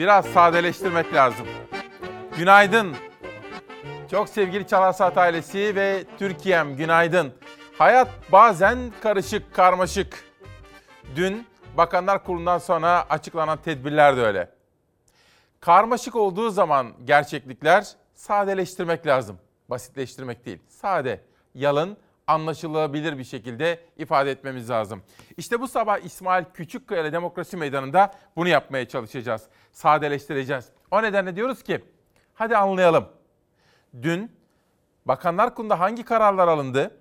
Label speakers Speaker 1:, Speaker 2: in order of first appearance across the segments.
Speaker 1: biraz sadeleştirmek lazım. Günaydın. Çok sevgili Çalar Saat ailesi ve Türkiye'm günaydın. Hayat bazen karışık, karmaşık. Dün Bakanlar Kurulu'ndan sonra açıklanan tedbirler de öyle. Karmaşık olduğu zaman gerçeklikler sadeleştirmek lazım. Basitleştirmek değil. Sade, yalın, anlaşılabilir bir şekilde ifade etmemiz lazım. İşte bu sabah İsmail Küçükkaya ile Demokrasi Meydanı'nda bunu yapmaya çalışacağız. Sadeleştireceğiz. O nedenle diyoruz ki hadi anlayalım. Dün Bakanlar Kurulu'nda hangi kararlar alındı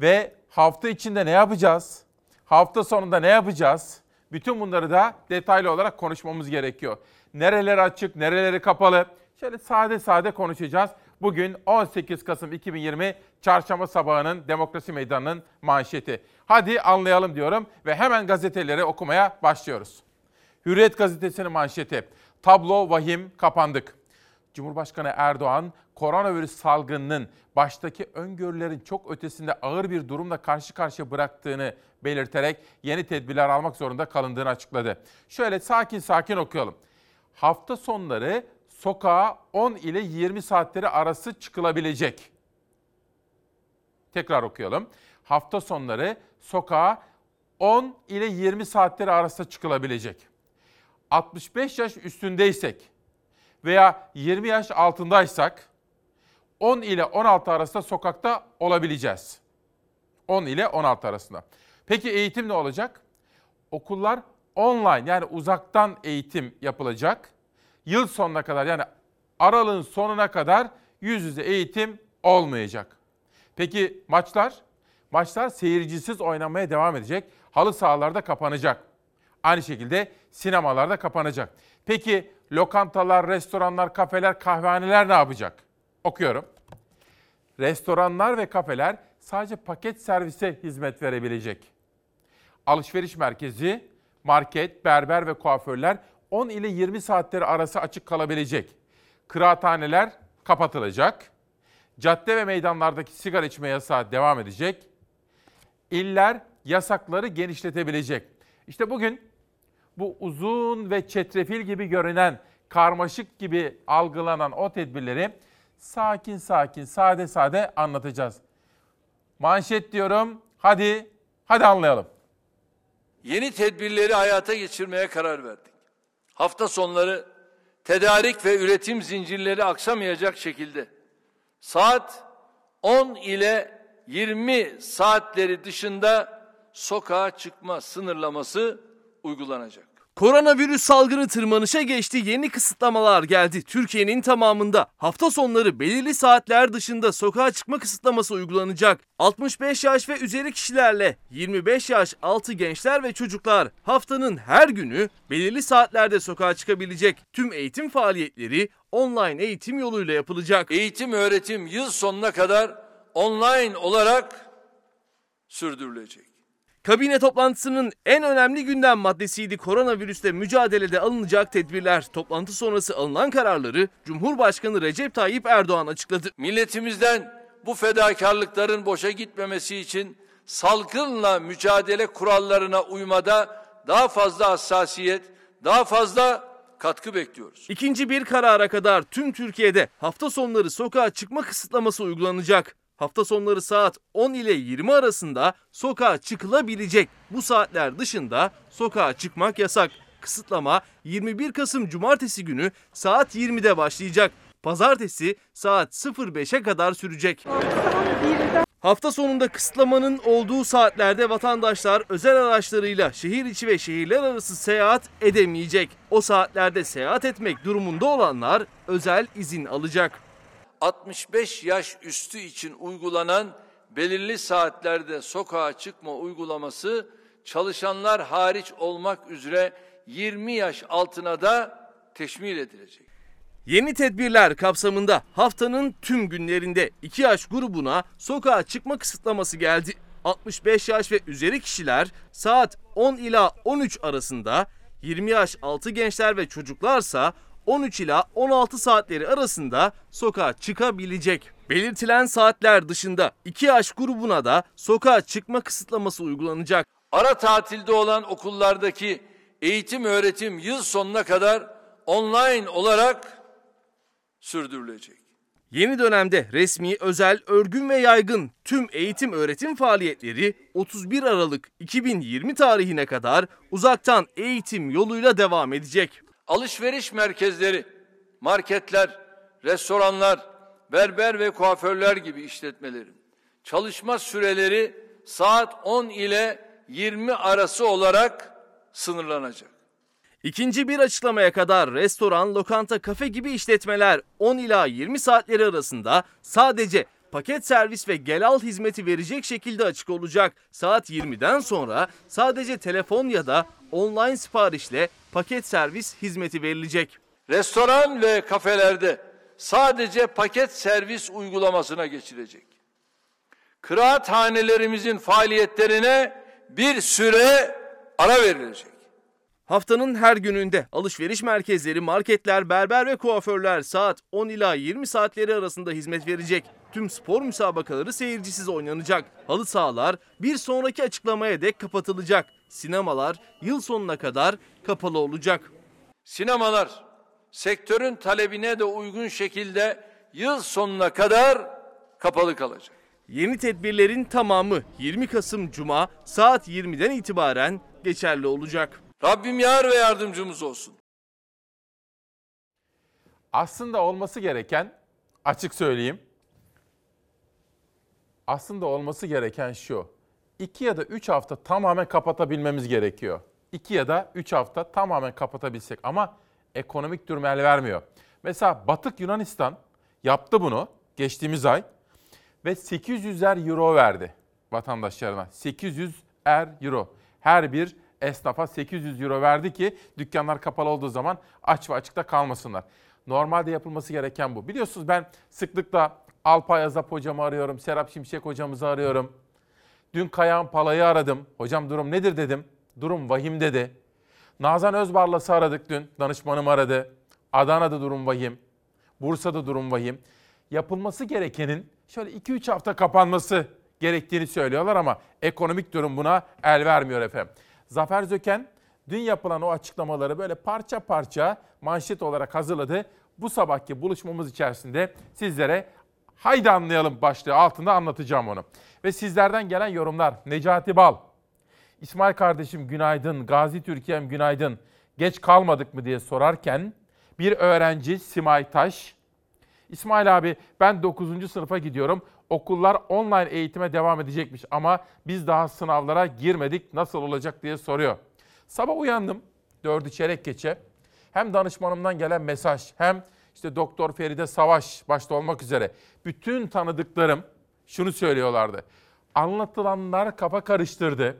Speaker 1: ve hafta içinde ne yapacağız? Hafta sonunda ne yapacağız? Bütün bunları da detaylı olarak konuşmamız gerekiyor. Nereleri açık, nereleri kapalı? Şöyle sade sade konuşacağız. Bugün 18 Kasım 2020 Çarşamba sabahının Demokrasi Meydanı'nın manşeti. Hadi anlayalım diyorum ve hemen gazeteleri okumaya başlıyoruz. Hürriyet gazetesinin manşeti. Tablo vahim kapandık. Cumhurbaşkanı Erdoğan koronavirüs salgınının baştaki öngörülerin çok ötesinde ağır bir durumla karşı karşıya bıraktığını belirterek yeni tedbirler almak zorunda kalındığını açıkladı. Şöyle sakin sakin okuyalım. Hafta sonları sokağa 10 ile 20 saatleri arası çıkılabilecek. Tekrar okuyalım. Hafta sonları sokağa 10 ile 20 saatleri arasında çıkılabilecek. 65 yaş üstündeysek veya 20 yaş altındaysak 10 ile 16 arasında sokakta olabileceğiz. 10 ile 16 arasında. Peki eğitim ne olacak? Okullar online yani uzaktan eğitim yapılacak. Yıl sonuna kadar yani aralığın sonuna kadar yüz yüze eğitim olmayacak. Peki maçlar? Maçlar seyircisiz oynamaya devam edecek. Halı sahalarda kapanacak. Aynı şekilde sinemalarda kapanacak. Peki lokantalar, restoranlar, kafeler, kahvehaneler ne yapacak? Okuyorum. Restoranlar ve kafeler sadece paket servise hizmet verebilecek. Alışveriş merkezi, market, berber ve kuaförler 10 ile 20 saatleri arası açık kalabilecek. Kıraathaneler kapatılacak. Cadde ve meydanlardaki sigara içme yasağı devam edecek. İller yasakları genişletebilecek. İşte bugün bu uzun ve çetrefil gibi görünen, karmaşık gibi algılanan o tedbirleri sakin sakin, sade sade anlatacağız. Manşet diyorum. Hadi, hadi anlayalım.
Speaker 2: Yeni tedbirleri hayata geçirmeye karar verdik. Hafta sonları tedarik ve üretim zincirleri aksamayacak şekilde saat 10 ile 20 saatleri dışında sokağa çıkma sınırlaması uygulanacak.
Speaker 3: Koronavirüs salgını tırmanışa geçti, yeni kısıtlamalar geldi. Türkiye'nin tamamında hafta sonları belirli saatler dışında sokağa çıkma kısıtlaması uygulanacak. 65 yaş ve üzeri kişilerle 25 yaş altı gençler ve çocuklar haftanın her günü belirli saatlerde sokağa çıkabilecek. Tüm eğitim faaliyetleri online eğitim yoluyla yapılacak.
Speaker 2: Eğitim öğretim yıl sonuna kadar online olarak sürdürülecek.
Speaker 3: Kabine toplantısının en önemli gündem maddesiydi koronavirüsle mücadelede alınacak tedbirler. Toplantı sonrası alınan kararları Cumhurbaşkanı Recep Tayyip Erdoğan açıkladı.
Speaker 2: Milletimizden bu fedakarlıkların boşa gitmemesi için salgınla mücadele kurallarına uymada daha fazla hassasiyet, daha fazla katkı bekliyoruz.
Speaker 3: İkinci bir karara kadar tüm Türkiye'de hafta sonları sokağa çıkma kısıtlaması uygulanacak. Hafta sonları saat 10 ile 20 arasında sokağa çıkılabilecek. Bu saatler dışında sokağa çıkmak yasak. Kısıtlama 21 Kasım Cumartesi günü saat 20'de başlayacak. Pazartesi saat 05'e kadar sürecek. Hafta sonunda kısıtlamanın olduğu saatlerde vatandaşlar özel araçlarıyla şehir içi ve şehirler arası seyahat edemeyecek. O saatlerde seyahat etmek durumunda olanlar özel izin alacak.
Speaker 2: 65 yaş üstü için uygulanan belirli saatlerde sokağa çıkma uygulaması çalışanlar hariç olmak üzere 20 yaş altına da teşmil edilecek.
Speaker 3: Yeni tedbirler kapsamında haftanın tüm günlerinde 2 yaş grubuna sokağa çıkma kısıtlaması geldi. 65 yaş ve üzeri kişiler saat 10 ila 13 arasında, 20 yaş altı gençler ve çocuklarsa 13 ila 16 saatleri arasında sokağa çıkabilecek. Belirtilen saatler dışında 2 yaş grubuna da sokağa çıkma kısıtlaması uygulanacak.
Speaker 2: Ara tatilde olan okullardaki eğitim öğretim yıl sonuna kadar online olarak sürdürülecek.
Speaker 3: Yeni dönemde resmi, özel, örgün ve yaygın tüm eğitim öğretim faaliyetleri 31 Aralık 2020 tarihine kadar uzaktan eğitim yoluyla devam edecek.
Speaker 2: Alışveriş merkezleri, marketler, restoranlar, berber ve kuaförler gibi işletmelerin çalışma süreleri saat 10 ile 20 arası olarak sınırlanacak.
Speaker 3: İkinci bir açıklamaya kadar restoran, lokanta, kafe gibi işletmeler 10 ila 20 saatleri arasında sadece paket servis ve gel al hizmeti verecek şekilde açık olacak. Saat 20'den sonra sadece telefon ya da online siparişle paket servis hizmeti verilecek.
Speaker 2: Restoran ve kafelerde sadece paket servis uygulamasına geçilecek. Kıraathanelerimizin faaliyetlerine bir süre ara verilecek.
Speaker 3: Haftanın her gününde alışveriş merkezleri, marketler, berber ve kuaförler saat 10 ila 20 saatleri arasında hizmet verecek. Tüm spor müsabakaları seyircisiz oynanacak. Halı sahalar bir sonraki açıklamaya dek kapatılacak. Sinemalar yıl sonuna kadar kapalı olacak.
Speaker 2: Sinemalar sektörün talebine de uygun şekilde yıl sonuna kadar kapalı kalacak.
Speaker 3: Yeni tedbirlerin tamamı 20 Kasım Cuma saat 20'den itibaren geçerli olacak.
Speaker 2: Rabbim yar ve yardımcımız olsun.
Speaker 1: Aslında olması gereken, açık söyleyeyim. Aslında olması gereken şu. 2 ya da 3 hafta tamamen kapatabilmemiz gerekiyor. 2 ya da 3 hafta tamamen kapatabilsek ama ekonomik durum el vermiyor. Mesela Batık Yunanistan yaptı bunu geçtiğimiz ay ve 800'er euro verdi vatandaşlarına. 800 er euro. Her bir esnafa 800 euro verdi ki dükkanlar kapalı olduğu zaman aç ve açıkta kalmasınlar. Normalde yapılması gereken bu. Biliyorsunuz ben sıklıkla Alpay Azap hocamı arıyorum, Serap Şimşek hocamızı arıyorum. Dün Kayahan Pala'yı aradım. Hocam durum nedir dedim. Durum vahim dedi. Nazan Özbarlas'ı aradık dün. Danışmanım aradı. Adana'da durum vahim. Bursa'da durum vahim. Yapılması gerekenin şöyle 2-3 hafta kapanması gerektiğini söylüyorlar ama ekonomik durum buna el vermiyor efendim. Zafer Zöken dün yapılan o açıklamaları böyle parça parça manşet olarak hazırladı. Bu sabahki buluşmamız içerisinde sizlere haydi anlayalım başlığı altında anlatacağım onu. Ve sizlerden gelen yorumlar Necati Bal, İsmail kardeşim günaydın, Gazi Türkiye'm günaydın, geç kalmadık mı diye sorarken bir öğrenci Simay Taş, İsmail abi ben 9. sınıfa gidiyorum. Okullar online eğitime devam edecekmiş ama biz daha sınavlara girmedik. Nasıl olacak diye soruyor. Sabah uyandım. Dördü çeyrek geçe. Hem danışmanımdan gelen mesaj hem işte Doktor Feride Savaş başta olmak üzere bütün tanıdıklarım şunu söylüyorlardı. Anlatılanlar kafa karıştırdı.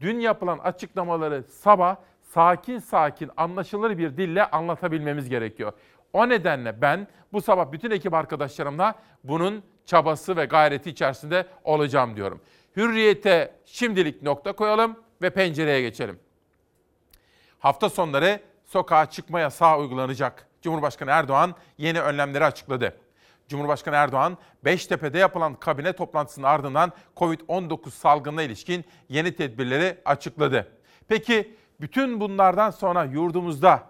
Speaker 1: Dün yapılan açıklamaları sabah sakin sakin anlaşılır bir dille anlatabilmemiz gerekiyor. O nedenle ben bu sabah bütün ekip arkadaşlarımla bunun çabası ve gayreti içerisinde olacağım diyorum. Hürriyete şimdilik nokta koyalım ve pencereye geçelim. Hafta sonları sokağa çıkma yasağı uygulanacak. Cumhurbaşkanı Erdoğan yeni önlemleri açıkladı. Cumhurbaşkanı Erdoğan, Beştepe'de yapılan kabine toplantısının ardından Covid-19 salgınına ilişkin yeni tedbirleri açıkladı. Peki bütün bunlardan sonra yurdumuzda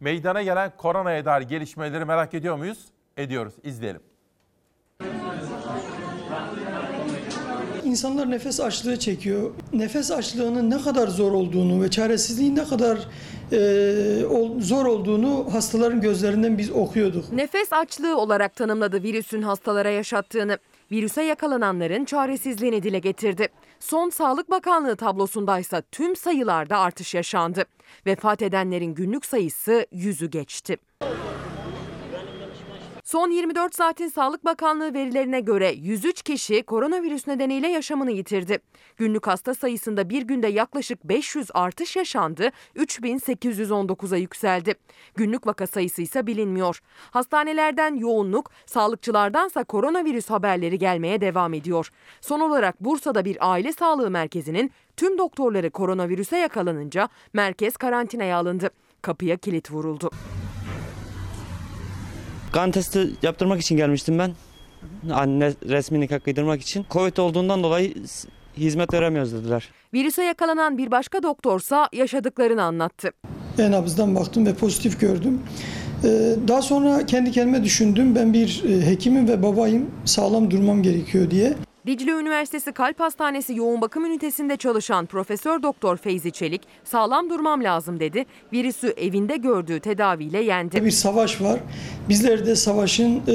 Speaker 1: meydana gelen koronaya dair gelişmeleri merak ediyor muyuz? Ediyoruz. İzleyelim.
Speaker 4: İnsanlar nefes açlığı çekiyor. Nefes açlığının ne kadar zor olduğunu ve çaresizliğin ne kadar e, zor olduğunu hastaların gözlerinden biz okuyorduk.
Speaker 5: Nefes açlığı olarak tanımladı virüsün hastalara yaşattığını. Virüse yakalananların çaresizliğini dile getirdi. Son Sağlık Bakanlığı tablosundaysa tüm sayılarda artış yaşandı. Vefat edenlerin günlük sayısı yüzü geçti. Son 24 saatin Sağlık Bakanlığı verilerine göre 103 kişi koronavirüs nedeniyle yaşamını yitirdi. Günlük hasta sayısında bir günde yaklaşık 500 artış yaşandı, 3819'a yükseldi. Günlük vaka sayısı ise bilinmiyor. Hastanelerden yoğunluk, sağlıkçılardansa koronavirüs haberleri gelmeye devam ediyor. Son olarak Bursa'da bir aile sağlığı merkezinin tüm doktorları koronavirüse yakalanınca merkez karantinaya alındı. Kapıya kilit vuruldu.
Speaker 6: Kan testi yaptırmak için gelmiştim ben. Anne resmi nikah kıydırmak için. Covid olduğundan dolayı hizmet veremiyoruz dediler.
Speaker 5: Virüse yakalanan bir başka doktorsa yaşadıklarını anlattı.
Speaker 4: E-nabızdan baktım ve pozitif gördüm. Ee, Daha sonra kendi kendime düşündüm. Ben bir e, hekimim ve babayım. Sağlam durmam gerekiyor diye.
Speaker 5: Dicle Üniversitesi Kalp Hastanesi yoğun bakım ünitesinde çalışan Profesör Doktor Feyzi Çelik, sağlam durmam lazım dedi. Virüsü evinde gördüğü tedaviyle yendi.
Speaker 4: Bir savaş var. Bizler de savaşın e,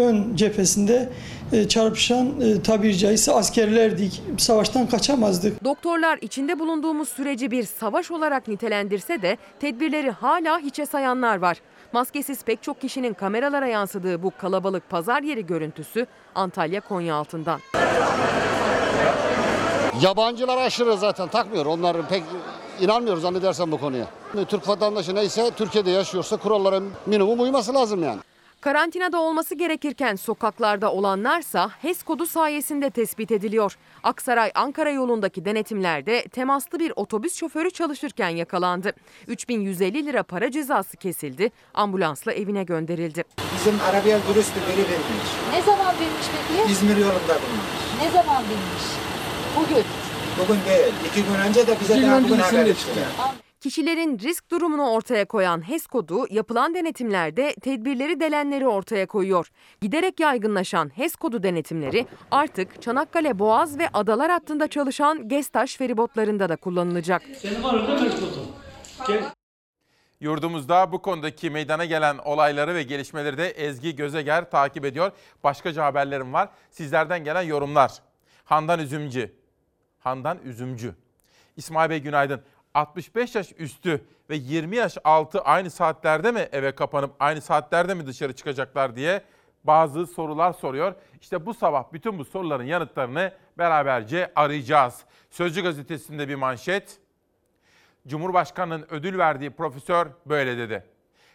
Speaker 4: ön cephesinde e, çarpışan e, tabiri caizse askerlerdik. Savaştan kaçamazdık.
Speaker 5: Doktorlar içinde bulunduğumuz süreci bir savaş olarak nitelendirse de tedbirleri hala hiçe sayanlar var. Maskesiz pek çok kişinin kameralara yansıdığı bu kalabalık pazar yeri görüntüsü Antalya Konyaaltı'ndan.
Speaker 7: Yabancılar aşırı zaten takmıyor. Onlar pek inanmıyoruz zannedersem bu konuya. Türk vatandaşı neyse Türkiye'de yaşıyorsa kurallara minimum uyması lazım yani.
Speaker 5: Karantinada olması gerekirken sokaklarda olanlarsa HES kodu sayesinde tespit ediliyor. Aksaray-Ankara yolundaki denetimlerde temaslı bir otobüs şoförü çalışırken yakalandı. 3150 lira para cezası kesildi, ambulansla evine gönderildi.
Speaker 8: Bizim arabaya dürüsttü geri verilmiş.
Speaker 9: Ne zaman binmiş peki?
Speaker 8: İzmir yolunda bulunmuş.
Speaker 9: Ne zaman binmiş? Bugün.
Speaker 8: Bugün değil. iki gün önce de bize daha bugün haber ettiler.
Speaker 5: Kişilerin risk durumunu ortaya koyan HES kodu yapılan denetimlerde tedbirleri delenleri ortaya koyuyor. Giderek yaygınlaşan HES kodu denetimleri artık Çanakkale Boğaz ve Adalar hattında çalışan Gestaş feribotlarında da kullanılacak.
Speaker 1: Yurdumuzda bu konudaki meydana gelen olayları ve gelişmeleri de Ezgi Gözeger takip ediyor. Başkaca haberlerim var. Sizlerden gelen yorumlar. Handan Üzümcü. Handan Üzümcü. İsmail Bey günaydın. 65 yaş üstü ve 20 yaş altı aynı saatlerde mi eve kapanıp aynı saatlerde mi dışarı çıkacaklar diye bazı sorular soruyor. İşte bu sabah bütün bu soruların yanıtlarını beraberce arayacağız. Sözcü gazetesinde bir manşet. Cumhurbaşkanının ödül verdiği profesör böyle dedi.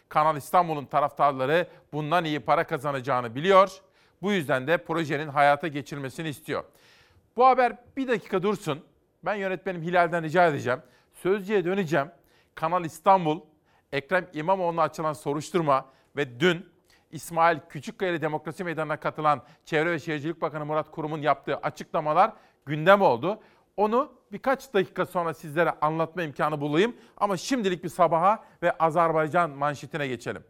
Speaker 1: Kanal İstanbul'un taraftarları bundan iyi para kazanacağını biliyor. Bu yüzden de projenin hayata geçirilmesini istiyor. Bu haber bir dakika dursun. Ben yönetmenim Hilal'den rica edeceğim. Sözcüye döneceğim. Kanal İstanbul, Ekrem İmamoğlu'na açılan soruşturma ve dün İsmail Küçükkaya Demokrasi Meydanı'na katılan Çevre ve Şehircilik Bakanı Murat Kurum'un yaptığı açıklamalar gündem oldu. Onu birkaç dakika sonra sizlere anlatma imkanı bulayım. Ama şimdilik bir sabaha ve Azerbaycan manşetine geçelim.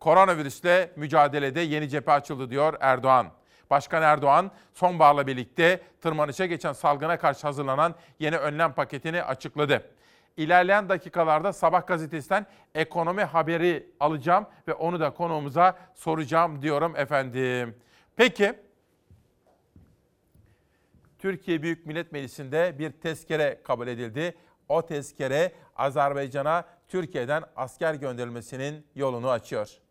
Speaker 1: Koronavirüsle mücadelede yeni cephe açıldı diyor Erdoğan. Başkan Erdoğan sonbaharla birlikte tırmanışa geçen salgına karşı hazırlanan yeni önlem paketini açıkladı. İlerleyen dakikalarda Sabah gazetesinden ekonomi haberi alacağım ve onu da konuğumuza soracağım diyorum efendim. Peki Türkiye Büyük Millet Meclisi'nde bir tezkere kabul edildi. O tezkere Azerbaycan'a Türkiye'den asker gönderilmesinin yolunu açıyor.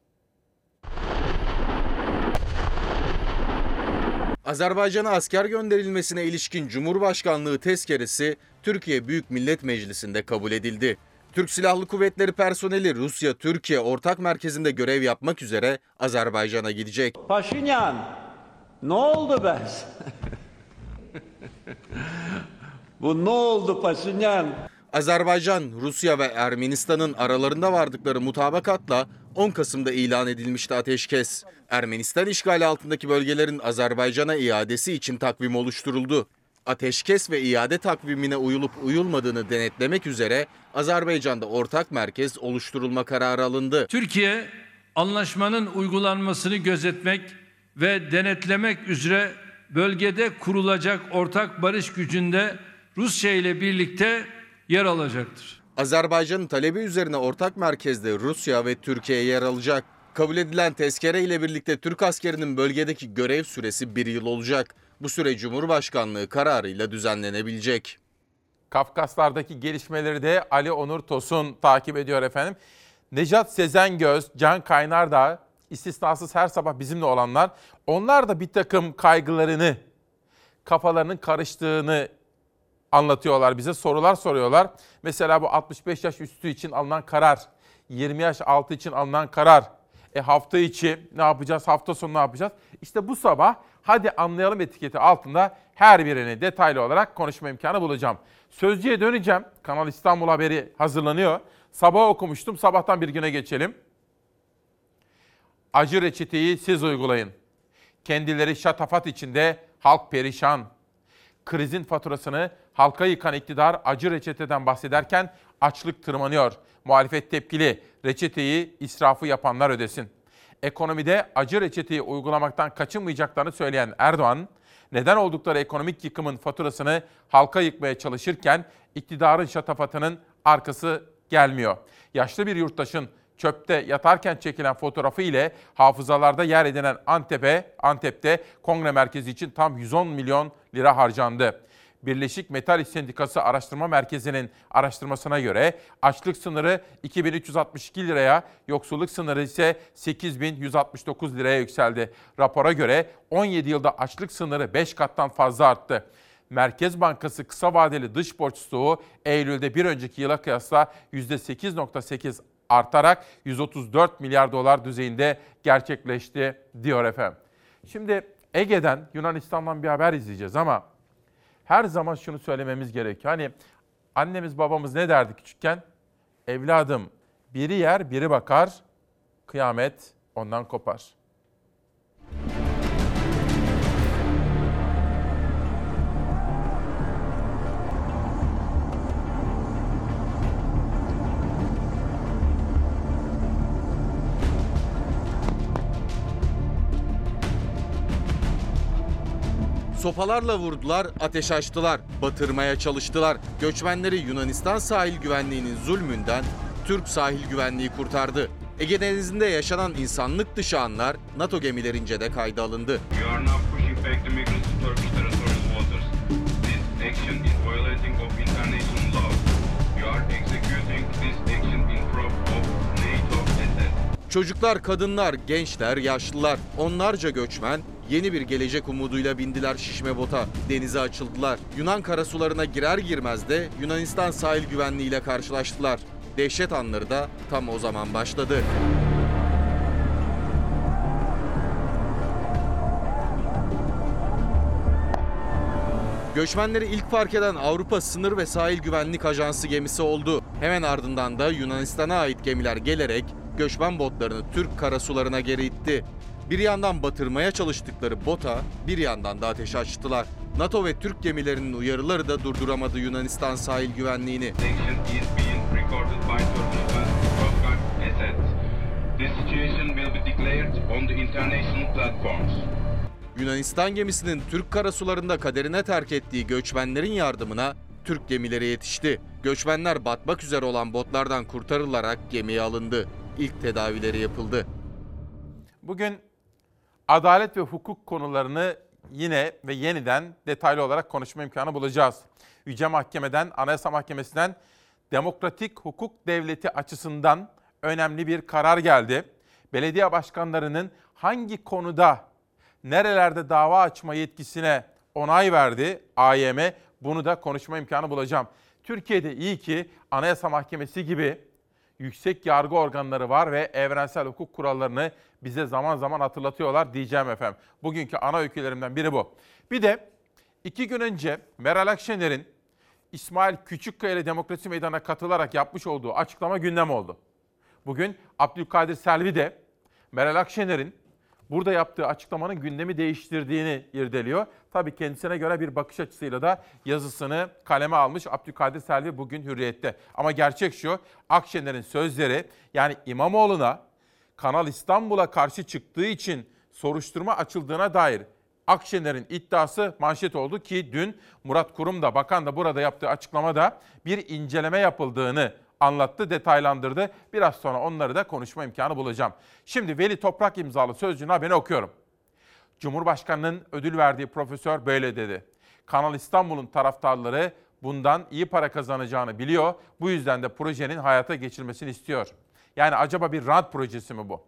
Speaker 10: Azerbaycan'a asker gönderilmesine ilişkin Cumhurbaşkanlığı tezkeresi Türkiye Büyük Millet Meclisi'nde kabul edildi. Türk Silahlı Kuvvetleri personeli Rusya-Türkiye ortak merkezinde görev yapmak üzere Azerbaycan'a gidecek.
Speaker 11: Paşinyan, ne oldu be? Bu ne oldu Paşinyan?
Speaker 10: Azerbaycan, Rusya ve Ermenistan'ın aralarında vardıkları mutabakatla 10 Kasım'da ilan edilmişti ateşkes. Ermenistan işgali altındaki bölgelerin Azerbaycan'a iadesi için takvim oluşturuldu. Ateşkes ve iade takvimine uyulup uyulmadığını denetlemek üzere Azerbaycan'da ortak merkez oluşturulma kararı alındı.
Speaker 2: Türkiye anlaşmanın uygulanmasını gözetmek ve denetlemek üzere bölgede kurulacak ortak barış gücünde Rusya ile birlikte yer alacaktır.
Speaker 10: Azerbaycan'ın talebi üzerine ortak merkezde Rusya ve Türkiye yer alacak. Kabul edilen tezkere ile birlikte Türk askerinin bölgedeki görev süresi bir yıl olacak. Bu süre Cumhurbaşkanlığı kararıyla düzenlenebilecek.
Speaker 1: Kafkaslardaki gelişmeleri de Ali Onur Tosun takip ediyor efendim. Nejat Sezengöz, Can Kaynar da istisnasız her sabah bizimle olanlar. Onlar da bir takım kaygılarını, kafalarının karıştığını anlatıyorlar bize. Sorular soruyorlar. Mesela bu 65 yaş üstü için alınan karar, 20 yaş altı için alınan karar. E hafta içi ne yapacağız, hafta sonu ne yapacağız? İşte bu sabah hadi anlayalım etiketi altında her birini detaylı olarak konuşma imkanı bulacağım. Sözcüye döneceğim. Kanal İstanbul haberi hazırlanıyor. Sabah okumuştum. Sabahtan bir güne geçelim. Acı reçeteyi siz uygulayın. Kendileri şatafat içinde halk perişan. Krizin faturasını Halka yıkan iktidar acı reçeteden bahsederken açlık tırmanıyor. Muhalefet tepkili. Reçeteyi israfı yapanlar ödesin. Ekonomide acı reçeteyi uygulamaktan kaçınmayacaklarını söyleyen Erdoğan, neden oldukları ekonomik yıkımın faturasını halka yıkmaya çalışırken iktidarın şatafatının arkası gelmiyor. Yaşlı bir yurttaşın çöpte yatarken çekilen fotoğrafı ile hafızalarda yer edinen Antep'e, Antep'te kongre merkezi için tam 110 milyon lira harcandı. Birleşik Metal İş Sendikası Araştırma Merkezi'nin araştırmasına göre açlık sınırı 2362 liraya, yoksulluk sınırı ise 8169 liraya yükseldi. Rapora göre 17 yılda açlık sınırı 5 kattan fazla arttı. Merkez Bankası kısa vadeli dış borç stoğu Eylül'de bir önceki yıla kıyasla %8.8 artarak 134 milyar dolar düzeyinde gerçekleşti diyor efendim. Şimdi Ege'den Yunanistan'dan bir haber izleyeceğiz ama her zaman şunu söylememiz gerekiyor. Hani annemiz babamız ne derdi küçükken? Evladım biri yer biri bakar, kıyamet ondan kopar.
Speaker 10: Sopalarla vurdular, ateş açtılar, batırmaya çalıştılar. Göçmenleri Yunanistan sahil güvenliğinin zulmünden Türk sahil güvenliği kurtardı. Ege Denizi'nde yaşanan insanlık dışı anlar NATO gemilerince de kayda alındı. Çocuklar, kadınlar, gençler, yaşlılar, onlarca göçmen yeni bir gelecek umuduyla bindiler şişme bota. Denize açıldılar. Yunan karasularına girer girmez de Yunanistan sahil güvenliğiyle karşılaştılar. Dehşet anları da tam o zaman başladı. Göçmenleri ilk fark eden Avrupa Sınır ve Sahil Güvenlik Ajansı gemisi oldu. Hemen ardından da Yunanistan'a ait gemiler gelerek göçmen botlarını Türk karasularına geri itti. Bir yandan batırmaya çalıştıkları bota bir yandan da ateş açtılar. NATO ve Türk gemilerinin uyarıları da durduramadı Yunanistan sahil güvenliğini. Yunanistan gemisinin Türk karasularında kaderine terk ettiği göçmenlerin yardımına Türk gemileri yetişti. Göçmenler batmak üzere olan botlardan kurtarılarak gemiye alındı. İlk tedavileri yapıldı.
Speaker 1: Bugün adalet ve hukuk konularını yine ve yeniden detaylı olarak konuşma imkanı bulacağız. Yüce Mahkeme'den, Anayasa Mahkemesi'nden demokratik hukuk devleti açısından önemli bir karar geldi. Belediye başkanlarının hangi konuda nerelerde dava açma yetkisine onay verdi AYM. Bunu da konuşma imkanı bulacağım. Türkiye'de iyi ki Anayasa Mahkemesi gibi yüksek yargı organları var ve evrensel hukuk kurallarını bize zaman zaman hatırlatıyorlar diyeceğim efendim. Bugünkü ana öykülerimden biri bu. Bir de iki gün önce Meral Akşener'in İsmail Küçükkaya ile Demokrasi Meydanı'na katılarak yapmış olduğu açıklama gündem oldu. Bugün Abdülkadir Selvi de Meral Akşener'in burada yaptığı açıklamanın gündemi değiştirdiğini irdeliyor. Tabii kendisine göre bir bakış açısıyla da yazısını kaleme almış Abdülkadir Selvi bugün Hürriyet'te. Ama gerçek şu, Akşener'in sözleri yani İmamoğlu'na Kanal İstanbul'a karşı çıktığı için soruşturma açıldığına dair Akşener'in iddiası manşet oldu ki dün Murat Kurum da bakan da burada yaptığı açıklamada bir inceleme yapıldığını anlattı, detaylandırdı. Biraz sonra onları da konuşma imkanı bulacağım. Şimdi Veli Toprak imzalı sözcüğün haberini okuyorum. Cumhurbaşkanının ödül verdiği profesör böyle dedi. Kanal İstanbul'un taraftarları bundan iyi para kazanacağını biliyor. Bu yüzden de projenin hayata geçirilmesini istiyor. Yani acaba bir rant projesi mi bu?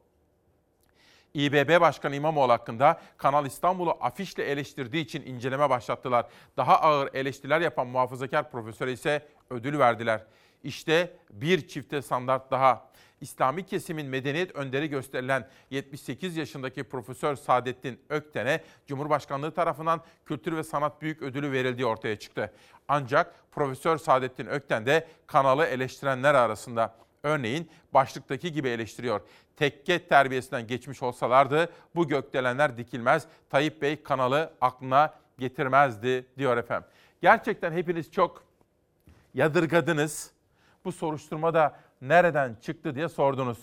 Speaker 1: İBB Başkanı İmamoğlu hakkında Kanal İstanbul'u afişle eleştirdiği için inceleme başlattılar. Daha ağır eleştiriler yapan muhafazakar profesöre ise ödül verdiler. İşte bir çifte standart daha. İslami kesimin medeniyet önderi gösterilen 78 yaşındaki Profesör Saadettin Ökten'e Cumhurbaşkanlığı tarafından Kültür ve Sanat Büyük Ödülü verildiği ortaya çıktı. Ancak Profesör Saadettin Ökten de kanalı eleştirenler arasında. Örneğin başlıktaki gibi eleştiriyor. Tekke terbiyesinden geçmiş olsalardı bu gökdelenler dikilmez. Tayyip Bey kanalı aklına getirmezdi diyor efendim. Gerçekten hepiniz çok yadırgadınız. Bu soruşturma da nereden çıktı diye sordunuz.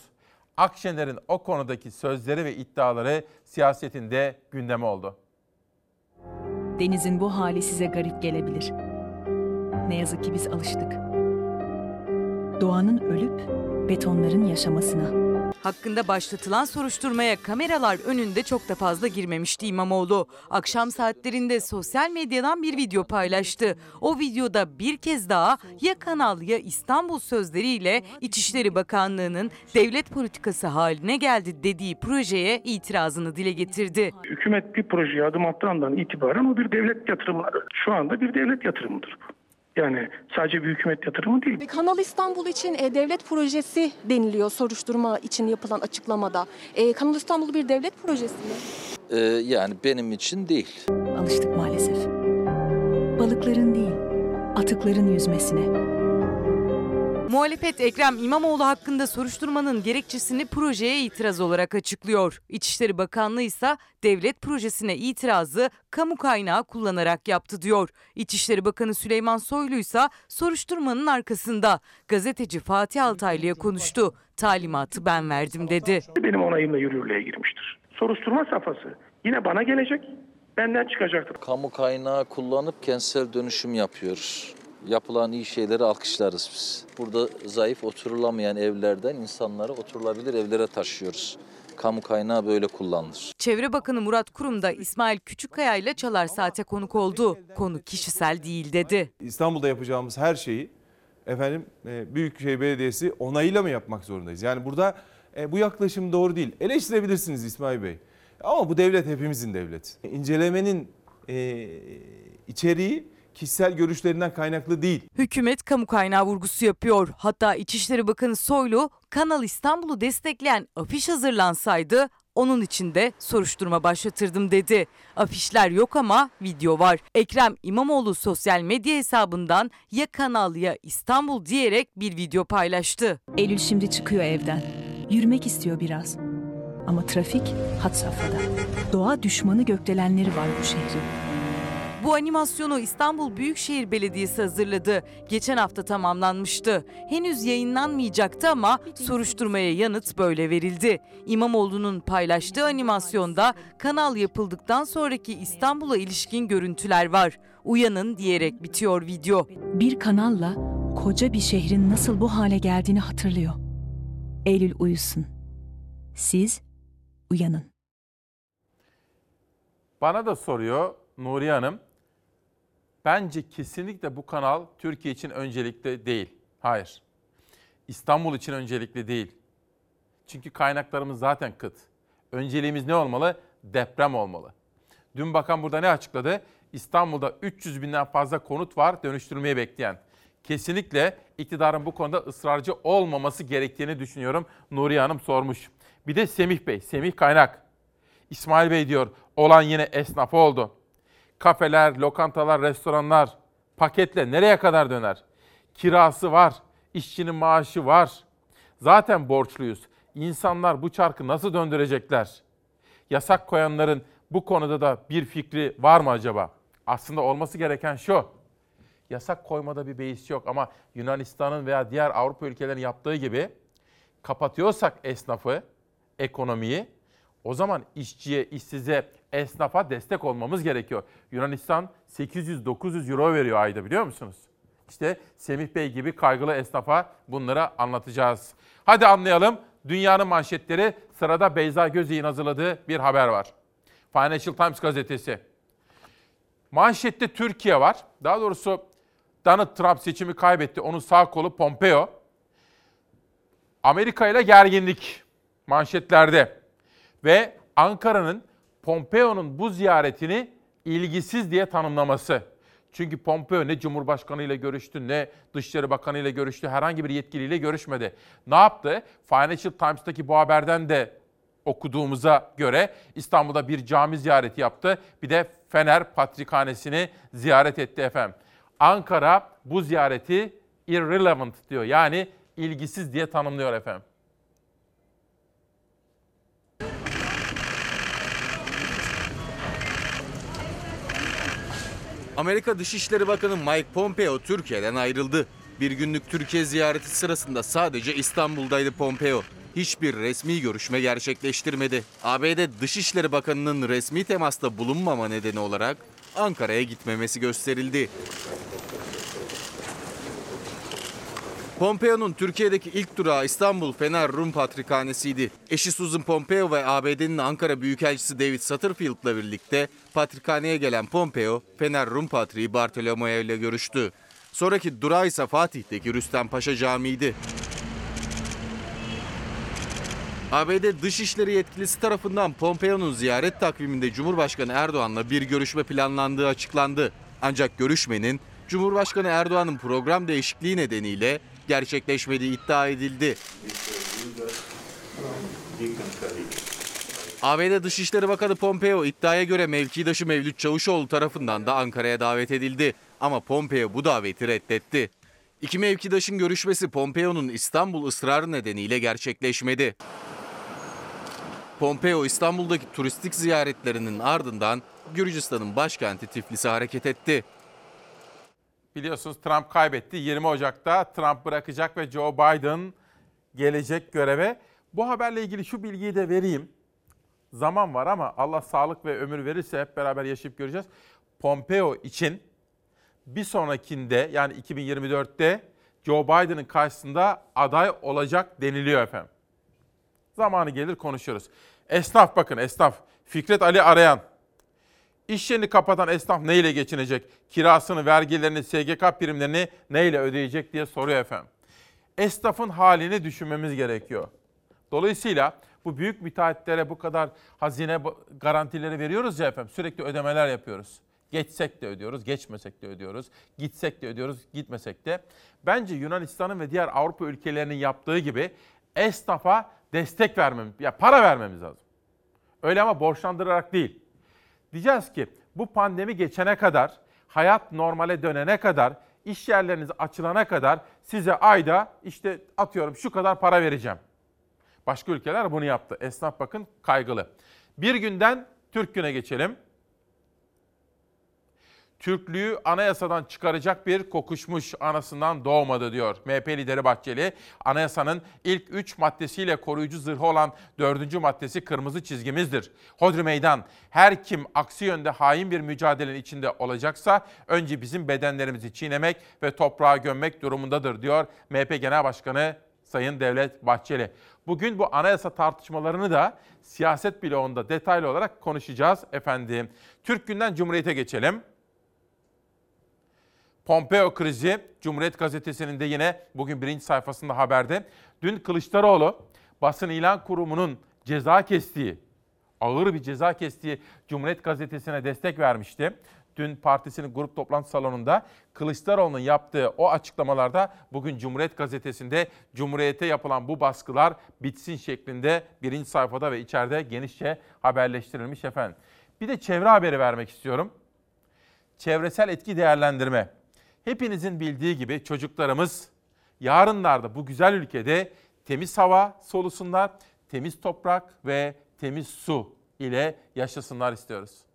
Speaker 1: Akşener'in o konudaki sözleri ve iddiaları siyasetinde gündeme oldu.
Speaker 12: Denizin bu hali size garip gelebilir. Ne yazık ki biz alıştık. Doğanın ölüp betonların yaşamasına.
Speaker 13: Hakkında başlatılan soruşturmaya kameralar önünde çok da fazla girmemişti İmamoğlu. Akşam saatlerinde sosyal medyadan bir video paylaştı. O videoda bir kez daha ya Kanal ya İstanbul sözleriyle İçişleri Bakanlığı'nın devlet politikası haline geldi dediği projeye itirazını dile getirdi.
Speaker 14: Hükümet bir projeye adım attığı itibaren o bir devlet yatırımı. Şu anda bir devlet yatırımıdır bu. Yani sadece bir hükümet yatırımı değil.
Speaker 15: Kanal İstanbul için e, devlet projesi deniliyor soruşturma için yapılan açıklamada. E, Kanal İstanbul bir devlet projesi mi?
Speaker 16: Ee, yani benim için değil.
Speaker 12: Alıştık maalesef. Balıkların değil, atıkların yüzmesine.
Speaker 13: Muhalefet Ekrem İmamoğlu hakkında soruşturmanın gerekçesini projeye itiraz olarak açıklıyor. İçişleri Bakanlığı ise devlet projesine itirazı kamu kaynağı kullanarak yaptı diyor. İçişleri Bakanı Süleyman Soylu ise soruşturmanın arkasında. Gazeteci Fatih Altaylı'ya konuştu. Talimatı ben verdim dedi.
Speaker 14: Benim onayımla yürürlüğe girmiştir. Soruşturma safhası yine bana gelecek, benden çıkacaktır.
Speaker 16: Kamu kaynağı kullanıp kentsel dönüşüm yapıyoruz. Yapılan iyi şeyleri alkışlarız biz. Burada zayıf oturulamayan evlerden insanları oturulabilir evlere taşıyoruz. Kamu kaynağı böyle kullanılır.
Speaker 13: Çevre Bakanı Murat Kurum da İsmail Küçükkaya ile Çalar Saat'e konuk oldu. Konu kişisel değil dedi.
Speaker 17: İstanbul'da yapacağımız her şeyi efendim e, Büyükşehir Belediyesi onayıyla mı yapmak zorundayız? Yani burada e, bu yaklaşım doğru değil. Eleştirebilirsiniz İsmail Bey. Ama bu devlet hepimizin devleti. İncelemenin e, içeriği kişisel görüşlerinden kaynaklı değil.
Speaker 13: Hükümet kamu kaynağı vurgusu yapıyor. Hatta İçişleri Bakanı Soylu Kanal İstanbul'u destekleyen afiş hazırlansaydı onun için de soruşturma başlatırdım dedi. Afişler yok ama video var. Ekrem İmamoğlu sosyal medya hesabından ya Kanal ya İstanbul diyerek bir video paylaştı.
Speaker 12: Eylül şimdi çıkıyor evden. Yürümek istiyor biraz. Ama trafik had safhada. Doğa düşmanı gökdelenleri var bu şehrin.
Speaker 13: Bu animasyonu İstanbul Büyükşehir Belediyesi hazırladı. Geçen hafta tamamlanmıştı. Henüz yayınlanmayacaktı ama soruşturmaya yanıt böyle verildi. İmamoğlu'nun paylaştığı animasyonda kanal yapıldıktan sonraki İstanbul'a ilişkin görüntüler var. Uyanın diyerek bitiyor video.
Speaker 12: Bir kanalla koca bir şehrin nasıl bu hale geldiğini hatırlıyor. Eylül uyusun. Siz uyanın.
Speaker 1: Bana da soruyor Nuriye Hanım. Bence kesinlikle bu kanal Türkiye için öncelikli değil. Hayır. İstanbul için öncelikli değil. Çünkü kaynaklarımız zaten kıt. Önceliğimiz ne olmalı? Deprem olmalı. Dün bakan burada ne açıkladı? İstanbul'da 300 binden fazla konut var dönüştürmeyi bekleyen. Kesinlikle iktidarın bu konuda ısrarcı olmaması gerektiğini düşünüyorum. Nuriye Hanım sormuş. Bir de Semih Bey, Semih Kaynak. İsmail Bey diyor, olan yine esnafı oldu. Kafeler, lokantalar, restoranlar paketle nereye kadar döner? Kirası var, işçinin maaşı var. Zaten borçluyuz. İnsanlar bu çarkı nasıl döndürecekler? Yasak koyanların bu konuda da bir fikri var mı acaba? Aslında olması gereken şu. Yasak koymada bir beis yok ama Yunanistan'ın veya diğer Avrupa ülkelerinin yaptığı gibi kapatıyorsak esnafı, ekonomiyi o zaman işçiye, işsize, esnafa destek olmamız gerekiyor. Yunanistan 800-900 euro veriyor ayda biliyor musunuz? İşte Semih Bey gibi kaygılı esnafa bunları anlatacağız. Hadi anlayalım. Dünyanın manşetleri sırada Beyza Gözey'in hazırladığı bir haber var. Financial Times gazetesi. Manşette Türkiye var. Daha doğrusu Donald Trump seçimi kaybetti. Onun sağ kolu Pompeo. Amerika ile gerginlik manşetlerde. Ve Ankara'nın Pompeo'nun bu ziyaretini ilgisiz diye tanımlaması. Çünkü Pompeo ne Cumhurbaşkanı ile görüştü ne Dışişleri Bakanı ile görüştü. Herhangi bir yetkiliyle görüşmedi. Ne yaptı? Financial Times'taki bu haberden de okuduğumuza göre İstanbul'da bir cami ziyareti yaptı. Bir de Fener Patrikhanesi'ni ziyaret etti efendim. Ankara bu ziyareti irrelevant diyor. Yani ilgisiz diye tanımlıyor efendim.
Speaker 10: Amerika Dışişleri Bakanı Mike Pompeo Türkiye'den ayrıldı. Bir günlük Türkiye ziyareti sırasında sadece İstanbul'daydı Pompeo. Hiçbir resmi görüşme gerçekleştirmedi. ABD Dışişleri Bakanı'nın resmi temasta bulunmama nedeni olarak Ankara'ya gitmemesi gösterildi. Pompeo'nun Türkiye'deki ilk durağı İstanbul Fener Rum Patrikhanesi'ydi. Eşi Susan Pompeo ve ABD'nin Ankara Büyükelçisi David Satterfield'la birlikte patrikhaneye gelen Pompeo, Fener Rum Patriği Bartolomeo ile görüştü. Sonraki durağı ise Fatih'teki Rüstem Paşa Camii'ydi. ABD Dışişleri yetkilisi tarafından Pompeo'nun ziyaret takviminde Cumhurbaşkanı Erdoğan'la bir görüşme planlandığı açıklandı. Ancak görüşmenin Cumhurbaşkanı Erdoğan'ın program değişikliği nedeniyle gerçekleşmediği iddia edildi. ABD Dışişleri Bakanı Pompeo iddiaya göre mevkidaşı Mevlüt Çavuşoğlu tarafından da Ankara'ya davet edildi. Ama Pompeo bu daveti reddetti. İki mevkidaşın görüşmesi Pompeo'nun İstanbul ısrarı nedeniyle gerçekleşmedi. Pompeo İstanbul'daki turistik ziyaretlerinin ardından Gürcistan'ın başkenti Tiflis'e hareket etti.
Speaker 1: Biliyorsunuz Trump kaybetti. 20 Ocak'ta Trump bırakacak ve Joe Biden gelecek göreve. Bu haberle ilgili şu bilgiyi de vereyim. Zaman var ama Allah sağlık ve ömür verirse hep beraber yaşayıp göreceğiz. Pompeo için bir sonrakinde yani 2024'te Joe Biden'ın karşısında aday olacak deniliyor efendim. Zamanı gelir konuşuruz. Esnaf bakın esnaf. Fikret Ali Arayan. İş yerini kapatan esnaf neyle geçinecek? Kirasını, vergilerini, SGK primlerini neyle ödeyecek diye soruyor efendim. Esnafın halini düşünmemiz gerekiyor. Dolayısıyla bu büyük müteahhitlere bu kadar hazine garantileri veriyoruz ya efendim. Sürekli ödemeler yapıyoruz. Geçsek de ödüyoruz, geçmesek de ödüyoruz. Gitsek de ödüyoruz, gitmesek de. Bence Yunanistan'ın ve diğer Avrupa ülkelerinin yaptığı gibi esnafa destek vermemiz, ya para vermemiz lazım. Öyle ama borçlandırarak değil. Diyeceğiz ki bu pandemi geçene kadar, hayat normale dönene kadar, iş yerleriniz açılana kadar size ayda işte atıyorum şu kadar para vereceğim. Başka ülkeler bunu yaptı. Esnaf bakın kaygılı. Bir günden Türk güne geçelim. Türklüğü anayasadan çıkaracak bir kokuşmuş anasından doğmadı diyor MHP lideri Bahçeli. Anayasanın ilk 3 maddesiyle koruyucu zırhı olan 4. maddesi kırmızı çizgimizdir. Hodri meydan her kim aksi yönde hain bir mücadelenin içinde olacaksa önce bizim bedenlerimizi çiğnemek ve toprağa gömmek durumundadır diyor MHP Genel Başkanı Sayın Devlet Bahçeli. Bugün bu anayasa tartışmalarını da siyaset bloğunda detaylı olarak konuşacağız efendim. Türk günden Cumhuriyet'e geçelim. Pompeo krizi Cumhuriyet Gazetesi'nin de yine bugün birinci sayfasında haberde. Dün Kılıçdaroğlu basın ilan kurumunun ceza kestiği, ağır bir ceza kestiği Cumhuriyet Gazetesi'ne destek vermişti. Dün partisinin grup toplantı salonunda Kılıçdaroğlu'nun yaptığı o açıklamalarda bugün Cumhuriyet Gazetesi'nde Cumhuriyet'e yapılan bu baskılar bitsin şeklinde birinci sayfada ve içeride genişçe haberleştirilmiş efendim. Bir de çevre haberi vermek istiyorum. Çevresel etki değerlendirme. Hepinizin bildiği gibi çocuklarımız yarınlarda bu güzel ülkede temiz hava solusunlar, temiz toprak ve temiz su ile yaşasınlar istiyoruz.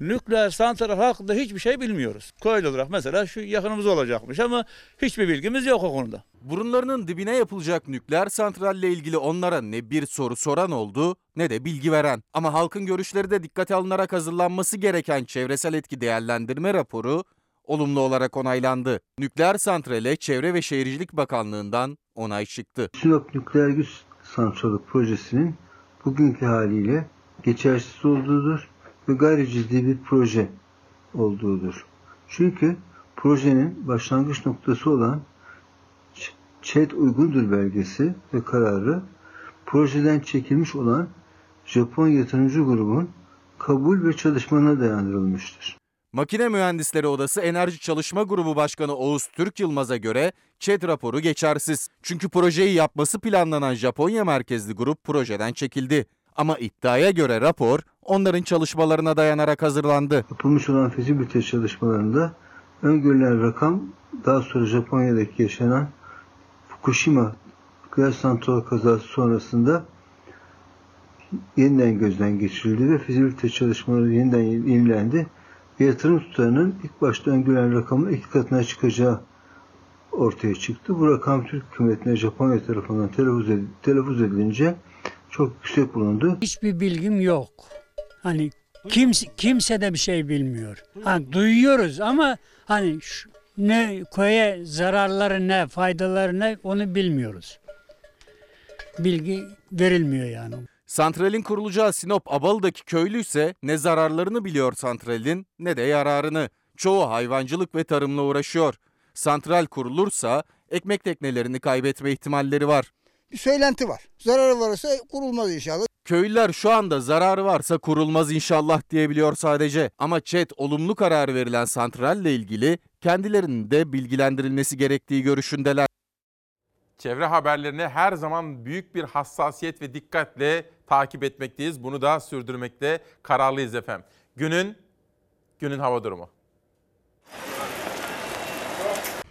Speaker 18: Nükleer santral hakkında hiçbir şey bilmiyoruz. Köylü olarak mesela şu yakınımız olacakmış ama hiçbir bilgimiz yok o konuda.
Speaker 10: Burunlarının dibine yapılacak nükleer santralle ilgili onlara ne bir soru soran oldu ne de bilgi veren. Ama halkın görüşleri de dikkate alınarak hazırlanması gereken çevresel etki değerlendirme raporu olumlu olarak onaylandı. Nükleer santrale Çevre ve Şehircilik Bakanlığı'ndan onay çıktı.
Speaker 19: Sinop Nükleer Güç Santralı projesinin bugünkü haliyle geçersiz olduğudur ve gayri ciddi bir proje olduğudur. Çünkü projenin başlangıç noktası olan ÇED uygundur belgesi ve kararı projeden çekilmiş olan Japon yatırımcı grubun kabul ve çalışmana dayandırılmıştır.
Speaker 10: Makine Mühendisleri Odası Enerji Çalışma Grubu Başkanı Oğuz Türk Yılmaz'a göre ÇED raporu geçersiz. Çünkü projeyi yapması planlanan Japonya merkezli grup projeden çekildi. Ama iddiaya göre rapor onların çalışmalarına dayanarak hazırlandı.
Speaker 19: Yapılmış olan fizibilite çalışmalarında öngörülen rakam daha sonra Japonya'daki yaşanan Fukushima gaz santral kazası sonrasında yeniden gözden geçirildi ve fizibilite çalışmaları yeniden yenilendi ve yatırım tutarının ilk başta öngörülen rakamın iki katına çıkacağı ortaya çıktı. Bu rakam Türk hükümetine Japonya tarafından telaffuz edilince çok yüksek bulundu.
Speaker 20: Hiçbir bilgim yok. Hani kimse, kimse de bir şey bilmiyor. Hani duyuyoruz ama hani şu- ne köye zararları ne, faydaları ne onu bilmiyoruz. Bilgi verilmiyor yani.
Speaker 3: Santralin kurulacağı Sinop Abalı'daki köylü ise ne zararlarını biliyor santralin ne de yararını. Çoğu hayvancılık ve tarımla uğraşıyor. Santral kurulursa ekmek teknelerini kaybetme ihtimalleri var.
Speaker 21: Bir söylenti var. Zararı varsa kurulmaz inşallah.
Speaker 3: Köylüler şu anda zararı varsa kurulmaz inşallah diyebiliyor sadece. Ama ÇED olumlu karar verilen santralle ilgili kendilerinin de bilgilendirilmesi gerektiği görüşündeler.
Speaker 1: Çevre haberlerini her zaman büyük bir hassasiyet ve dikkatle takip etmekteyiz. Bunu da sürdürmekte kararlıyız efendim. Günün günün hava durumu.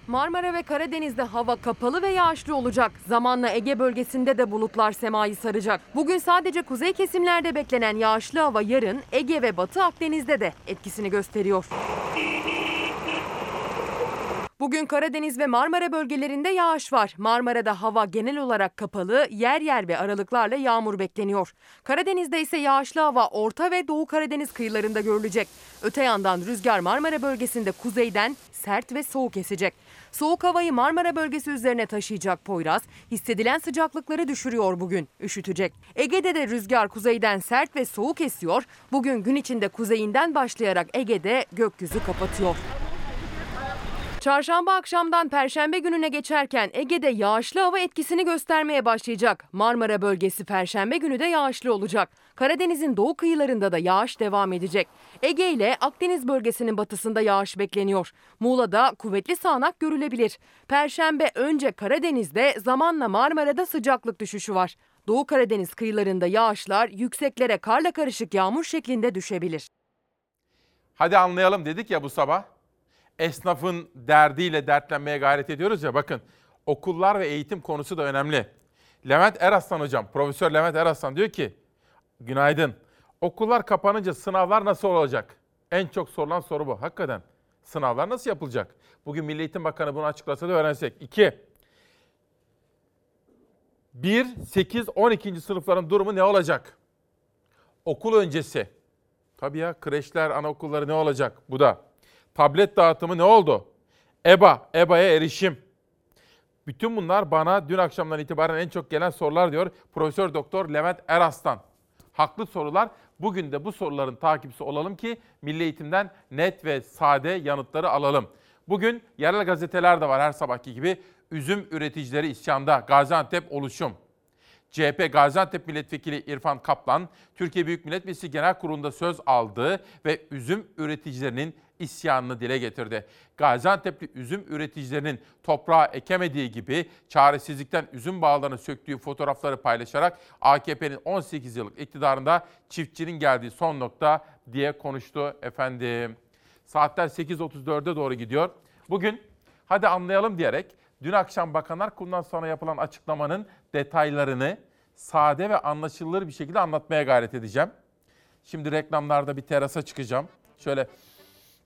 Speaker 5: Marmara ve Karadeniz'de hava kapalı ve yağışlı olacak. Zamanla Ege bölgesinde de bulutlar semayı saracak. Bugün sadece kuzey kesimlerde beklenen yağışlı hava yarın Ege ve Batı Akdeniz'de de etkisini gösteriyor. Bugün Karadeniz ve Marmara bölgelerinde yağış var. Marmara'da hava genel olarak kapalı, yer yer ve aralıklarla yağmur bekleniyor. Karadeniz'de ise yağışlı hava Orta ve Doğu Karadeniz kıyılarında görülecek. Öte yandan rüzgar Marmara bölgesinde kuzeyden sert ve soğuk esecek. Soğuk havayı Marmara bölgesi üzerine taşıyacak Poyraz, hissedilen sıcaklıkları düşürüyor bugün, üşütecek. Ege'de de rüzgar kuzeyden sert ve soğuk esiyor. Bugün gün içinde kuzeyinden başlayarak Ege'de gökyüzü kapatıyor. Çarşamba akşamdan perşembe gününe geçerken Ege'de yağışlı hava etkisini göstermeye başlayacak. Marmara bölgesi perşembe günü de yağışlı olacak. Karadeniz'in doğu kıyılarında da yağış devam edecek. Ege ile Akdeniz bölgesinin batısında yağış bekleniyor. Muğla'da kuvvetli sağanak görülebilir. Perşembe önce Karadeniz'de zamanla Marmara'da sıcaklık düşüşü var. Doğu Karadeniz kıyılarında yağışlar yükseklere karla karışık yağmur şeklinde düşebilir.
Speaker 1: Hadi anlayalım dedik ya bu sabah. Esnafın derdiyle dertlenmeye gayret ediyoruz ya bakın. Okullar ve eğitim konusu da önemli. Levent Eraslan hocam, Profesör Levent Eraslan diyor ki, günaydın. Okullar kapanınca sınavlar nasıl olacak? En çok sorulan soru bu. Hakikaten sınavlar nasıl yapılacak? Bugün Milli Eğitim Bakanı bunu açıklasa da öğrensek. İki, 1, 8, 12. sınıfların durumu ne olacak? Okul öncesi. Tabii ya kreşler, anaokulları ne olacak? Bu da. Tablet dağıtımı ne oldu? EBA, EBA'ya erişim. Bütün bunlar bana dün akşamdan itibaren en çok gelen sorular diyor Profesör Doktor Levent Eraslan. Haklı sorular. Bugün de bu soruların takipçisi olalım ki Milli Eğitim'den net ve sade yanıtları alalım. Bugün yerel gazeteler de var her sabahki gibi. Üzüm üreticileri isyanda. Gaziantep oluşum. CHP Gaziantep Milletvekili İrfan Kaplan, Türkiye Büyük Millet Meclisi Genel Kurulu'nda söz aldı ve üzüm üreticilerinin isyanını dile getirdi. Gaziantep'li üzüm üreticilerinin toprağa ekemediği gibi çaresizlikten üzüm bağlarını söktüğü fotoğrafları paylaşarak AKP'nin 18 yıllık iktidarında çiftçinin geldiği son nokta diye konuştu efendim. Saatler 8.34'e doğru gidiyor. Bugün hadi anlayalım diyerek dün akşam Bakanlar Kurulu'ndan sonra yapılan açıklamanın detaylarını sade ve anlaşılır bir şekilde anlatmaya gayret edeceğim. Şimdi reklamlarda bir terasa çıkacağım. Şöyle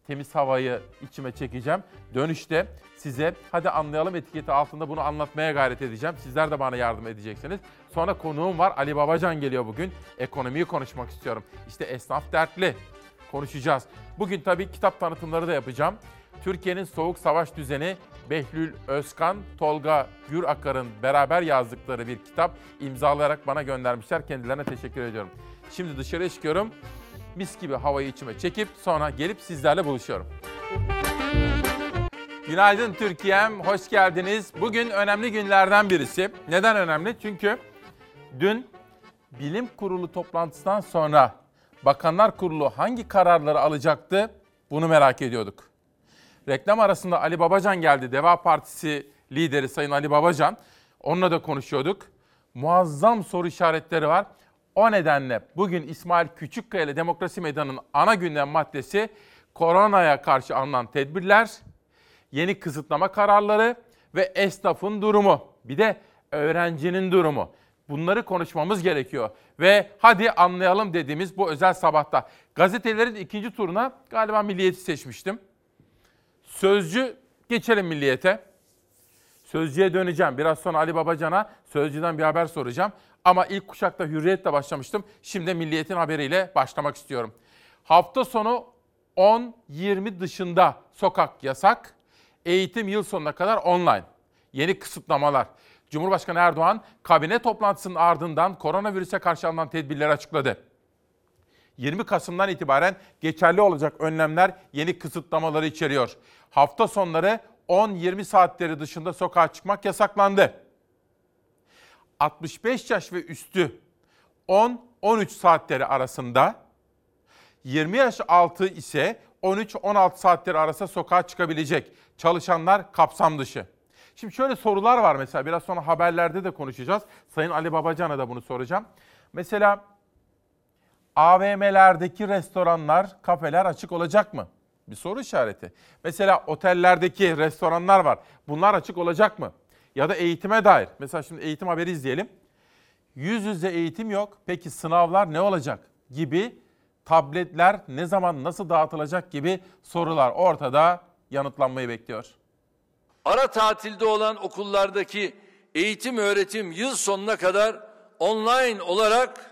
Speaker 1: temiz havayı içime çekeceğim. Dönüşte size hadi anlayalım etiketi altında bunu anlatmaya gayret edeceğim. Sizler de bana yardım edeceksiniz. Sonra konuğum var Ali Babacan geliyor bugün. Ekonomiyi konuşmak istiyorum. İşte esnaf dertli. Konuşacağız. Bugün tabii kitap tanıtımları da yapacağım. Türkiye'nin Soğuk Savaş Düzeni Behlül Özkan, Tolga Gürakar'ın beraber yazdıkları bir kitap imzalayarak bana göndermişler. Kendilerine teşekkür ediyorum. Şimdi dışarıya çıkıyorum. Mis gibi havayı içime çekip sonra gelip sizlerle buluşuyorum. Günaydın Türkiye'm, hoş geldiniz. Bugün önemli günlerden birisi. Neden önemli? Çünkü dün bilim kurulu toplantısından sonra Bakanlar Kurulu hangi kararları alacaktı? Bunu merak ediyorduk. Reklam arasında Ali Babacan geldi. Deva Partisi lideri Sayın Ali Babacan. Onunla da konuşuyorduk. Muazzam soru işaretleri var. O nedenle bugün İsmail Küçükkaya ile Demokrasi Meydanı'nın ana gündem maddesi koronaya karşı alınan tedbirler, yeni kısıtlama kararları ve esnafın durumu. Bir de öğrencinin durumu. Bunları konuşmamız gerekiyor. Ve hadi anlayalım dediğimiz bu özel sabahta. Gazetelerin ikinci turuna galiba Milliyet'i seçmiştim. Sözcü geçelim Milliyet'e. Sözcüye döneceğim. Biraz sonra Ali Babacan'a Sözcü'den bir haber soracağım. Ama ilk kuşakta Hürriyet'le başlamıştım. Şimdi Milliyet'in haberiyle başlamak istiyorum. Hafta sonu 10-20 dışında sokak yasak. Eğitim yıl sonuna kadar online. Yeni kısıtlamalar. Cumhurbaşkanı Erdoğan kabine toplantısının ardından koronavirüse karşı alınan tedbirleri açıkladı. 20 Kasım'dan itibaren geçerli olacak önlemler yeni kısıtlamaları içeriyor. Hafta sonları 10-20 saatleri dışında sokağa çıkmak yasaklandı. 65 yaş ve üstü 10-13 saatleri arasında, 20 yaş altı ise 13-16 saatleri arasında sokağa çıkabilecek. Çalışanlar kapsam dışı. Şimdi şöyle sorular var mesela biraz sonra haberlerde de konuşacağız. Sayın Ali Babacan'a da bunu soracağım. Mesela AVM'lerdeki restoranlar, kafeler açık olacak mı? Bir soru işareti. Mesela otellerdeki restoranlar var. Bunlar açık olacak mı? Ya da eğitime dair. Mesela şimdi eğitim haberi izleyelim. Yüz yüze eğitim yok. Peki sınavlar ne olacak? Gibi tabletler ne zaman nasıl dağıtılacak gibi sorular ortada yanıtlanmayı bekliyor.
Speaker 2: Ara tatilde olan okullardaki eğitim öğretim yıl sonuna kadar online olarak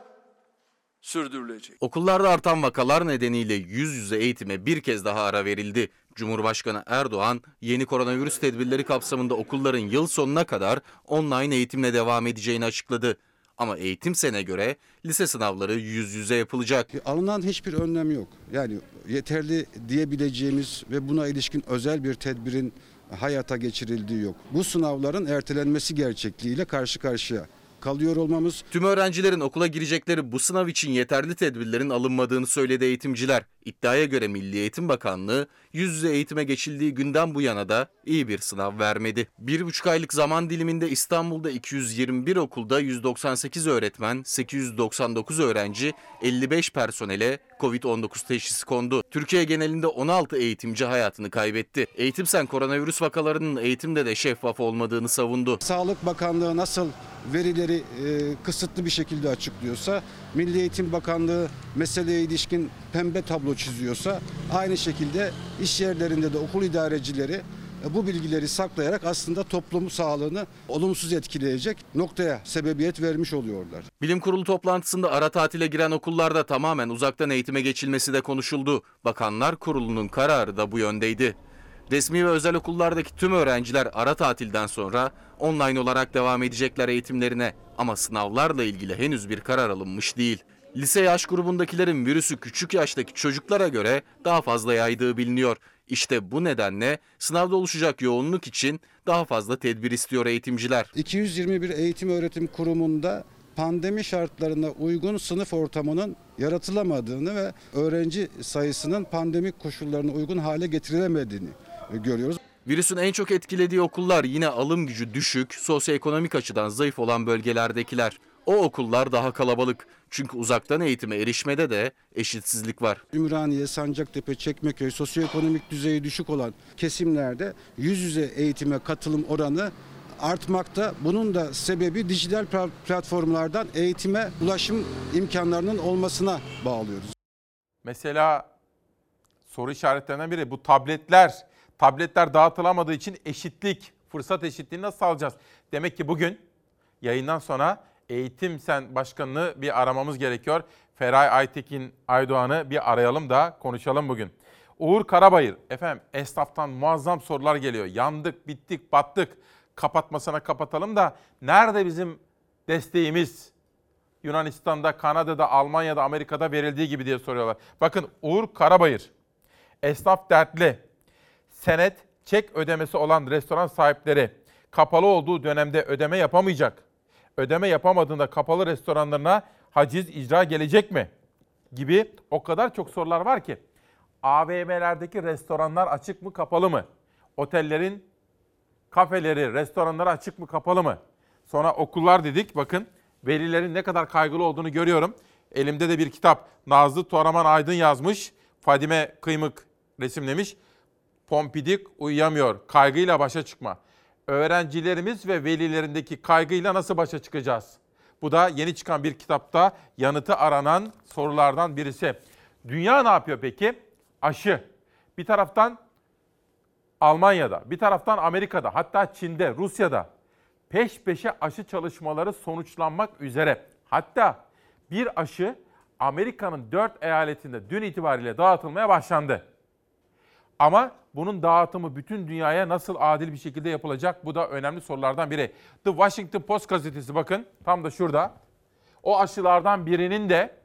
Speaker 2: sürdürülecek.
Speaker 10: Okullarda artan vakalar nedeniyle yüz yüze eğitime bir kez daha ara verildi. Cumhurbaşkanı Erdoğan yeni koronavirüs tedbirleri kapsamında okulların yıl sonuna kadar online eğitimle devam edeceğini açıkladı. Ama eğitim sene göre lise sınavları yüz yüze yapılacak.
Speaker 22: Alınan hiçbir önlem yok. Yani yeterli diyebileceğimiz ve buna ilişkin özel bir tedbirin hayata geçirildiği yok. Bu sınavların ertelenmesi gerçekliğiyle karşı karşıya kalıyor olmamız.
Speaker 10: Tüm öğrencilerin okula girecekleri bu sınav için yeterli tedbirlerin alınmadığını söyledi eğitimciler. İddiaya göre Milli Eğitim Bakanlığı yüz yüze eğitime geçildiği günden bu yana da iyi bir sınav vermedi. Bir buçuk aylık zaman diliminde İstanbul'da 221 okulda 198 öğretmen, 899 öğrenci, 55 personele Covid-19 teşhisi kondu. Türkiye genelinde 16 eğitimci hayatını kaybetti. Eğitim Sen koronavirüs vakalarının eğitimde de şeffaf olmadığını savundu.
Speaker 22: Sağlık Bakanlığı nasıl verileri e, kısıtlı bir şekilde açıklıyorsa, Milli Eğitim Bakanlığı meseleye ilişkin pembe tablo çiziyorsa aynı şekilde iş yerlerinde de okul idarecileri bu bilgileri saklayarak aslında toplumu sağlığını olumsuz etkileyecek noktaya sebebiyet vermiş oluyorlar.
Speaker 10: Bilim Kurulu toplantısında ara tatile giren okullarda tamamen uzaktan eğitime geçilmesi de konuşuldu. Bakanlar Kurulu'nun kararı da bu yöndeydi. Resmi ve özel okullardaki tüm öğrenciler ara tatilden sonra online olarak devam edecekler eğitimlerine ama sınavlarla ilgili henüz bir karar alınmış değil. Lise yaş grubundakilerin virüsü küçük yaştaki çocuklara göre daha fazla yaydığı biliniyor. İşte bu nedenle sınavda oluşacak yoğunluk için daha fazla tedbir istiyor eğitimciler.
Speaker 22: 221 Eğitim Öğretim Kurumu'nda pandemi şartlarına uygun sınıf ortamının yaratılamadığını ve öğrenci sayısının pandemik koşullarına uygun hale getirilemediğini görüyoruz.
Speaker 10: Virüsün en çok etkilediği okullar yine alım gücü düşük, sosyoekonomik açıdan zayıf olan bölgelerdekiler. O okullar daha kalabalık. Çünkü uzaktan eğitime erişmede de eşitsizlik var.
Speaker 22: Ümraniye, Sancaktepe, Çekmeköy sosyoekonomik düzeyi düşük olan kesimlerde yüz yüze eğitime katılım oranı artmakta. Bunun da sebebi dijital platformlardan eğitime ulaşım imkanlarının olmasına bağlıyoruz.
Speaker 1: Mesela soru işaretlerinden biri bu tabletler. Tabletler dağıtılamadığı için eşitlik, fırsat eşitliğini nasıl sağlayacağız? Demek ki bugün yayından sonra Eğitim Sen Başkanı'nı bir aramamız gerekiyor. Feray Aytekin Aydoğan'ı bir arayalım da konuşalım bugün. Uğur Karabayır, efendim esnaftan muazzam sorular geliyor. Yandık, bittik, battık. Kapatmasına kapatalım da nerede bizim desteğimiz? Yunanistan'da, Kanada'da, Almanya'da, Amerika'da verildiği gibi diye soruyorlar. Bakın Uğur Karabayır, esnaf dertli, senet, çek ödemesi olan restoran sahipleri kapalı olduğu dönemde ödeme yapamayacak ödeme yapamadığında kapalı restoranlarına haciz icra gelecek mi? Gibi o kadar çok sorular var ki. AVM'lerdeki restoranlar açık mı kapalı mı? Otellerin kafeleri, restoranları açık mı kapalı mı? Sonra okullar dedik bakın velilerin ne kadar kaygılı olduğunu görüyorum. Elimde de bir kitap Nazlı Toraman Aydın yazmış. Fadime Kıymık resimlemiş. Pompidik uyuyamıyor. Kaygıyla başa çıkma öğrencilerimiz ve velilerindeki kaygıyla nasıl başa çıkacağız? Bu da yeni çıkan bir kitapta yanıtı aranan sorulardan birisi. Dünya ne yapıyor peki? Aşı. Bir taraftan Almanya'da, bir taraftan Amerika'da, hatta Çin'de, Rusya'da peş peşe aşı çalışmaları sonuçlanmak üzere. Hatta bir aşı Amerika'nın 4 eyaletinde dün itibariyle dağıtılmaya başlandı. Ama bunun dağıtımı bütün dünyaya nasıl adil bir şekilde yapılacak? Bu da önemli sorulardan biri. The Washington Post gazetesi bakın tam da şurada. O aşılardan birinin de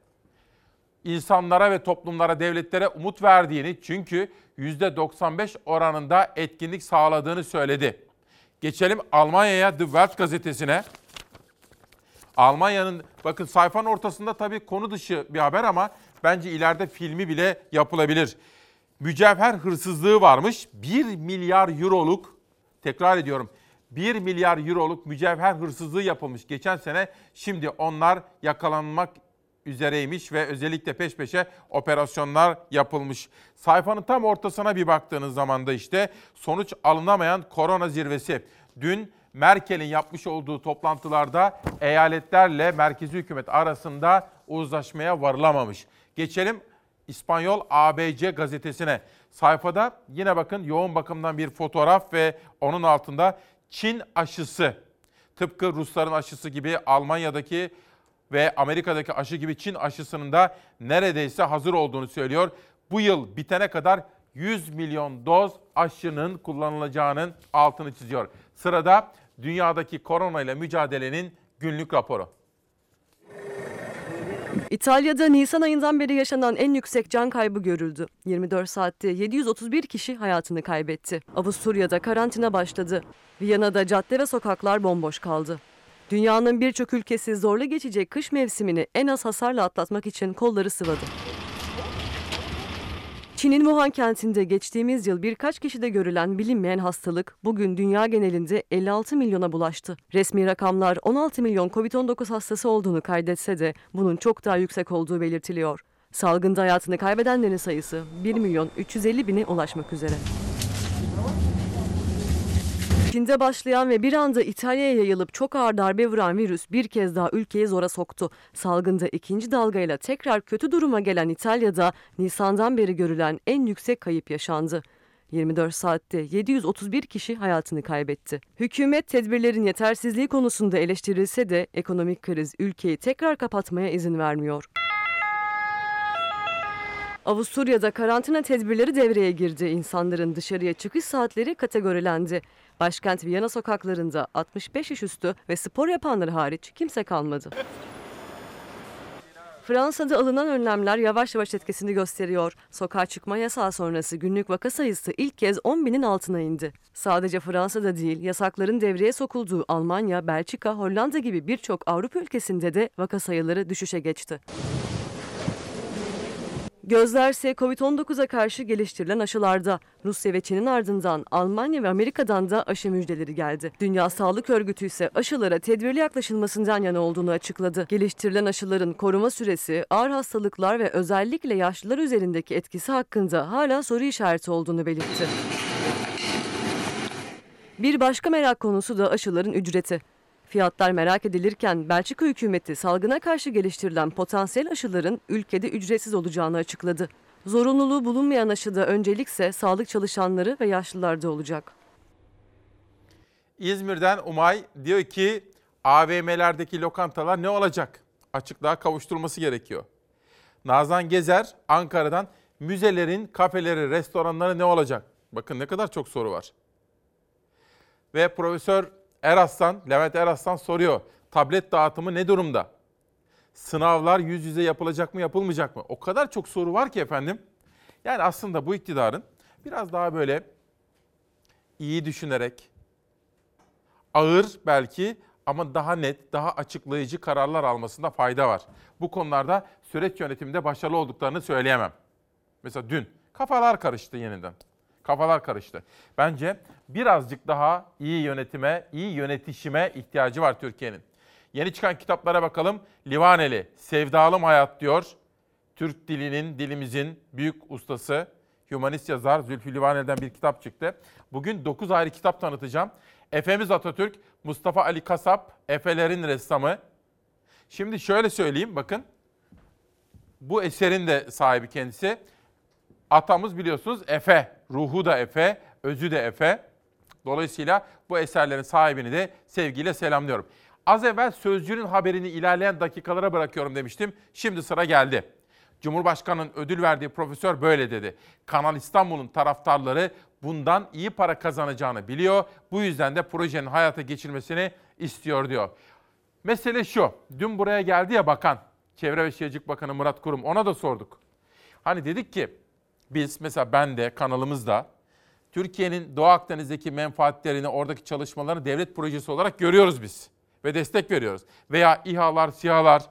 Speaker 1: insanlara ve toplumlara, devletlere umut verdiğini çünkü %95 oranında etkinlik sağladığını söyledi. Geçelim Almanya'ya The Welt gazetesine. Almanya'nın bakın sayfanın ortasında tabii konu dışı bir haber ama bence ileride filmi bile yapılabilir. Mücevher hırsızlığı varmış. 1 milyar euroluk tekrar ediyorum 1 milyar euroluk mücevher hırsızlığı yapılmış geçen sene. Şimdi onlar yakalanmak üzereymiş ve özellikle peş peşe operasyonlar yapılmış. Sayfanın tam ortasına bir baktığınız zaman da işte sonuç alınamayan korona zirvesi. Dün Merkel'in yapmış olduğu toplantılarda eyaletlerle merkezi hükümet arasında uzlaşmaya varılamamış. Geçelim İspanyol ABC gazetesine. Sayfada yine bakın yoğun bakımdan bir fotoğraf ve onun altında Çin aşısı. Tıpkı Rusların aşısı gibi Almanya'daki ve Amerika'daki aşı gibi Çin aşısının da neredeyse hazır olduğunu söylüyor. Bu yıl bitene kadar 100 milyon doz aşının kullanılacağının altını çiziyor. Sırada dünyadaki korona ile mücadelenin günlük raporu.
Speaker 23: İtalya'da Nisan ayından beri yaşanan en yüksek can kaybı görüldü. 24 saatte 731 kişi hayatını kaybetti. Avusturya'da karantina başladı. Viyana'da cadde ve sokaklar bomboş kaldı. Dünyanın birçok ülkesi zorlu geçecek kış mevsimini en az hasarla atlatmak için kolları sıvadı. Çin'in Wuhan kentinde geçtiğimiz yıl birkaç kişide görülen bilinmeyen hastalık bugün dünya genelinde 56 milyona bulaştı. Resmi rakamlar 16 milyon COVID-19 hastası olduğunu kaydetse de bunun çok daha yüksek olduğu belirtiliyor. Salgında hayatını kaybedenlerin sayısı 1 milyon 350 bine ulaşmak üzere. Çin'de başlayan ve bir anda İtalya'ya yayılıp çok ağır darbe vuran virüs bir kez daha ülkeyi zora soktu. Salgında ikinci dalgayla tekrar kötü duruma gelen İtalya'da Nisan'dan beri görülen en yüksek kayıp yaşandı. 24 saatte 731 kişi hayatını kaybetti. Hükümet tedbirlerin yetersizliği konusunda eleştirilse de ekonomik kriz ülkeyi tekrar kapatmaya izin vermiyor. Avusturya'da karantina tedbirleri devreye girdi. İnsanların dışarıya çıkış saatleri kategorilendi. Başkent Viyana sokaklarında 65 yaş üstü ve spor yapanlar hariç kimse kalmadı. Fransa'da alınan önlemler yavaş yavaş etkisini gösteriyor. Sokağa çıkma yasağı sonrası günlük vaka sayısı ilk kez 10 binin altına indi. Sadece Fransa'da değil, yasakların devreye sokulduğu Almanya, Belçika, Hollanda gibi birçok Avrupa ülkesinde de vaka sayıları düşüşe geçti. Gözler ise Covid-19'a karşı geliştirilen aşılarda. Rusya ve Çin'in ardından Almanya ve Amerika'dan da aşı müjdeleri geldi. Dünya Sağlık Örgütü ise aşılara tedbirli yaklaşılmasından yana olduğunu açıkladı. Geliştirilen aşıların koruma süresi, ağır hastalıklar ve özellikle yaşlılar üzerindeki etkisi hakkında hala soru işareti olduğunu belirtti. Bir başka merak konusu da aşıların ücreti. Fiyatlar merak edilirken Belçika hükümeti salgına karşı geliştirilen potansiyel aşıların ülkede ücretsiz olacağını açıkladı. Zorunluluğu bulunmayan aşıda öncelikse sağlık çalışanları ve yaşlılarda olacak.
Speaker 1: İzmir'den Umay diyor ki AVM'lerdeki lokantalar ne olacak? Açıklığa kavuşturulması gerekiyor. Nazan Gezer Ankara'dan müzelerin, kafeleri, restoranları ne olacak? Bakın ne kadar çok soru var. Ve Profesör Eraslan, Levent Eraslan soruyor. Tablet dağıtımı ne durumda? Sınavlar yüz yüze yapılacak mı, yapılmayacak mı? O kadar çok soru var ki efendim. Yani aslında bu iktidarın biraz daha böyle iyi düşünerek, ağır belki ama daha net, daha açıklayıcı kararlar almasında fayda var. Bu konularda süreç yönetiminde başarılı olduklarını söyleyemem. Mesela dün kafalar karıştı yeniden. Kafalar karıştı. Bence birazcık daha iyi yönetime, iyi yönetişime ihtiyacı var Türkiye'nin. Yeni çıkan kitaplara bakalım. Livaneli, Sevdalım Hayat diyor. Türk dilinin, dilimizin büyük ustası, humanist yazar Zülfü Livaneli'den bir kitap çıktı. Bugün 9 ayrı kitap tanıtacağım. Efemiz Atatürk, Mustafa Ali Kasap, Efelerin ressamı. Şimdi şöyle söyleyeyim bakın. Bu eserin de sahibi kendisi. Atamız biliyorsunuz Efe. Ruhu da Efe, özü de Efe. Dolayısıyla bu eserlerin sahibini de sevgiyle selamlıyorum. Az evvel Sözcü'nün haberini ilerleyen dakikalara bırakıyorum demiştim. Şimdi sıra geldi. Cumhurbaşkanı'nın ödül verdiği profesör böyle dedi. Kanal İstanbul'un taraftarları bundan iyi para kazanacağını biliyor. Bu yüzden de projenin hayata geçirmesini istiyor diyor. Mesele şu. Dün buraya geldi ya bakan, Çevre ve Şehircilik Bakanı Murat Kurum. Ona da sorduk. Hani dedik ki biz mesela ben de kanalımızda Türkiye'nin Doğu Akdeniz'deki menfaatlerini, oradaki çalışmalarını devlet projesi olarak görüyoruz biz. Ve destek veriyoruz. Veya İHA'lar, SİHA'lar,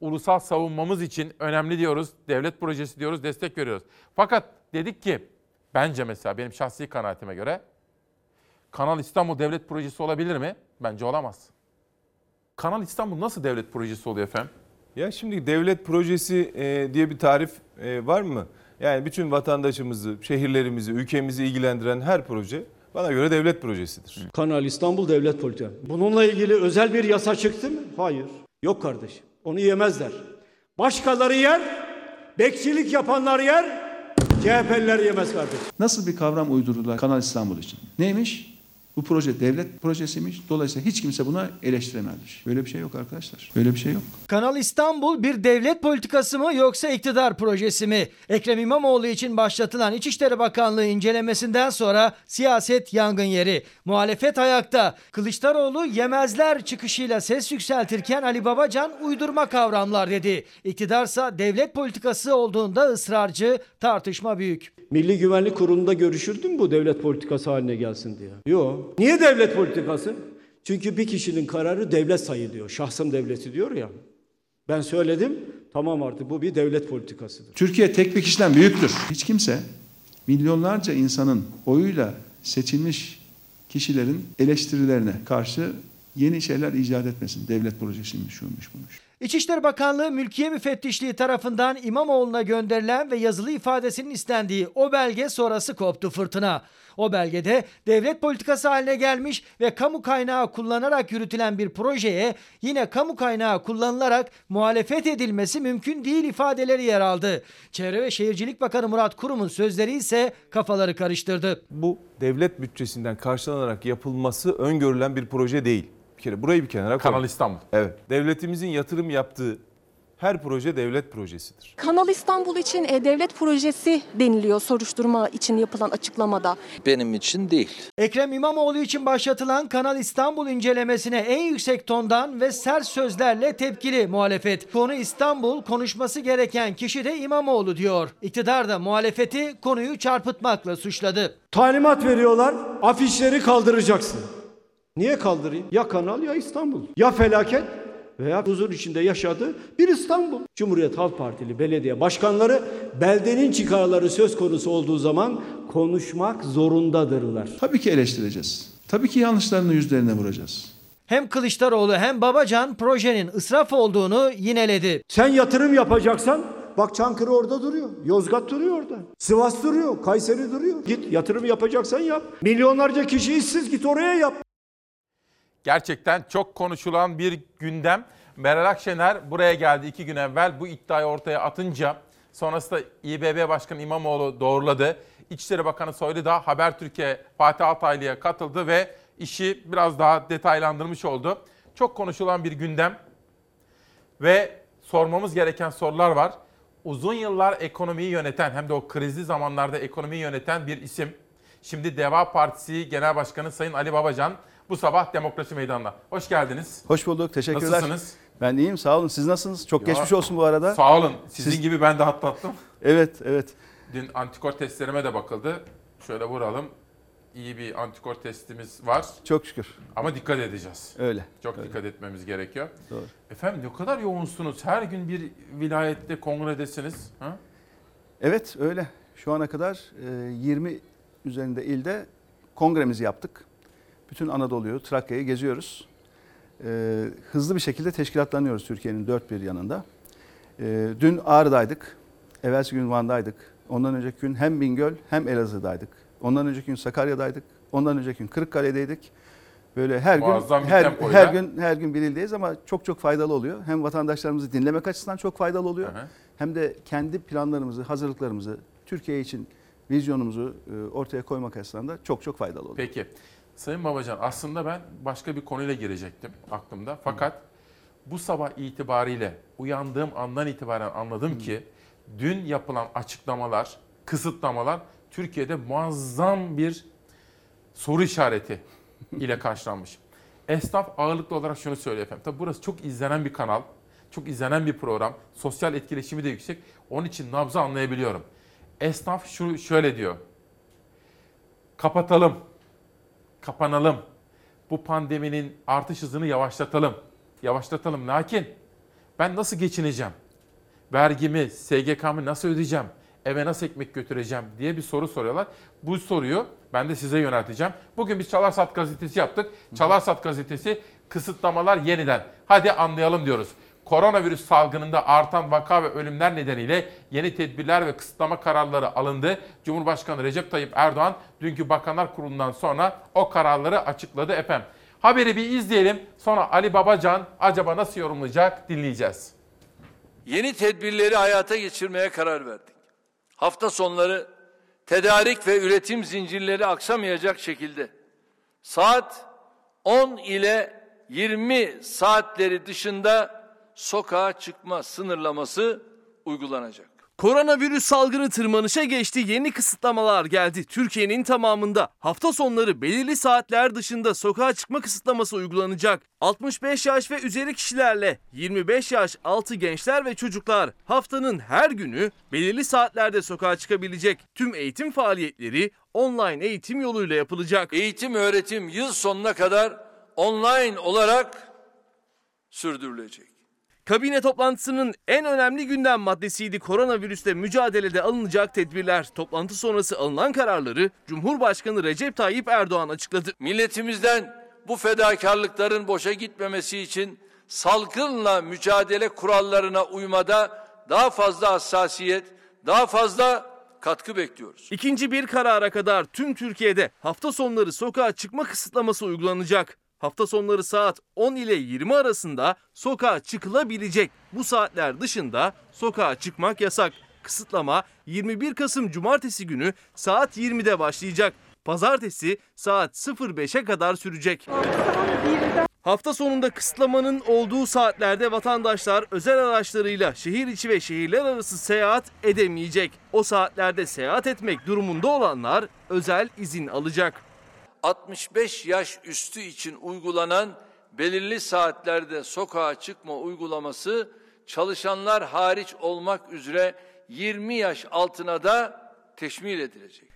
Speaker 1: ulusal savunmamız için önemli diyoruz. Devlet projesi diyoruz, destek veriyoruz. Fakat dedik ki, bence mesela benim şahsi kanaatime göre Kanal İstanbul devlet projesi olabilir mi? Bence olamaz. Kanal İstanbul nasıl devlet projesi oluyor efendim?
Speaker 17: Ya şimdi devlet projesi e, diye bir tarif e, var mı? Yani bütün vatandaşımızı, şehirlerimizi, ülkemizi ilgilendiren her proje bana göre devlet projesidir.
Speaker 24: Kanal İstanbul Devlet Politika. Bununla ilgili özel bir yasa çıktı mı? Hayır. Yok kardeşim. Onu yemezler. Başkaları yer, bekçilik yapanlar yer, CHP'liler yemez kardeşim.
Speaker 25: Nasıl bir kavram uydurdular Kanal İstanbul için? Neymiş? Bu proje devlet projesiymiş. Dolayısıyla hiç kimse buna eleştiremezmiş. Böyle bir şey yok arkadaşlar. Böyle bir şey yok.
Speaker 26: Kanal İstanbul bir devlet politikası mı yoksa iktidar projesi mi? Ekrem İmamoğlu için başlatılan İçişleri Bakanlığı incelemesinden sonra siyaset yangın yeri. Muhalefet ayakta. Kılıçdaroğlu yemezler çıkışıyla ses yükseltirken Ali Babacan uydurma kavramlar dedi. İktidarsa devlet politikası olduğunda ısrarcı, tartışma büyük.
Speaker 24: Milli Güvenlik Kurulu'nda görüşüldü mü bu devlet politikası haline gelsin diye? Yok. Niye devlet politikası? Çünkü bir kişinin kararı devlet sayılıyor. Şahsım devleti diyor ya. Ben söyledim. Tamam artık bu bir devlet politikasıdır.
Speaker 25: Türkiye tek bir kişiden büyüktür. Hiç kimse milyonlarca insanın oyuyla seçilmiş kişilerin eleştirilerine karşı yeni şeyler icat etmesin. Devlet projesiymiş, şuymuş, buymuş.
Speaker 26: İçişleri Bakanlığı Mülkiye Müfettişliği tarafından İmamoğlu'na gönderilen ve yazılı ifadesinin istendiği o belge sonrası koptu fırtına. O belgede devlet politikası haline gelmiş ve kamu kaynağı kullanarak yürütülen bir projeye yine kamu kaynağı kullanılarak muhalefet edilmesi mümkün değil ifadeleri yer aldı. Çevre ve Şehircilik Bakanı Murat Kurum'un sözleri ise kafaları karıştırdı.
Speaker 17: Bu devlet bütçesinden karşılanarak yapılması öngörülen bir proje değil. Bir kere burayı bir kenara koyalım.
Speaker 1: Kanal İstanbul.
Speaker 17: Evet. Devletimizin yatırım yaptığı her proje devlet projesidir.
Speaker 15: Kanal İstanbul için e, devlet projesi deniliyor soruşturma için yapılan açıklamada.
Speaker 16: Benim için değil.
Speaker 26: Ekrem İmamoğlu için başlatılan Kanal İstanbul incelemesine en yüksek tondan ve sert sözlerle tepkili muhalefet. Konu İstanbul, konuşması gereken kişi de İmamoğlu diyor. İktidar da muhalefeti konuyu çarpıtmakla suçladı.
Speaker 24: Talimat veriyorlar. Afişleri kaldıracaksın. Niye kaldırayım? Ya kanal ya İstanbul. Ya felaket veya huzur içinde yaşadığı bir İstanbul. Cumhuriyet Halk Partili belediye başkanları beldenin çıkarları söz konusu olduğu zaman konuşmak zorundadırlar.
Speaker 25: Tabii ki eleştireceğiz. Tabii ki yanlışlarını yüzlerine vuracağız.
Speaker 26: Hem Kılıçdaroğlu hem Babacan projenin ısraf olduğunu yineledi.
Speaker 24: Sen yatırım yapacaksan bak Çankırı orada duruyor. Yozgat duruyor orada. Sivas duruyor. Kayseri duruyor. Git yatırım yapacaksan yap. Milyonlarca kişi işsiz git oraya yap.
Speaker 1: Gerçekten çok konuşulan bir gündem. Meral Akşener buraya geldi iki gün evvel bu iddiayı ortaya atınca sonrasında İBB Başkanı İmamoğlu doğruladı. İçişleri Bakanı Soylu da Haber Türkiye Fatih Altaylı'ya katıldı ve işi biraz daha detaylandırmış oldu. Çok konuşulan bir gündem ve sormamız gereken sorular var. Uzun yıllar ekonomiyi yöneten hem de o krizli zamanlarda ekonomiyi yöneten bir isim. Şimdi Deva Partisi Genel Başkanı Sayın Ali Babacan bu sabah Demokrasi Meydanı'na. Hoş geldiniz.
Speaker 27: Hoş bulduk. Teşekkürler.
Speaker 1: Nasılsınız?
Speaker 27: Ben iyiyim. Sağ olun. Siz nasılsınız? Çok
Speaker 1: Ya,
Speaker 27: geçmiş olsun bu arada.
Speaker 1: Sağ olun. Sizin
Speaker 27: Siz-
Speaker 1: gibi ben de atlattım.
Speaker 27: Evet, evet.
Speaker 1: Dün antikor testlerime de bakıldı. Şöyle vuralım. İyi bir antikor testimiz var.
Speaker 27: Çok şükür.
Speaker 1: Ama dikkat edeceğiz.
Speaker 27: Öyle.
Speaker 1: Çok
Speaker 27: öyle.
Speaker 1: dikkat etmemiz gerekiyor.
Speaker 27: Doğru.
Speaker 1: Efendim ne kadar yoğunsunuz. Her gün bir vilayette kongredesiniz. Ha?
Speaker 27: Evet, öyle. Şu ana kadar e, 20 üzerinde ilde kongremizi yaptık. Bütün Anadolu'yu, Trakya'yı geziyoruz. E, hızlı bir şekilde teşkilatlanıyoruz Türkiye'nin dört bir yanında. E, dün Ağrı'daydık. Evvelsi gün Van'daydık. Ondan önceki gün hem Bingöl hem Elazığ'daydık. Ondan önceki gün Sakarya'daydık. Ondan önceki gün Kırıkkale'deydik. Böyle her
Speaker 1: Muazzam
Speaker 27: gün her,
Speaker 1: tempoyla.
Speaker 27: her gün her gün bir ildeyiz ama çok çok faydalı oluyor. Hem vatandaşlarımızı dinlemek açısından çok faydalı oluyor.
Speaker 1: Hı hı.
Speaker 27: Hem de kendi planlarımızı, hazırlıklarımızı, Türkiye için vizyonumuzu e, ortaya koymak açısından da çok çok faydalı oluyor.
Speaker 1: Peki. Sayın Babacan aslında ben başka bir konuyla girecektim aklımda. Fakat bu sabah itibariyle uyandığım andan itibaren anladım ki dün yapılan açıklamalar, kısıtlamalar Türkiye'de muazzam bir soru işareti ile karşılanmış. Esnaf ağırlıklı olarak şunu söylüyor efendim. Tabii burası çok izlenen bir kanal. Çok izlenen bir program. Sosyal etkileşimi de yüksek. Onun için nabzı anlayabiliyorum. Esnaf şu şöyle diyor. Kapatalım. Kapanalım. Bu pandeminin artış hızını yavaşlatalım. Yavaşlatalım. Lakin ben nasıl geçineceğim? Vergimi, SGK'mı nasıl ödeyeceğim? Eve nasıl ekmek götüreceğim diye bir soru soruyorlar. Bu soruyu ben de size yönelteceğim. Bugün biz Çalarsat gazetesi yaptık. Çalarsat gazetesi kısıtlamalar yeniden. Hadi anlayalım diyoruz. Koronavirüs salgınında artan vaka ve ölümler nedeniyle yeni tedbirler ve kısıtlama kararları alındı. Cumhurbaşkanı Recep Tayyip Erdoğan dünkü Bakanlar Kurulu'ndan sonra o kararları açıkladı efendim. Haberi bir izleyelim. Sonra Ali Babacan acaba nasıl yorumlayacak dinleyeceğiz.
Speaker 2: Yeni tedbirleri hayata geçirmeye karar verdik. Hafta sonları tedarik ve üretim zincirleri aksamayacak şekilde saat 10 ile 20 saatleri dışında sokağa çıkma sınırlaması uygulanacak.
Speaker 3: Koronavirüs salgını tırmanışa geçti, yeni kısıtlamalar geldi. Türkiye'nin tamamında hafta sonları belirli saatler dışında sokağa çıkma kısıtlaması uygulanacak. 65 yaş ve üzeri kişilerle 25 yaş altı gençler ve çocuklar haftanın her günü belirli saatlerde sokağa çıkabilecek. Tüm eğitim faaliyetleri online eğitim yoluyla yapılacak.
Speaker 2: Eğitim öğretim yıl sonuna kadar online olarak sürdürülecek.
Speaker 3: Kabine toplantısının en önemli gündem maddesiydi koronavirüsle mücadelede alınacak tedbirler. Toplantı sonrası alınan kararları Cumhurbaşkanı Recep Tayyip Erdoğan açıkladı.
Speaker 2: Milletimizden bu fedakarlıkların boşa gitmemesi için salgınla mücadele kurallarına uymada daha fazla hassasiyet, daha fazla katkı bekliyoruz.
Speaker 3: İkinci bir karara kadar tüm Türkiye'de hafta sonları sokağa çıkma kısıtlaması uygulanacak. Hafta sonları saat 10 ile 20 arasında sokağa çıkılabilecek. Bu saatler dışında sokağa çıkmak yasak. Kısıtlama 21 Kasım Cumartesi günü saat 20'de başlayacak. Pazartesi saat 05'e kadar sürecek. Hafta sonunda kısıtlamanın olduğu saatlerde vatandaşlar özel araçlarıyla şehir içi ve şehirler arası seyahat edemeyecek. O saatlerde seyahat etmek durumunda olanlar özel izin alacak.
Speaker 2: 65 yaş üstü için uygulanan belirli saatlerde sokağa çıkma uygulaması çalışanlar hariç olmak üzere 20 yaş altına da teşmil edilecek.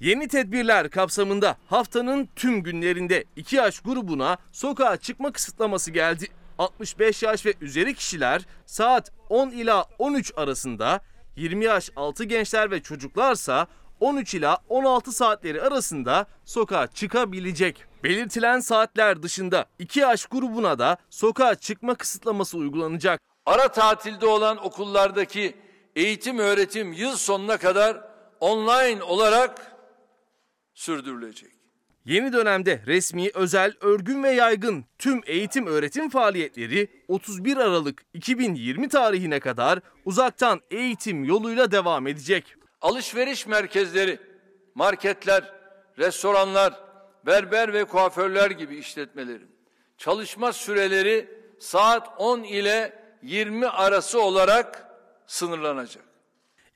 Speaker 3: Yeni tedbirler kapsamında haftanın tüm günlerinde 2 yaş grubuna sokağa çıkma kısıtlaması geldi. 65 yaş ve üzeri kişiler saat 10 ila 13 arasında, 20 yaş altı gençler ve çocuklarsa 13 ila 16 saatleri arasında sokağa çıkabilecek. Belirtilen saatler dışında 2 yaş grubuna da sokağa çıkma kısıtlaması uygulanacak.
Speaker 2: Ara tatilde olan okullardaki eğitim öğretim yıl sonuna kadar online olarak sürdürülecek.
Speaker 3: Yeni dönemde resmi, özel, örgün ve yaygın tüm eğitim öğretim faaliyetleri 31 Aralık 2020 tarihine kadar uzaktan eğitim yoluyla devam edecek.
Speaker 2: Alışveriş merkezleri, marketler, restoranlar, berber ve kuaförler gibi işletmelerin çalışma süreleri saat 10 ile 20 arası olarak sınırlanacak.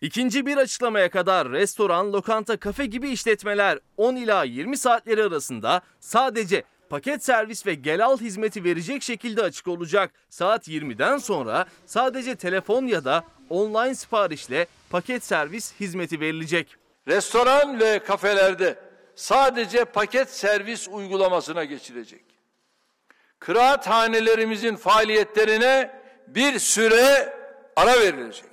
Speaker 3: İkinci bir açıklamaya kadar restoran, lokanta, kafe gibi işletmeler 10 ila 20 saatleri arasında sadece paket servis ve gel al hizmeti verecek şekilde açık olacak. Saat 20'den sonra sadece telefon ya da online siparişle paket servis hizmeti verilecek.
Speaker 2: Restoran ve kafelerde sadece paket servis uygulamasına geçilecek. Kıraathanelerimizin faaliyetlerine bir süre ara verilecek.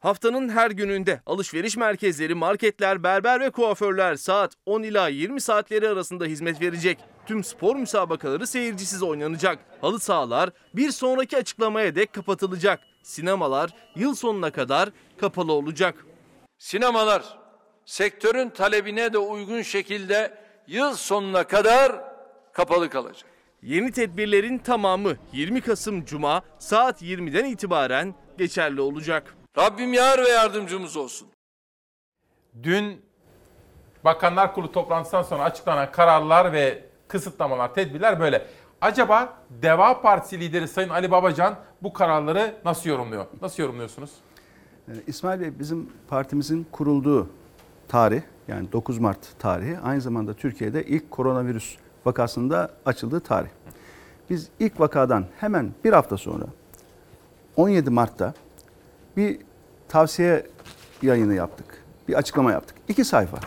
Speaker 3: Haftanın her gününde alışveriş merkezleri, marketler, berber ve kuaförler saat 10 ila 20 saatleri arasında hizmet verecek. Tüm spor müsabakaları seyircisiz oynanacak. Halı sahalar bir sonraki açıklamaya dek kapatılacak. Sinemalar yıl sonuna kadar kapalı olacak.
Speaker 2: Sinemalar sektörün talebine de uygun şekilde yıl sonuna kadar kapalı kalacak.
Speaker 3: Yeni tedbirlerin tamamı 20 Kasım Cuma saat 20'den itibaren geçerli olacak.
Speaker 2: Rabbim yar ve yardımcımız olsun.
Speaker 1: Dün Bakanlar Kurulu toplantısından sonra açıklanan kararlar ve kısıtlamalar, tedbirler böyle. Acaba Deva Partisi lideri Sayın Ali Babacan bu kararları nasıl yorumluyor? Nasıl yorumluyorsunuz?
Speaker 27: Ee, İsmail Bey bizim partimizin kurulduğu tarih yani 9 Mart tarihi aynı zamanda Türkiye'de ilk koronavirüs vakasında açıldığı tarih. Biz ilk vakadan hemen bir hafta sonra 17 Mart'ta bir tavsiye yayını yaptık. Bir açıklama yaptık. İki sayfa.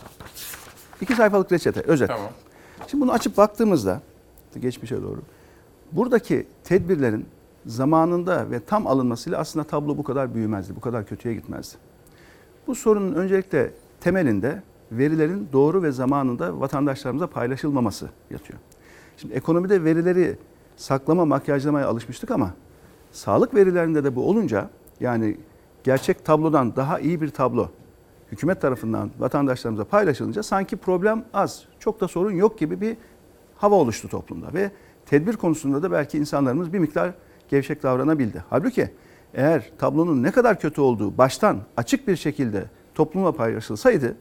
Speaker 27: İki sayfalık reçete, özet.
Speaker 1: Tamam.
Speaker 27: Şimdi bunu açıp baktığımızda geçmişe doğru buradaki tedbirlerin zamanında ve tam alınmasıyla aslında tablo bu kadar büyümezdi, bu kadar kötüye gitmezdi. Bu sorunun öncelikle temelinde verilerin doğru ve zamanında vatandaşlarımıza paylaşılmaması yatıyor. Şimdi ekonomide verileri saklama, makyajlamaya alışmıştık ama sağlık verilerinde de bu olunca yani gerçek tablodan daha iyi bir tablo hükümet tarafından vatandaşlarımıza paylaşılınca sanki problem az, çok da sorun yok gibi bir hava oluştu toplumda ve tedbir konusunda da belki insanlarımız bir miktar gevşek davranabildi. Halbuki eğer tablonun ne kadar kötü olduğu baştan açık bir şekilde toplumla paylaşılsaydı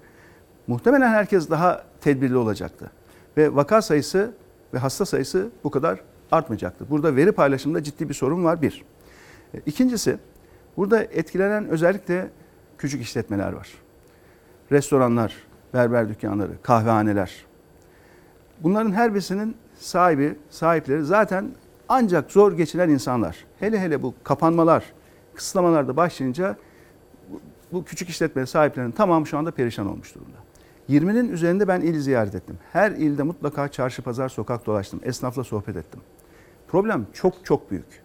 Speaker 27: muhtemelen herkes daha tedbirli olacaktı. Ve vaka sayısı ve hasta sayısı bu kadar artmayacaktı. Burada veri paylaşımında ciddi bir sorun var bir. E, İkincisi burada etkilenen özellikle küçük işletmeler var. Restoranlar, berber dükkanları, kahvehaneler. Bunların her birisinin sahibi, sahipleri zaten ancak zor geçinen insanlar. Hele hele bu kapanmalar, kısıtlamalar da başlayınca bu küçük işletme sahiplerinin tamamı şu anda perişan olmuş durumda. 20'nin üzerinde ben il ziyaret ettim. Her ilde mutlaka çarşı, pazar, sokak dolaştım. Esnafla sohbet ettim. Problem çok çok büyük.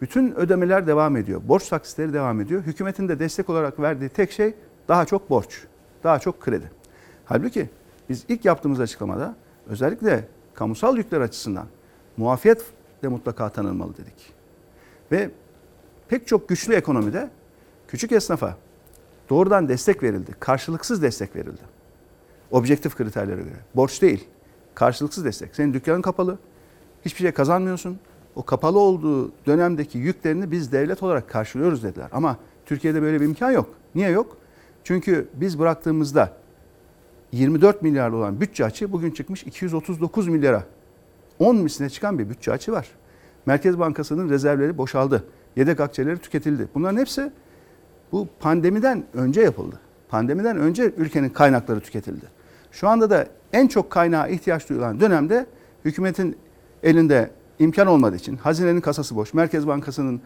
Speaker 27: Bütün ödemeler devam ediyor. Borç taksitleri devam ediyor. Hükümetin de destek olarak verdiği tek şey daha çok borç, daha çok kredi. Halbuki biz ilk yaptığımız açıklamada özellikle kamusal yükler açısından muafiyet de mutlaka tanınmalı dedik. Ve pek çok güçlü ekonomide küçük esnafa doğrudan destek verildi. Karşılıksız destek verildi. Objektif kriterlere göre. Borç değil. Karşılıksız destek. Senin dükkanın kapalı. Hiçbir şey kazanmıyorsun. O kapalı olduğu dönemdeki yüklerini biz devlet olarak karşılıyoruz dediler. Ama Türkiye'de böyle bir imkan yok. Niye yok? Çünkü biz bıraktığımızda 24 milyar olan bütçe açığı bugün çıkmış 239 milyara. 10 misline çıkan bir bütçe açığı var. Merkez Bankası'nın rezervleri boşaldı. Yedek akçeleri tüketildi. Bunların hepsi bu pandemiden önce yapıldı. Pandemiden önce ülkenin kaynakları tüketildi. Şu anda da en çok kaynağa ihtiyaç duyulan dönemde hükümetin elinde imkan olmadığı için hazinenin kasası boş, Merkez Bankası'nın e,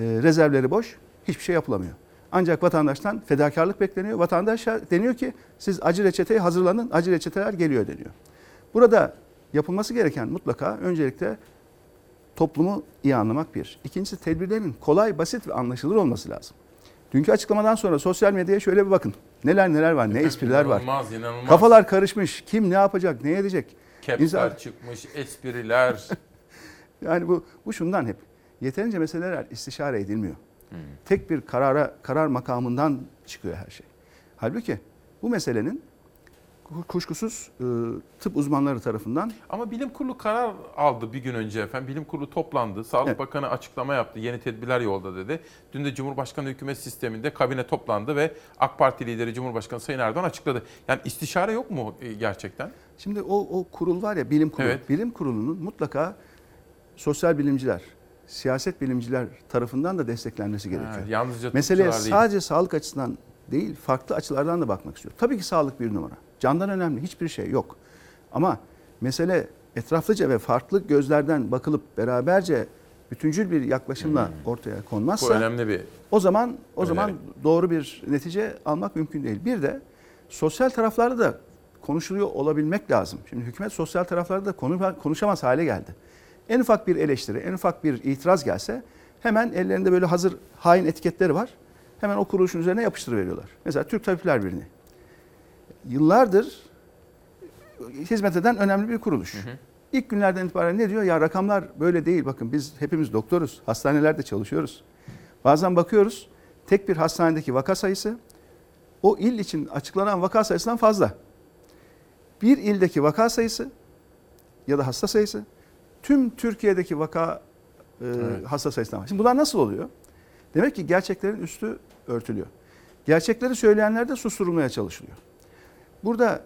Speaker 27: rezervleri boş, hiçbir şey yapılamıyor. Ancak vatandaştan fedakarlık bekleniyor. Vatandaşa deniyor ki siz acı reçeteye hazırlanın, acı reçeteler geliyor deniyor. Burada yapılması gereken mutlaka öncelikle toplumu iyi anlamak bir. İkincisi tedbirlerin kolay, basit ve anlaşılır olması lazım. Dünkü açıklamadan sonra sosyal medyaya şöyle bir bakın. Neler neler var, ne espriler var.
Speaker 1: İnanılmaz, inanılmaz.
Speaker 27: Kafalar karışmış. Kim ne yapacak, ne edecek?
Speaker 1: Kepsler
Speaker 27: İnsan-
Speaker 1: çıkmış, espriler.
Speaker 27: Yani bu, bu şundan hep. Yeterince meseleler istişare edilmiyor. Tek bir karara karar makamından çıkıyor her şey. Halbuki bu meselenin kuşkusuz e, tıp uzmanları tarafından
Speaker 1: Ama bilim kurulu karar aldı bir gün önce efendim. Bilim kurulu toplandı. Sağlık
Speaker 27: Evet.
Speaker 1: Bakanı açıklama yaptı. Yeni tedbirler yolda dedi. Dün de Cumhurbaşkanı hükümet sisteminde kabine toplandı ve AK Parti lideri Cumhurbaşkanı Sayın Erdoğan açıkladı. Yani istişare yok mu e, gerçekten?
Speaker 27: Şimdi o, o kurul var ya bilim kurulu.
Speaker 1: Evet.
Speaker 27: Bilim kurulunun mutlaka sosyal bilimciler, siyaset bilimciler tarafından da desteklenmesi gerekiyor.
Speaker 1: Ha, yalnızca
Speaker 27: Meseleye
Speaker 1: tıpçılar değil.
Speaker 27: sadece sağlık açısından değil, farklı açılardan da bakmak istiyor. Tabii ki sağlık bir numara. Candan önemli hiçbir şey yok. Ama mesele etraflıca ve farklı gözlerden bakılıp beraberce bütüncül bir yaklaşımla ortaya konmazsa
Speaker 1: Hmm. Bu önemli bir
Speaker 27: o zaman o zaman
Speaker 1: öneri.
Speaker 27: doğru bir netice almak mümkün değil. Bir de sosyal taraflarda da konuşuluyor olabilmek lazım. Şimdi hükümet sosyal taraflarda da konu- konuşamaz hale geldi. En ufak bir eleştiri, en ufak bir itiraz gelse hemen ellerinde böyle hazır hain etiketleri var. Hemen o kuruluşun üzerine yapıştırıveriyorlar. Mesela Türk Tabipler Birliği. Yıllardır hizmet eden önemli bir kuruluş. İlk günlerden itibaren ne diyor? Ya rakamlar böyle değil. Bakın biz hepimiz doktoruz. Hastanelerde çalışıyoruz. Bazen bakıyoruz tek bir hastanedeki vaka sayısı o il için açıklanan vaka sayısından fazla. Bir ildeki vaka sayısı ya da hasta sayısı tüm Türkiye'deki vaka e,
Speaker 1: Evet.
Speaker 27: hasta sayısından var. Şimdi bunlar nasıl oluyor? Demek ki gerçeklerin üstü örtülüyor. Gerçekleri söyleyenler de susturulmaya çalışılıyor. Burada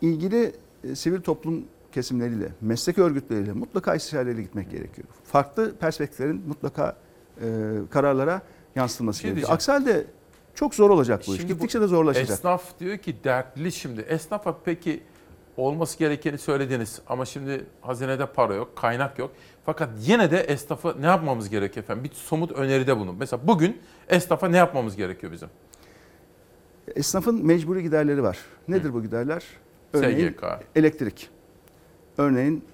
Speaker 27: ilgili e, sivil toplum kesimleriyle, meslek örgütleriyle mutlaka istişareyle gitmek gerekiyor. Farklı perspektiflerin mutlaka e, kararlara yansıtılması
Speaker 1: şey
Speaker 27: gerekiyor. Aksi halde çok zor olacak bu iş. Gittikçe de zorlaşacak.
Speaker 1: Esnaf diyor ki dertli şimdi. Esnafa peki olması gerekeni söylediniz ama şimdi hazinede para yok, kaynak yok. Fakat yine de esnafa ne yapmamız gerekiyor efendim? Bir somut öneride bulun. Mesela bugün esnafa ne yapmamız gerekiyor bizim?
Speaker 27: Esnafın mecburi giderleri var. Nedir bu giderler? Örneğin
Speaker 1: SGK.
Speaker 27: elektrik. Örneğin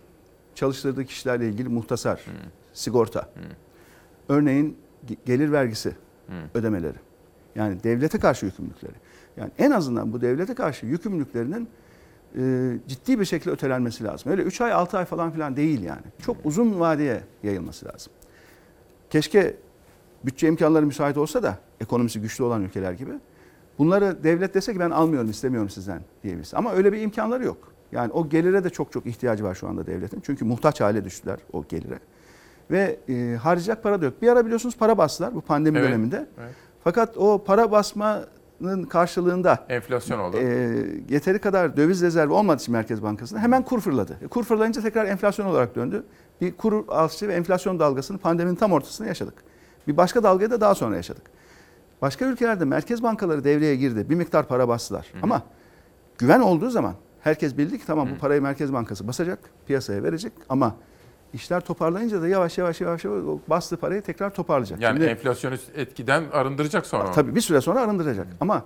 Speaker 27: çalıştırdığı kişilerle ilgili muhtasar, sigorta. Örneğin ge- gelir vergisi ödemeleri. Yani devlete karşı yükümlülükleri. Yani en azından bu devlete karşı yükümlülüklerinin e, ciddi bir şekilde ötelenmesi lazım. Öyle 3 ay 6 ay falan filan değil yani. Çok uzun vadeye yayılması lazım. Keşke bütçe imkanları müsait olsa da ekonomisi güçlü olan ülkeler gibi bunları devlet dese ki ben almıyorum istemiyorum sizden diyebiliriz. Ama öyle bir imkanları yok. Yani o gelire de çok çok ihtiyacı var şu anda devletin. Çünkü muhtaç hale düştüler o gelire. Ve e, harcayacak para da yok. Bir ara biliyorsunuz para bastılar bu pandemi
Speaker 1: Evet,
Speaker 27: döneminde.
Speaker 1: evet.
Speaker 27: Fakat o para basmanın karşılığında
Speaker 1: Enflasyon oldu.
Speaker 27: e, yeteri kadar döviz rezervi olmadığı için Merkez Bankası'nda hemen kur fırladı. E, Kur fırlayınca tekrar enflasyon olarak döndü. Bir kur artışı ve enflasyon dalgasını pandeminin tam ortasında yaşadık. Bir başka dalgayı da daha sonra yaşadık. Başka ülkelerde merkez bankaları devreye girdi. Bir miktar para bastılar. Ama güven olduğu zaman herkes bildi ki tamam bu parayı Merkez Bankası basacak, piyasaya verecek ama işler toparlayınca da yavaş yavaş yavaş yavaş bastığı parayı tekrar toparlayacak.
Speaker 1: Yani
Speaker 27: Şimdi-
Speaker 1: enflasyonist etkiden arındıracak sonra.
Speaker 27: Tabii bir süre sonra arındıracak. Ama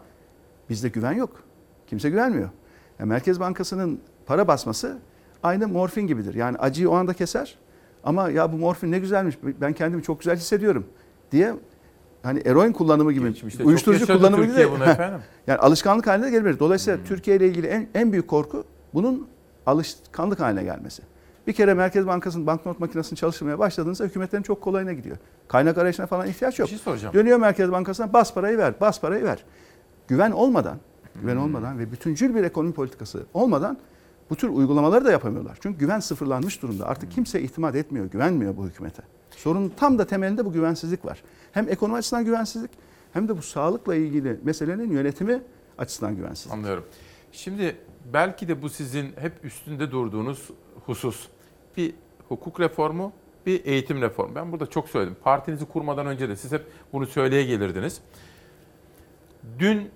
Speaker 27: bizde güven yok. Kimse güvenmiyor. Yani Merkez Bankası'nın para basması aynı morfin gibidir. Yani acıyı o anda keser ama ya bu morfin ne güzelmiş ben kendimi çok güzel hissediyorum diye hani eroin kullanımı gibi,
Speaker 1: Geçmişte
Speaker 27: uyuşturucu kullanımı gibi.
Speaker 1: Hmm.
Speaker 27: yani alışkanlık haline gelebilir. Dolayısıyla Türkiye ile ilgili en, en büyük korku bunun alışkanlık haline gelmesi. Bir kere Merkez Bankası'nın banknot makinesini çalıştırmaya başladığınızda hükümetlerin çok kolayına gidiyor. Kaynak arayışına falan ihtiyaç yok.
Speaker 1: Bir şey soracağım.
Speaker 27: Dönüyor Merkez Bankası'na bas parayı ver, bas parayı ver. Güven olmadan, güven olmadan ve bütüncül bir ekonomi politikası olmadan bu tür uygulamaları da yapamıyorlar. Çünkü güven sıfırlanmış durumda. Artık kimse itimat etmiyor, güvenmiyor bu hükümete. Sorunun tam da temelinde bu güvensizlik var. Hem ekonomi açısından güvensizlik hem de bu sağlıkla ilgili meselenin yönetimi açısından güvensizlik.
Speaker 1: Anlıyorum. Şimdi belki de bu sizin hep üstünde durduğunuz husus. Bir hukuk reformu, bir eğitim reformu. Ben burada çok söyledim. Partinizi kurmadan önce de siz hep bunu söyleye gelirdiniz. Dün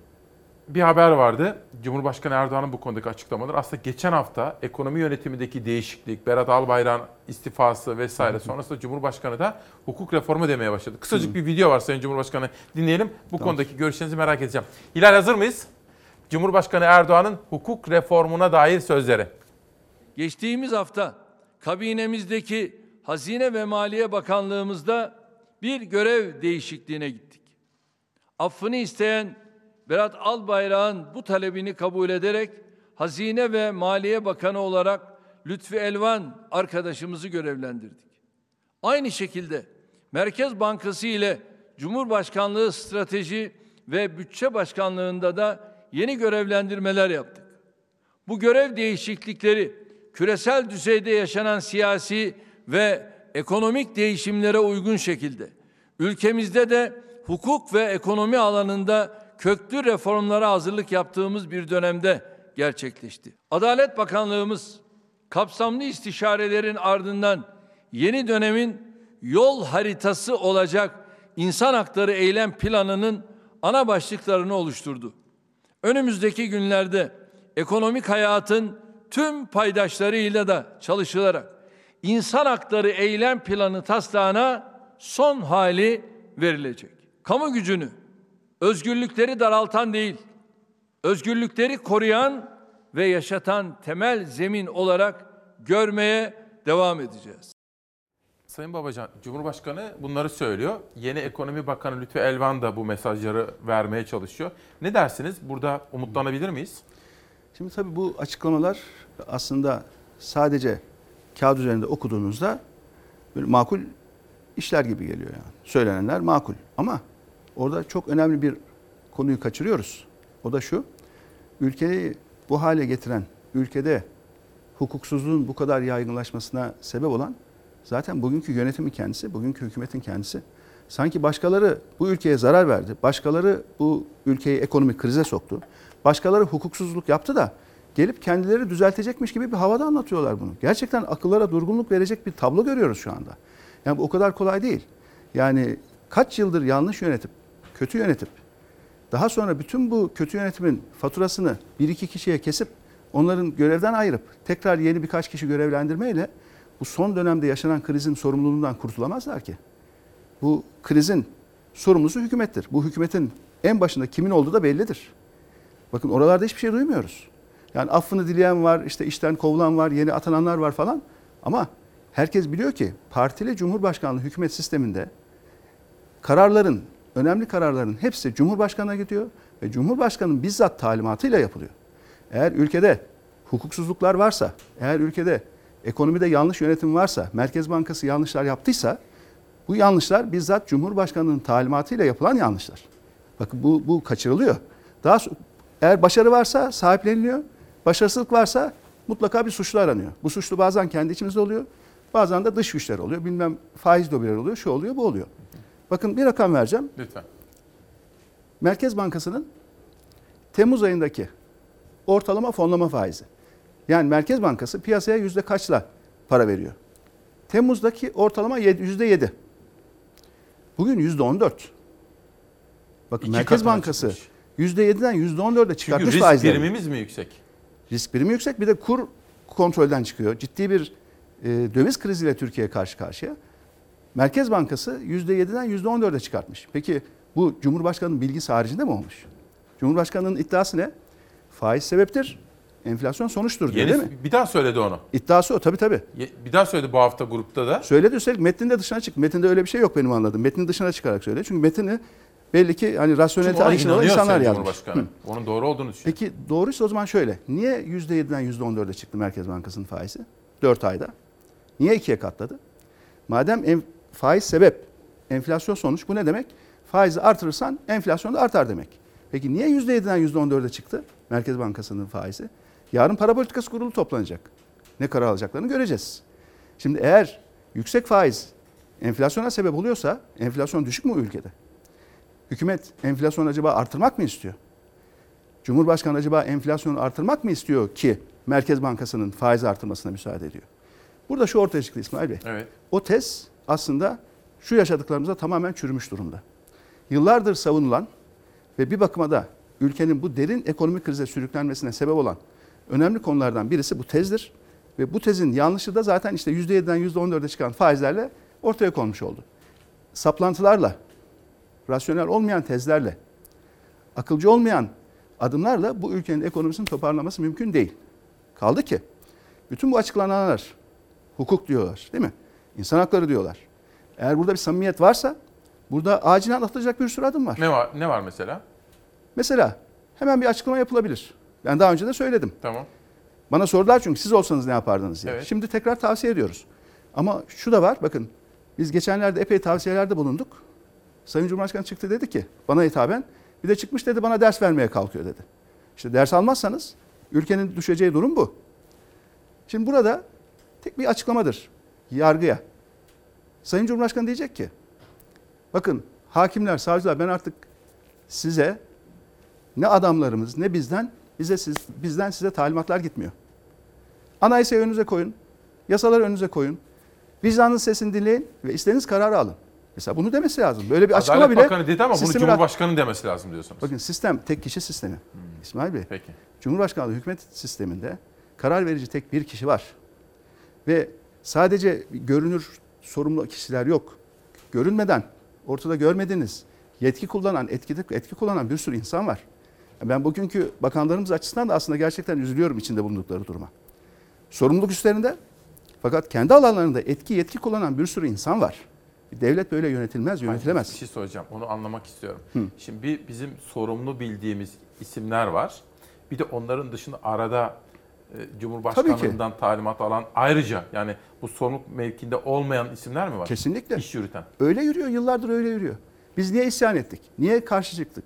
Speaker 1: bir haber vardı. Cumhurbaşkanı Erdoğan'ın bu konudaki açıklamaları. Aslında geçen hafta ekonomi yönetimindeki değişiklik, Berat Albayrak'ın istifası vesaire sonrasında Cumhurbaşkanı da hukuk reformu demeye başladı. Kısacık bir video var Sayın Cumhurbaşkanı. Dinleyelim. Bu konudaki görüşlerinizi merak edeceğim. Hilal hazır mıyız? Cumhurbaşkanı Erdoğan'ın hukuk reformuna dair sözleri.
Speaker 2: Geçtiğimiz hafta kabinemizdeki Hazine ve Maliye Bakanlığımızda bir görev değişikliğine gittik. Affını isteyen Berat Albayrak'ın bu talebini kabul ederek Hazine ve Maliye Bakanı olarak Lütfi Elvan arkadaşımızı görevlendirdik. Aynı şekilde Merkez Bankası ile Cumhurbaşkanlığı Strateji ve Bütçe Başkanlığında da yeni görevlendirmeler yaptık. Bu görev değişiklikleri küresel düzeyde yaşanan siyasi ve ekonomik değişimlere uygun şekilde ülkemizde de hukuk ve ekonomi alanında köklü reformlara hazırlık yaptığımız bir dönemde gerçekleşti. Adalet Bakanlığımız kapsamlı istişarelerin ardından yeni dönemin yol haritası olacak insan hakları eylem planının ana başlıklarını oluşturdu. Önümüzdeki günlerde ekonomik hayatın tüm paydaşlarıyla da çalışılarak insan hakları eylem planı taslağına son hali verilecek. Kamu gücünü özgürlükleri daraltan değil, özgürlükleri koruyan ve yaşatan temel zemin olarak görmeye devam edeceğiz.
Speaker 1: Sayın Babacan, Cumhurbaşkanı bunları söylüyor. Yeni Ekonomi Bakanı Lütfi Elvan da bu mesajları vermeye çalışıyor. Ne dersiniz? Burada umutlanabilir miyiz?
Speaker 27: Şimdi tabii bu açıklamalar aslında sadece kağıt üzerinde okuduğunuzda böyle makul işler gibi geliyor yani. Söylenenler makul ama orada çok önemli bir konuyu kaçırıyoruz. O da şu, ülkeyi bu hale getiren, ülkede hukuksuzluğun bu kadar yaygınlaşmasına sebep olan zaten bugünkü yönetimin kendisi, bugünkü hükümetin kendisi. Sanki başkaları bu ülkeye zarar verdi. Başkaları bu ülkeyi ekonomik krize soktu. Başkaları hukuksuzluk yaptı da gelip kendileri düzeltecekmiş gibi bir havada anlatıyorlar bunu. Gerçekten akıllara durgunluk verecek bir tablo görüyoruz şu anda. Yani bu o kadar kolay değil. Yani kaç yıldır yanlış yönetip, kötü yönetip daha sonra bütün bu kötü yönetimin faturasını bir iki kişiye kesip onların görevden ayırıp tekrar yeni birkaç kişi görevlendirmeyle bu son dönemde yaşanan krizin sorumluluğundan kurtulamazlar ki. Bu krizin sorumlusu hükümettir. Bu hükümetin en başında kimin olduğu da bellidir. Bakın oralarda hiçbir şey duymuyoruz. Yani affını dileyen var, işte işten kovulan var, yeni atananlar var falan. Ama herkes biliyor ki partili cumhurbaşkanlığı hükümet sisteminde kararların, önemli kararların hepsi Cumhurbaşkanı'na gidiyor ve Cumhurbaşkanı'nın bizzat talimatıyla yapılıyor. Eğer ülkede hukuksuzluklar varsa, eğer ülkede ekonomide yanlış yönetim varsa, Merkez Bankası yanlışlar yaptıysa bu yanlışlar bizzat Cumhurbaşkanı'nın talimatıyla yapılan yanlışlar. Bakın bu, bu kaçırılıyor. Daha eğer başarı varsa sahipleniliyor, başarısızlık varsa mutlaka bir suçlu aranıyor. Bu suçlu bazen kendi içimizde oluyor, bazen de dış güçler oluyor. Bilmem faiz lobileri oluyor, şu oluyor, bu oluyor. Bakın bir rakam vereceğim.
Speaker 1: Lütfen.
Speaker 27: Merkez Bankası'nın Temmuz ayındaki ortalama fonlama faizi. Yani Merkez Bankası piyasaya yüzde kaçla para veriyor? Temmuz'daki ortalama yüzde yedi. Bugün yüzde on dört. Bakın
Speaker 1: İki
Speaker 27: Merkez Bankası yüzde yediden yüzde on dörde
Speaker 1: Çünkü
Speaker 27: çıkartmış
Speaker 1: risk
Speaker 27: faizleri.
Speaker 1: birimimiz mi yüksek?
Speaker 27: Risk birimi yüksek bir de kur kontrolden çıkıyor. Ciddi bir e, döviz kriziyle Türkiye karşı karşıya. Merkez Bankası %7'den %14'e çıkartmış. Peki bu Cumhurbaşkanı'nın bilgisi haricinde mi olmuş? Cumhurbaşkanı'nın iddiası ne? Faiz sebeptir, enflasyon sonuçtur diyor
Speaker 1: Yeni,
Speaker 27: değil mi?
Speaker 1: bir daha söyledi onu.
Speaker 27: İddiası o tabii tabii.
Speaker 1: Ye- Bir daha söyledi bu hafta grupta da.
Speaker 27: Söyledi üstelik metninde dışına çık. Metinde öyle bir şey yok benim anladığım. Metnin dışına çıkarak söyledi. Çünkü metini belli ki hani rasyonelite arayışında olan insanlar yazmış.
Speaker 1: Cumhurbaşkanı.
Speaker 27: Hı.
Speaker 1: Onun doğru olduğunu düşünüyor.
Speaker 27: Peki doğruysa o zaman şöyle. Niye %7'den %14'e çıktı Merkez Bankası'nın faizi? 4 ayda. Niye ikiye katladı? Madem faiz sebep, enflasyon sonuç bu ne demek? Faizi artırırsan enflasyon da artar demek. Peki niye %7'den %14'e çıktı Merkez Bankası'nın faizi? Yarın para politikası kurulu toplanacak. Ne karar alacaklarını göreceğiz. Şimdi eğer yüksek faiz enflasyona sebep oluyorsa enflasyon düşük mü ülkede? Hükümet enflasyonu acaba artırmak mı istiyor? Cumhurbaşkanı acaba enflasyonu artırmak mı istiyor ki Merkez Bankası'nın faiz artırmasına müsaade ediyor? Burada şu ortaya çıktı İsmail Bey.
Speaker 1: Evet.
Speaker 27: O tez aslında şu yaşadıklarımıza tamamen çürümüş durumda. Yıllardır savunulan ve bir bakıma da ülkenin bu derin ekonomik krize sürüklenmesine sebep olan önemli konulardan birisi bu tezdir. Ve bu tezin yanlışı da zaten işte %7'den %14'e çıkan faizlerle ortaya konmuş oldu. Saplantılarla, rasyonel olmayan tezlerle, akılcı olmayan adımlarla bu ülkenin ekonomisini toparlaması mümkün değil. Kaldı ki bütün bu açıklananlar hukuk diyorlar değil mi? İnsan hakları diyorlar. Eğer burada bir samimiyet varsa burada acilen atılacak bir sürü adım var.
Speaker 1: Ne var ne var mesela?
Speaker 27: Mesela hemen bir açıklama yapılabilir. Ben daha önce de söyledim.
Speaker 1: Tamam.
Speaker 27: Bana sordular çünkü siz olsanız ne yapardınız diye.
Speaker 1: Evet.
Speaker 27: Şimdi tekrar tavsiye ediyoruz. Ama şu da var bakın biz geçenlerde epey tavsiyelerde bulunduk. Sayın Cumhurbaşkanı çıktı dedi ki bana hitaben bir de çıkmış dedi bana ders vermeye kalkıyor dedi. İşte ders almazsanız ülkenin düşeceği durum bu. Şimdi burada tek bir açıklamadır yargıya. Sayın Cumhurbaşkanı diyecek ki bakın hakimler, savcılar ben artık size ne adamlarımız ne bizden bize siz, bizden size talimatlar gitmiyor. Anayasayı önünüze koyun. Yasaları önünüze koyun. Vicdanın sesini dinleyin ve istediğiniz kararı alın. Mesela bunu demesi lazım. Böyle bir açıklama
Speaker 1: Adalet
Speaker 27: bile
Speaker 1: Bakanı dedi ama bunu Cumhurbaşkanı demesi lazım diyorsunuz.
Speaker 27: Bakın sistem tek kişi sistemi. İsmail Bey.
Speaker 1: Peki.
Speaker 27: Cumhurbaşkanlığı hükümet sisteminde karar verici tek bir kişi var. Ve sadece görünür sorumlu kişiler yok. Görünmeden, ortada görmediğiniz, yetki kullanan, etki, etki kullanan bir sürü insan var. Ben bugünkü bakanlarımız açısından da aslında gerçekten üzülüyorum içinde bulundukları duruma. Sorumluluk üstlerinde fakat kendi alanlarında etki, yetki kullanan bir sürü insan var. Devlet böyle yönetilmez, yönetilemez.
Speaker 1: Bir şey soracağım. Onu anlamak istiyorum.
Speaker 27: Hı.
Speaker 1: Şimdi bir bizim sorumlu bildiğimiz isimler var. Bir de onların dışında arada Cumhurbaşkanlığından talimat alan ayrıca yani bu sorumluluk mevkinde olmayan isimler mi var?
Speaker 27: Kesinlikle.
Speaker 1: İş yürüten.
Speaker 27: Öyle yürüyor, yıllardır öyle yürüyor. Biz niye isyan ettik? Niye karşı çıktık?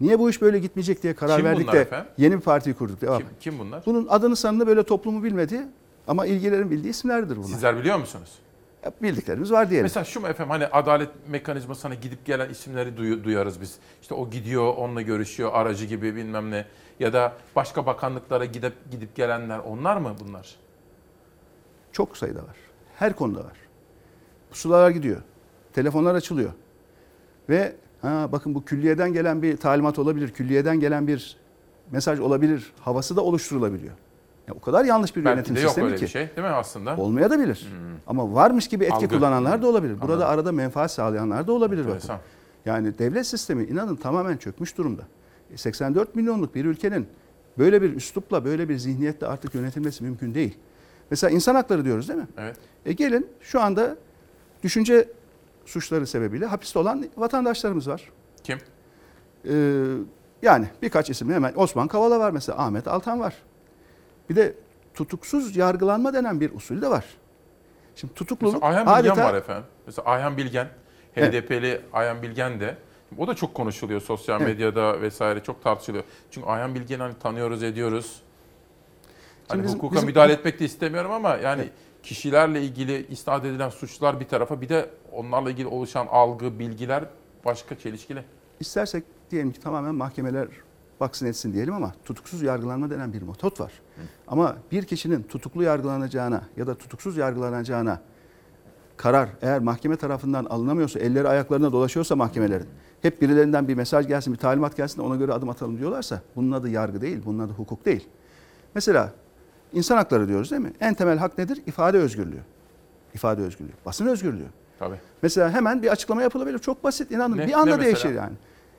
Speaker 27: Niye bu iş böyle gitmeyecek diye karar
Speaker 1: Kim
Speaker 27: verdik de
Speaker 1: efendim?
Speaker 27: yeni bir partiyi kurduk. Devam.
Speaker 1: Kim, kim bunlar?
Speaker 27: Bunun adını sanını böyle toplumu bilmedi ama ilgilerin bildiği isimlerdir bunlar.
Speaker 1: Sizler biliyor musunuz?
Speaker 27: Bildiklerimiz var diyelim.
Speaker 1: Mesela şu mu efendim hani adalet mekanizmasına gidip gelen isimleri duyarız biz. İşte o gidiyor onunla görüşüyor aracı gibi bilmem ne. Ya da başka bakanlıklara gidip gidip gelenler onlar mı bunlar?
Speaker 27: Çok sayıda var. Her konuda var. Pusulalar gidiyor. Telefonlar açılıyor. Ve ha, bakın bu külliyeden gelen bir talimat olabilir. Külliyeden gelen bir mesaj olabilir. Havası da oluşturulabiliyor. Ya o kadar yanlış bir
Speaker 1: Belki
Speaker 27: yönetim
Speaker 1: de yok
Speaker 27: sistemi
Speaker 1: öyle
Speaker 27: ki.
Speaker 1: bir şey değil mi aslında?
Speaker 27: Olmaya da bilir. Ama varmış gibi etki
Speaker 1: Algı.
Speaker 27: kullananlar da olabilir. Burada
Speaker 1: Anladım.
Speaker 27: arada menfaat sağlayanlar da olabilir bakın.
Speaker 1: Enteresan.
Speaker 27: Yani devlet sistemi inanın tamamen çökmüş durumda. E, 84 milyonluk bir ülkenin böyle bir üslupla, böyle bir zihniyetle artık yönetilmesi mümkün değil. Mesela insan hakları diyoruz değil mi?
Speaker 1: Evet.
Speaker 27: E gelin şu anda düşünce suçları sebebiyle hapiste olan vatandaşlarımız var.
Speaker 1: Kim?
Speaker 27: Ee, yani birkaç isim hemen Osman Kavala var mesela, Ahmet Altan var. Bir de tutuksuz yargılanma denen bir usul de var. Şimdi tutukluluk
Speaker 1: Mesela Ayhan Bilgen
Speaker 27: adeta
Speaker 1: var efendim. Mesela Ayhan Bilgen,
Speaker 27: Evet.
Speaker 1: HDP'li Ayhan Bilgen de o da çok konuşuluyor sosyal
Speaker 27: Evet.
Speaker 1: medyada vesaire çok tartışılıyor. Çünkü Ayhan Bilgen'i hani tanıyoruz ediyoruz. Hani
Speaker 27: Şimdi bizim-
Speaker 1: hukuka
Speaker 27: bizim-
Speaker 1: müdahale etmek de istemiyorum ama yani kişilerle ilgili isnat edilen suçlar bir tarafa bir de onlarla ilgili oluşan algı, bilgiler başka çelişkili.
Speaker 27: istersek diyelim ki tamamen mahkemeler baksın etsin diyelim ama tutuksuz yargılanma denen bir metot var. Ama bir kişinin tutuklu yargılanacağına ya da tutuksuz yargılanacağına karar eğer mahkeme tarafından alınamıyorsa, elleri ayaklarına dolaşıyorsa mahkemelerin, hep birilerinden bir mesaj gelsin, bir talimat gelsin de ona göre adım atalım diyorlarsa bunun adı yargı değil, bunun adı hukuk değil. Mesela insan hakları diyoruz değil mi? En temel hak nedir? İfade özgürlüğü. İfade özgürlüğü, basın özgürlüğü.
Speaker 1: Tabii.
Speaker 27: Mesela hemen bir açıklama yapılabilir. Çok basit inanın.
Speaker 1: Ne-
Speaker 27: bir anda değişir yani.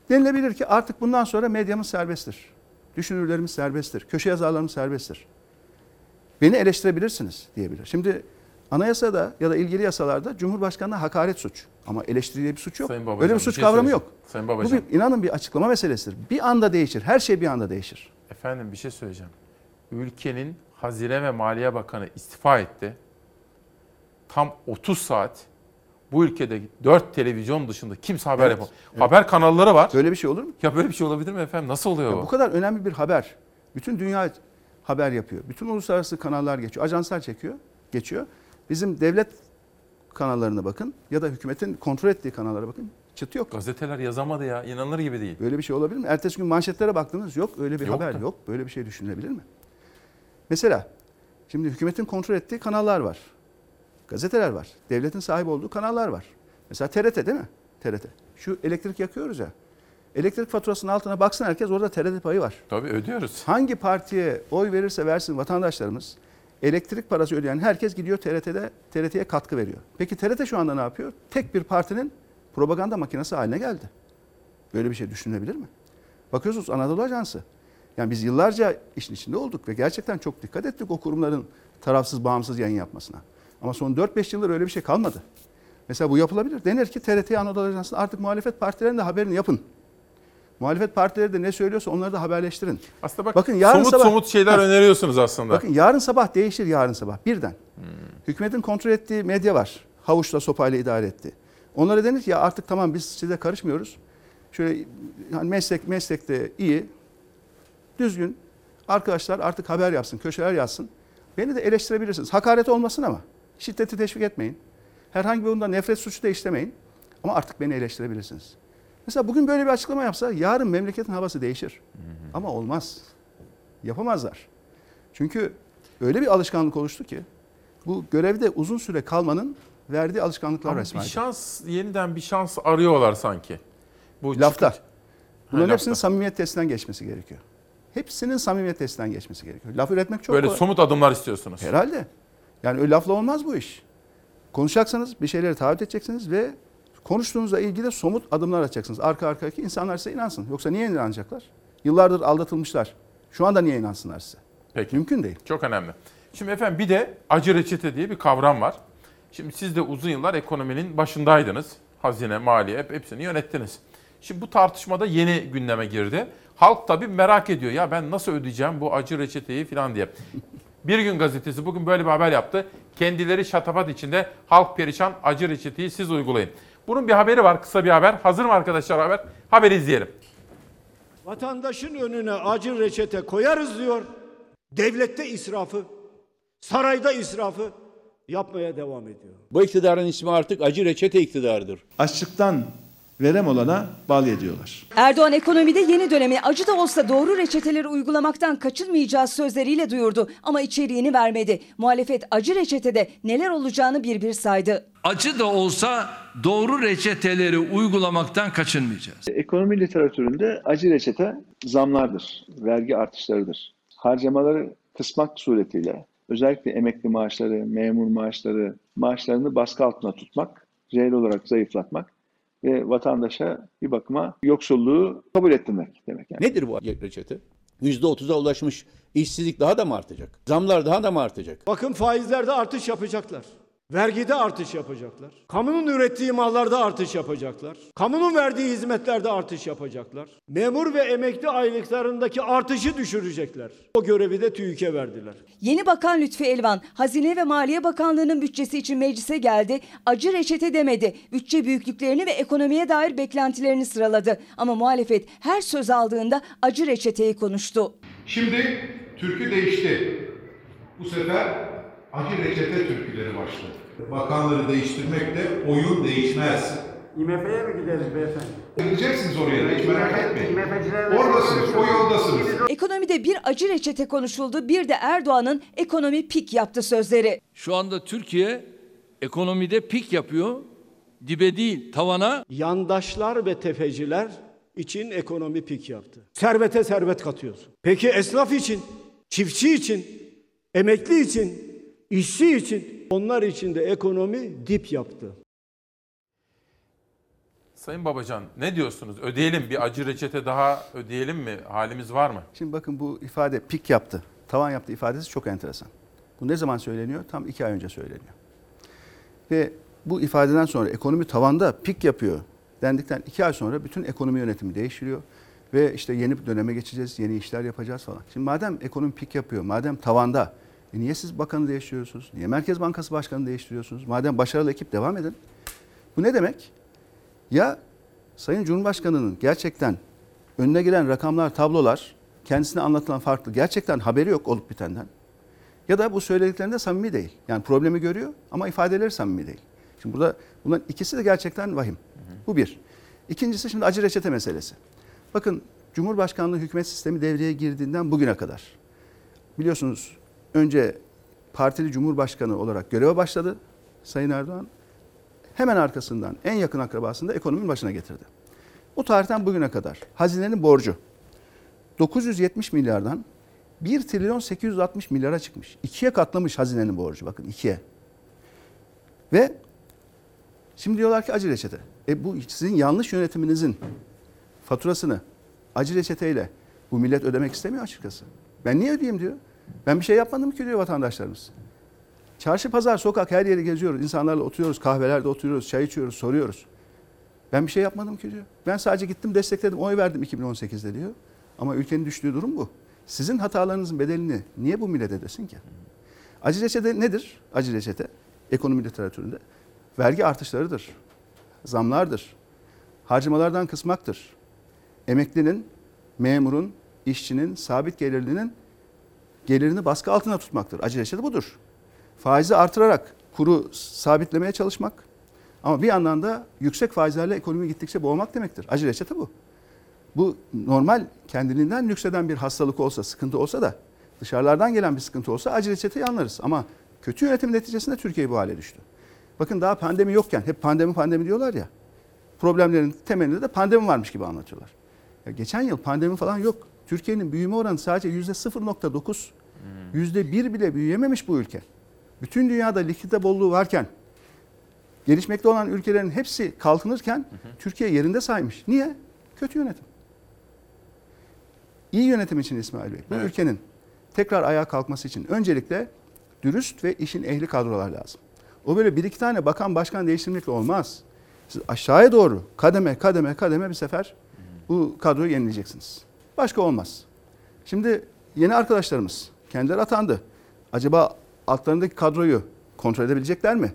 Speaker 27: Denilebilir ki artık bundan sonra medyamız serbesttir. Düşünürlerimiz serbesttir. Köşe yazarlarımız serbesttir. Beni eleştirebilirsiniz diyebilir. Şimdi anayasada ya da ilgili yasalarda Cumhurbaşkanı'na hakaret suç. Ama eleştiri diye bir suç yok.
Speaker 1: Babacan,
Speaker 27: Öyle bir
Speaker 1: bir
Speaker 27: suç
Speaker 1: şey
Speaker 27: kavramı yok.
Speaker 1: Sayın
Speaker 27: Bu
Speaker 1: Babacan.
Speaker 27: bir, inanın bir açıklama meselesidir. Bir anda değişir. Her şey bir anda değişir.
Speaker 1: Efendim bir şey söyleyeceğim. Ülkenin Hazine ve Maliye Bakanı istifa etti. Tam 30 saat bu ülkede 4 televizyon dışında kimse haber
Speaker 27: Evet,
Speaker 1: yapamıyor.
Speaker 27: evet.
Speaker 1: Haber kanalları var.
Speaker 27: Böyle bir şey olur mu?
Speaker 1: Ya böyle bir şey olabilir mi efendim? Nasıl oluyor
Speaker 27: Ya
Speaker 1: bu?
Speaker 27: bu kadar önemli bir haber. Bütün dünya haber yapıyor. Bütün uluslararası kanallar geçiyor. Ajanslar çekiyor, geçiyor. Bizim devlet kanallarına bakın ya da hükümetin kontrol ettiği kanallara bakın. Çıt yok.
Speaker 1: Gazeteler yazamadı ya. İnanılır gibi değil.
Speaker 27: Böyle bir şey olabilir mi? Ertesi gün manşetlere baktınız yok öyle bir
Speaker 1: Yok
Speaker 27: haber
Speaker 1: da.
Speaker 27: yok. Böyle bir şey düşünülebilir mi? Mesela şimdi hükümetin kontrol ettiği kanallar var. Gazeteler var. Devletin sahip olduğu kanallar var. Mesela TRT değil mi? TRT. Şu elektrik yakıyoruz ya. Elektrik faturasının altına baksın herkes orada TRT payı var.
Speaker 1: Tabii ödüyoruz.
Speaker 27: Hangi partiye oy verirse versin vatandaşlarımız elektrik parası ödeyen herkes gidiyor TRT'de TRT'ye katkı veriyor. Peki TRT şu anda ne yapıyor? Tek bir partinin propaganda makinesi haline geldi. Böyle bir şey düşünülebilir mi? Bakıyorsunuz Anadolu Ajansı. Yani biz yıllarca işin içinde olduk ve gerçekten çok dikkat ettik o kurumların tarafsız bağımsız yayın yapmasına. Ama son 4-5 yıldır öyle bir şey kalmadı. Mesela bu yapılabilir. Denir ki TRT Anadolu Ajansı artık muhalefet partilerinin de haberini yapın. Muhalefet partileri de ne söylüyorsa onları da haberleştirin.
Speaker 1: Aslında bak
Speaker 27: Bakın yarın
Speaker 1: somut
Speaker 27: sabah-
Speaker 1: somut şeyler
Speaker 27: Heh.
Speaker 1: öneriyorsunuz aslında.
Speaker 27: Bakın yarın sabah değişir yarın sabah birden. Hükümetin kontrol ettiği medya var. Havuçla sopayla idare etti. Onlara denir ki ya artık tamam biz size karışmıyoruz. Şöyle hani meslek meslekte iyi, düzgün arkadaşlar artık haber yapsın, köşeler yazsın. Beni de eleştirebilirsiniz. Hakaret olmasın ama şiddeti teşvik etmeyin. Herhangi bir nefret suçu da işlemeyin. Ama artık beni eleştirebilirsiniz. Mesela bugün böyle bir açıklama yapsa yarın memleketin havası değişir. Ama olmaz. Yapamazlar. Çünkü öyle bir alışkanlık oluştu ki bu görevde uzun süre kalmanın verdiği alışkanlıklar
Speaker 1: Ama
Speaker 27: resmen.
Speaker 1: bir şans yeniden bir şans arıyorlar sanki. Bu
Speaker 27: Lafta.
Speaker 1: çıkış-
Speaker 27: Bunların
Speaker 1: Ha,
Speaker 27: hepsinin
Speaker 1: lafta.
Speaker 27: samimiyet testinden geçmesi gerekiyor. Hepsinin samimiyet testinden geçmesi gerekiyor. Laf üretmek çok
Speaker 1: Böyle
Speaker 27: kolay.
Speaker 1: somut adımlar istiyorsunuz.
Speaker 27: Herhalde. Yani öyle lafla olmaz bu iş. Konuşacaksanız bir şeyleri taahhüt edeceksiniz ve konuştuğunuzla ilgili somut adımlar atacaksınız. Arka arkaya ki insanlar size inansın. Yoksa niye inanacaklar? Yıllardır aldatılmışlar. Şu anda niye inansınlar size?
Speaker 1: Peki.
Speaker 27: Mümkün değil.
Speaker 1: Çok önemli. Şimdi efendim bir de acı reçete diye bir kavram var. Şimdi siz de uzun yıllar ekonominin başındaydınız. Hazine, maliye hep hepsini yönettiniz. Şimdi bu tartışmada yeni gündeme girdi. Halk tabii merak ediyor. Ya ben nasıl ödeyeceğim bu acı reçeteyi falan diye. Bir gün gazetesi bugün böyle bir haber yaptı. Kendileri şatafat içinde halk perişan acı reçeteyi siz uygulayın. Bunun bir haberi var kısa bir haber. Hazır mı arkadaşlar haber? Haberi izleyelim.
Speaker 24: Vatandaşın önüne acil reçete koyarız diyor. Devlette israfı, sarayda israfı yapmaya devam ediyor.
Speaker 28: Bu iktidarın ismi artık acı reçete iktidarıdır.
Speaker 25: Açlıktan verem olana bağlı ediyorlar.
Speaker 29: Erdoğan ekonomide yeni dönemi acı da olsa doğru reçeteleri uygulamaktan kaçınmayacağız sözleriyle duyurdu ama içeriğini vermedi. Muhalefet acı reçetede neler olacağını bir bir saydı.
Speaker 2: Acı da olsa doğru reçeteleri uygulamaktan kaçınmayacağız.
Speaker 30: Ekonomi literatüründe acı reçete zamlardır, vergi artışlarıdır. Harcamaları kısmak suretiyle özellikle emekli maaşları, memur maaşları, maaşlarını baskı altına tutmak, reel olarak zayıflatmak ve vatandaşa bir bakıma yoksulluğu kabul ettirmek demek. Yani.
Speaker 28: Nedir bu reçete? %30'a ulaşmış işsizlik daha da mı artacak? Zamlar daha da mı artacak?
Speaker 24: Bakın faizlerde artış yapacaklar. Vergide artış yapacaklar. Kamunun ürettiği mallarda artış yapacaklar. Kamunun verdiği hizmetlerde artış yapacaklar. Memur ve emekli aylıklarındaki artışı düşürecekler. O görevi de TÜİK'e verdiler.
Speaker 29: Yeni Bakan Lütfi Elvan, Hazine ve Maliye Bakanlığı'nın bütçesi için meclise geldi. Acı reçete demedi. Bütçe büyüklüklerini ve ekonomiye dair beklentilerini sıraladı. Ama muhalefet her söz aldığında acı reçeteyi konuştu.
Speaker 31: Şimdi türkü değişti. Bu sefer acı reçete türküleri başladı. Bakanları değiştirmekle oyun değişmez.
Speaker 24: IMF'ye mi gideriz beyefendi?
Speaker 31: Gideceksiniz oraya da hiç merak etmeyin. Oradasınız, o yoldasınız.
Speaker 29: Ekonomide bir acı reçete konuşuldu. Bir de Erdoğan'ın ekonomi pik yaptı sözleri.
Speaker 2: Şu anda Türkiye ekonomide pik yapıyor. Dibe değil, tavana.
Speaker 24: Yandaşlar ve tefeciler için ekonomi pik yaptı. Servete servet katıyorsun. Peki esnaf için, çiftçi için, emekli için, işçi için onlar için de ekonomi dip yaptı.
Speaker 1: Sayın Babacan ne diyorsunuz? Ödeyelim bir acı reçete daha ödeyelim mi? Halimiz var mı?
Speaker 27: Şimdi bakın bu ifade pik yaptı, tavan yaptı ifadesi çok enteresan. Bu ne zaman söyleniyor? Tam iki ay önce söyleniyor. Ve bu ifadeden sonra ekonomi tavanda pik yapıyor dendikten iki ay sonra bütün ekonomi yönetimi değiştiriyor. Ve işte yeni bir döneme geçeceğiz, yeni işler yapacağız falan. Şimdi madem ekonomi pik yapıyor, madem tavanda, e niye siz bakanı değiştiriyorsunuz? Niye Merkez Bankası Başkanı değiştiriyorsunuz? Madem başarılı ekip devam edin. Bu ne demek? Ya Sayın Cumhurbaşkanı'nın gerçekten önüne gelen rakamlar, tablolar kendisine anlatılan farklı. Gerçekten haberi yok olup bitenden. Ya da bu söylediklerinde samimi değil. Yani problemi görüyor ama ifadeleri samimi değil. Şimdi burada bunların ikisi de gerçekten vahim. Bu bir. İkincisi şimdi acı reçete meselesi. Bakın Cumhurbaşkanlığı hükümet sistemi devreye girdiğinden bugüne kadar biliyorsunuz önce partili cumhurbaşkanı olarak göreve başladı Sayın Erdoğan. Hemen arkasından en yakın akrabasını da ekonominin başına getirdi. O tarihten bugüne kadar hazinenin borcu 970 milyardan 1 trilyon 860 milyara çıkmış. İkiye katlamış hazinenin borcu bakın ikiye. Ve şimdi diyorlar ki acı reçete. E bu sizin yanlış yönetiminizin faturasını acı reçeteyle bu millet ödemek istemiyor açıkçası. Ben niye ödeyeyim diyor. Ben bir şey yapmadım ki diyor vatandaşlarımız. Çarşı, pazar, sokak her yeri geziyoruz. İnsanlarla oturuyoruz, kahvelerde oturuyoruz, çay içiyoruz, soruyoruz. Ben bir şey yapmadım ki diyor. Ben sadece gittim destekledim, oy verdim 2018'de diyor. Ama ülkenin düştüğü durum bu. Sizin hatalarınızın bedelini niye bu millet ödesin ki? Acı reçete nedir? Acı reçete ekonomi literatüründe vergi artışlarıdır. Zamlardır. Harcamalardan kısmaktır. Emeklinin, memurun, işçinin, sabit gelirlinin gelirini baskı altına tutmaktır. Acı reçete budur. Faizi artırarak kuru sabitlemeye çalışmak ama bir yandan da yüksek faizlerle ekonomi gittikçe boğmak demektir. Acı reçete bu. Bu normal kendiliğinden nükseden bir hastalık olsa, sıkıntı olsa da dışarılardan gelen bir sıkıntı olsa acı reçeteyi anlarız. Ama kötü yönetim neticesinde Türkiye bu hale düştü. Bakın daha pandemi yokken hep pandemi pandemi diyorlar ya. Problemlerin temelinde de pandemi varmış gibi anlatıyorlar. Ya geçen yıl pandemi falan yok. Türkiye'nin büyüme oranı sadece yüzde 0.9. Yüzde bir bile büyüyememiş bu ülke. Bütün dünyada likidite bolluğu varken, gelişmekte olan ülkelerin hepsi kalkınırken Türkiye yerinde saymış. Niye? Kötü yönetim. İyi yönetim için İsmail Bey, bu
Speaker 1: Evet.
Speaker 27: ülkenin tekrar ayağa kalkması için öncelikle dürüst ve işin ehli kadrolar lazım. O böyle bir iki tane bakan başkan değiştirmekle olmaz. Siz aşağıya doğru kademe kademe kademe bir sefer bu kadroyu yenileyeceksiniz. Başka olmaz. Şimdi yeni arkadaşlarımız kendileri atandı. Acaba altlarındaki kadroyu kontrol edebilecekler mi?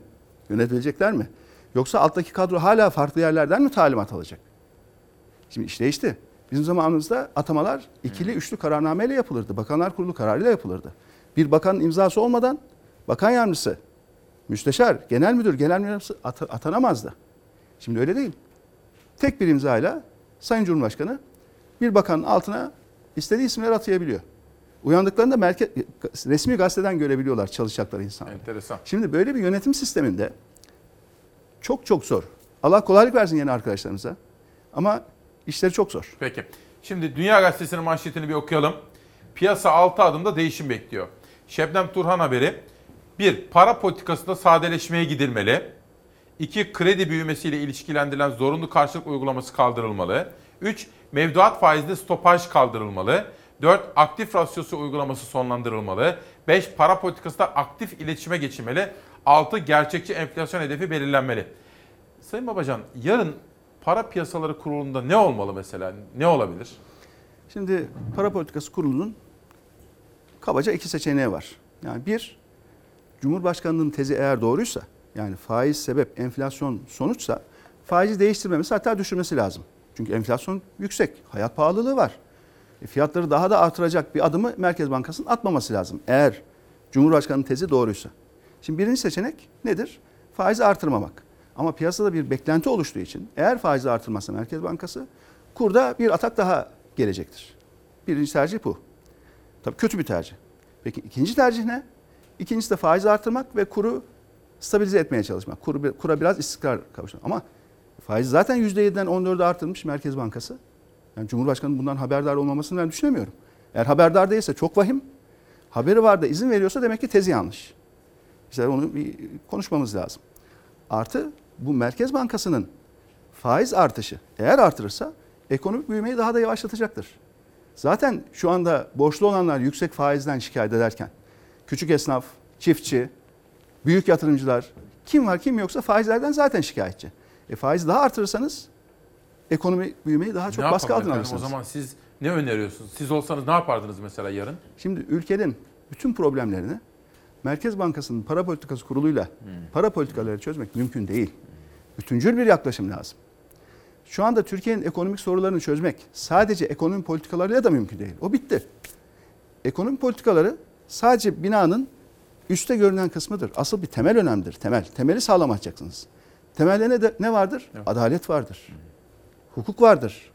Speaker 27: Yönetebilecekler mi? Yoksa alttaki kadro hala farklı yerlerden mi talimat alacak? Şimdi iş değişti. Bizim zamanımızda atamalar ikili üçlü kararnameyle yapılırdı. Bakanlar Kurulu kararıyla yapılırdı. Bir bakanın imzası olmadan bakan yardımcısı, müsteşar, genel müdür, genel müdür at- atanamazdı. Şimdi öyle değil. Tek bir imzayla Sayın Cumhurbaşkanı bir bakanın altına istediği isimleri atayabiliyor. Uyandıklarında merkez, resmi gazeteden görebiliyorlar çalışacakları insanlar.
Speaker 1: Enteresan.
Speaker 27: Şimdi böyle bir yönetim sisteminde çok çok zor. Allah kolaylık versin yeni arkadaşlarımıza. Ama işleri çok zor.
Speaker 1: Peki. Şimdi Dünya Gazetesi'nin manşetini bir okuyalım. Piyasa 6 adımda değişim bekliyor. Şebnem Turhan haberi. 1. Para politikasında sadeleşmeye gidilmeli. 2. Kredi büyümesiyle ilişkilendirilen zorunlu karşılık uygulaması kaldırılmalı. 3. Mevduat faizinde stopaj kaldırılmalı. 4. Aktif rasyosu uygulaması sonlandırılmalı. 5. Para politikasında aktif iletişime geçilmeli. 6. Gerçekçi enflasyon hedefi belirlenmeli. Sayın Babacan, yarın para piyasaları kurulunda ne olmalı mesela? Ne olabilir?
Speaker 27: Şimdi para politikası kurulunun kabaca iki seçeneği var. Yani bir, Cumhurbaşkanının tezi eğer doğruysa, yani faiz sebep, enflasyon sonuçsa faizi değiştirmemesi hatta düşürmesi lazım. Çünkü enflasyon yüksek, hayat pahalılığı var. Fiyatları daha da artıracak bir adımı Merkez Bankası'nın atmaması lazım. Eğer Cumhurbaşkanının tezi doğruysa. Şimdi birinci seçenek nedir? Faizi artırmamak. Ama piyasada bir beklenti oluştuğu için eğer faizi artırmazsa Merkez Bankası kurda bir atak daha gelecektir. Birinci tercih bu. Tabii kötü bir tercih. Peki ikinci tercih ne? İkincisi de faizi artırmak ve kuru stabilize etmeye çalışmak. Kuru, kura biraz istikrar kavuşturmak. Ama faiz zaten %7'den 14'e artırmış Merkez Bankası. Yani Cumhurbaşkanı bundan haberdar olmamasını ben düşünemiyorum. Eğer haberdar değilse çok vahim. Haberi var da izin veriyorsa demek ki tezi yanlış. İşte onu bir konuşmamız lazım. Artı bu Merkez Bankası'nın faiz artışı eğer artırırsa ekonomik büyümeyi daha da yavaşlatacaktır. Zaten şu anda borçlu olanlar yüksek faizden şikayet ederken küçük esnaf, çiftçi, büyük yatırımcılar kim var kim yoksa faizlerden zaten şikayetçi. E faiz daha artırırsanız ekonomi büyümeyi daha çok
Speaker 1: ne
Speaker 27: baskı altına alırsınız.
Speaker 1: O zaman siz ne öneriyorsunuz? Siz olsanız ne yapardınız mesela yarın?
Speaker 27: Şimdi ülkenin bütün problemlerini Merkez Bankası'nın para politikası kuruluyla para politikaları çözmek mümkün değil. Bütüncül bir yaklaşım lazım. Şu anda Türkiye'nin ekonomik sorularını çözmek sadece ekonomi politikalarıyla da mümkün değil. O bitti. Ekonomi politikaları sadece binanın üstte görünen kısmıdır. Asıl bir temel önemlidir. Temel. Temeli sağlam atacaksınız. Temelde ne, de, ne vardır? Adalet vardır. Hukuk vardır.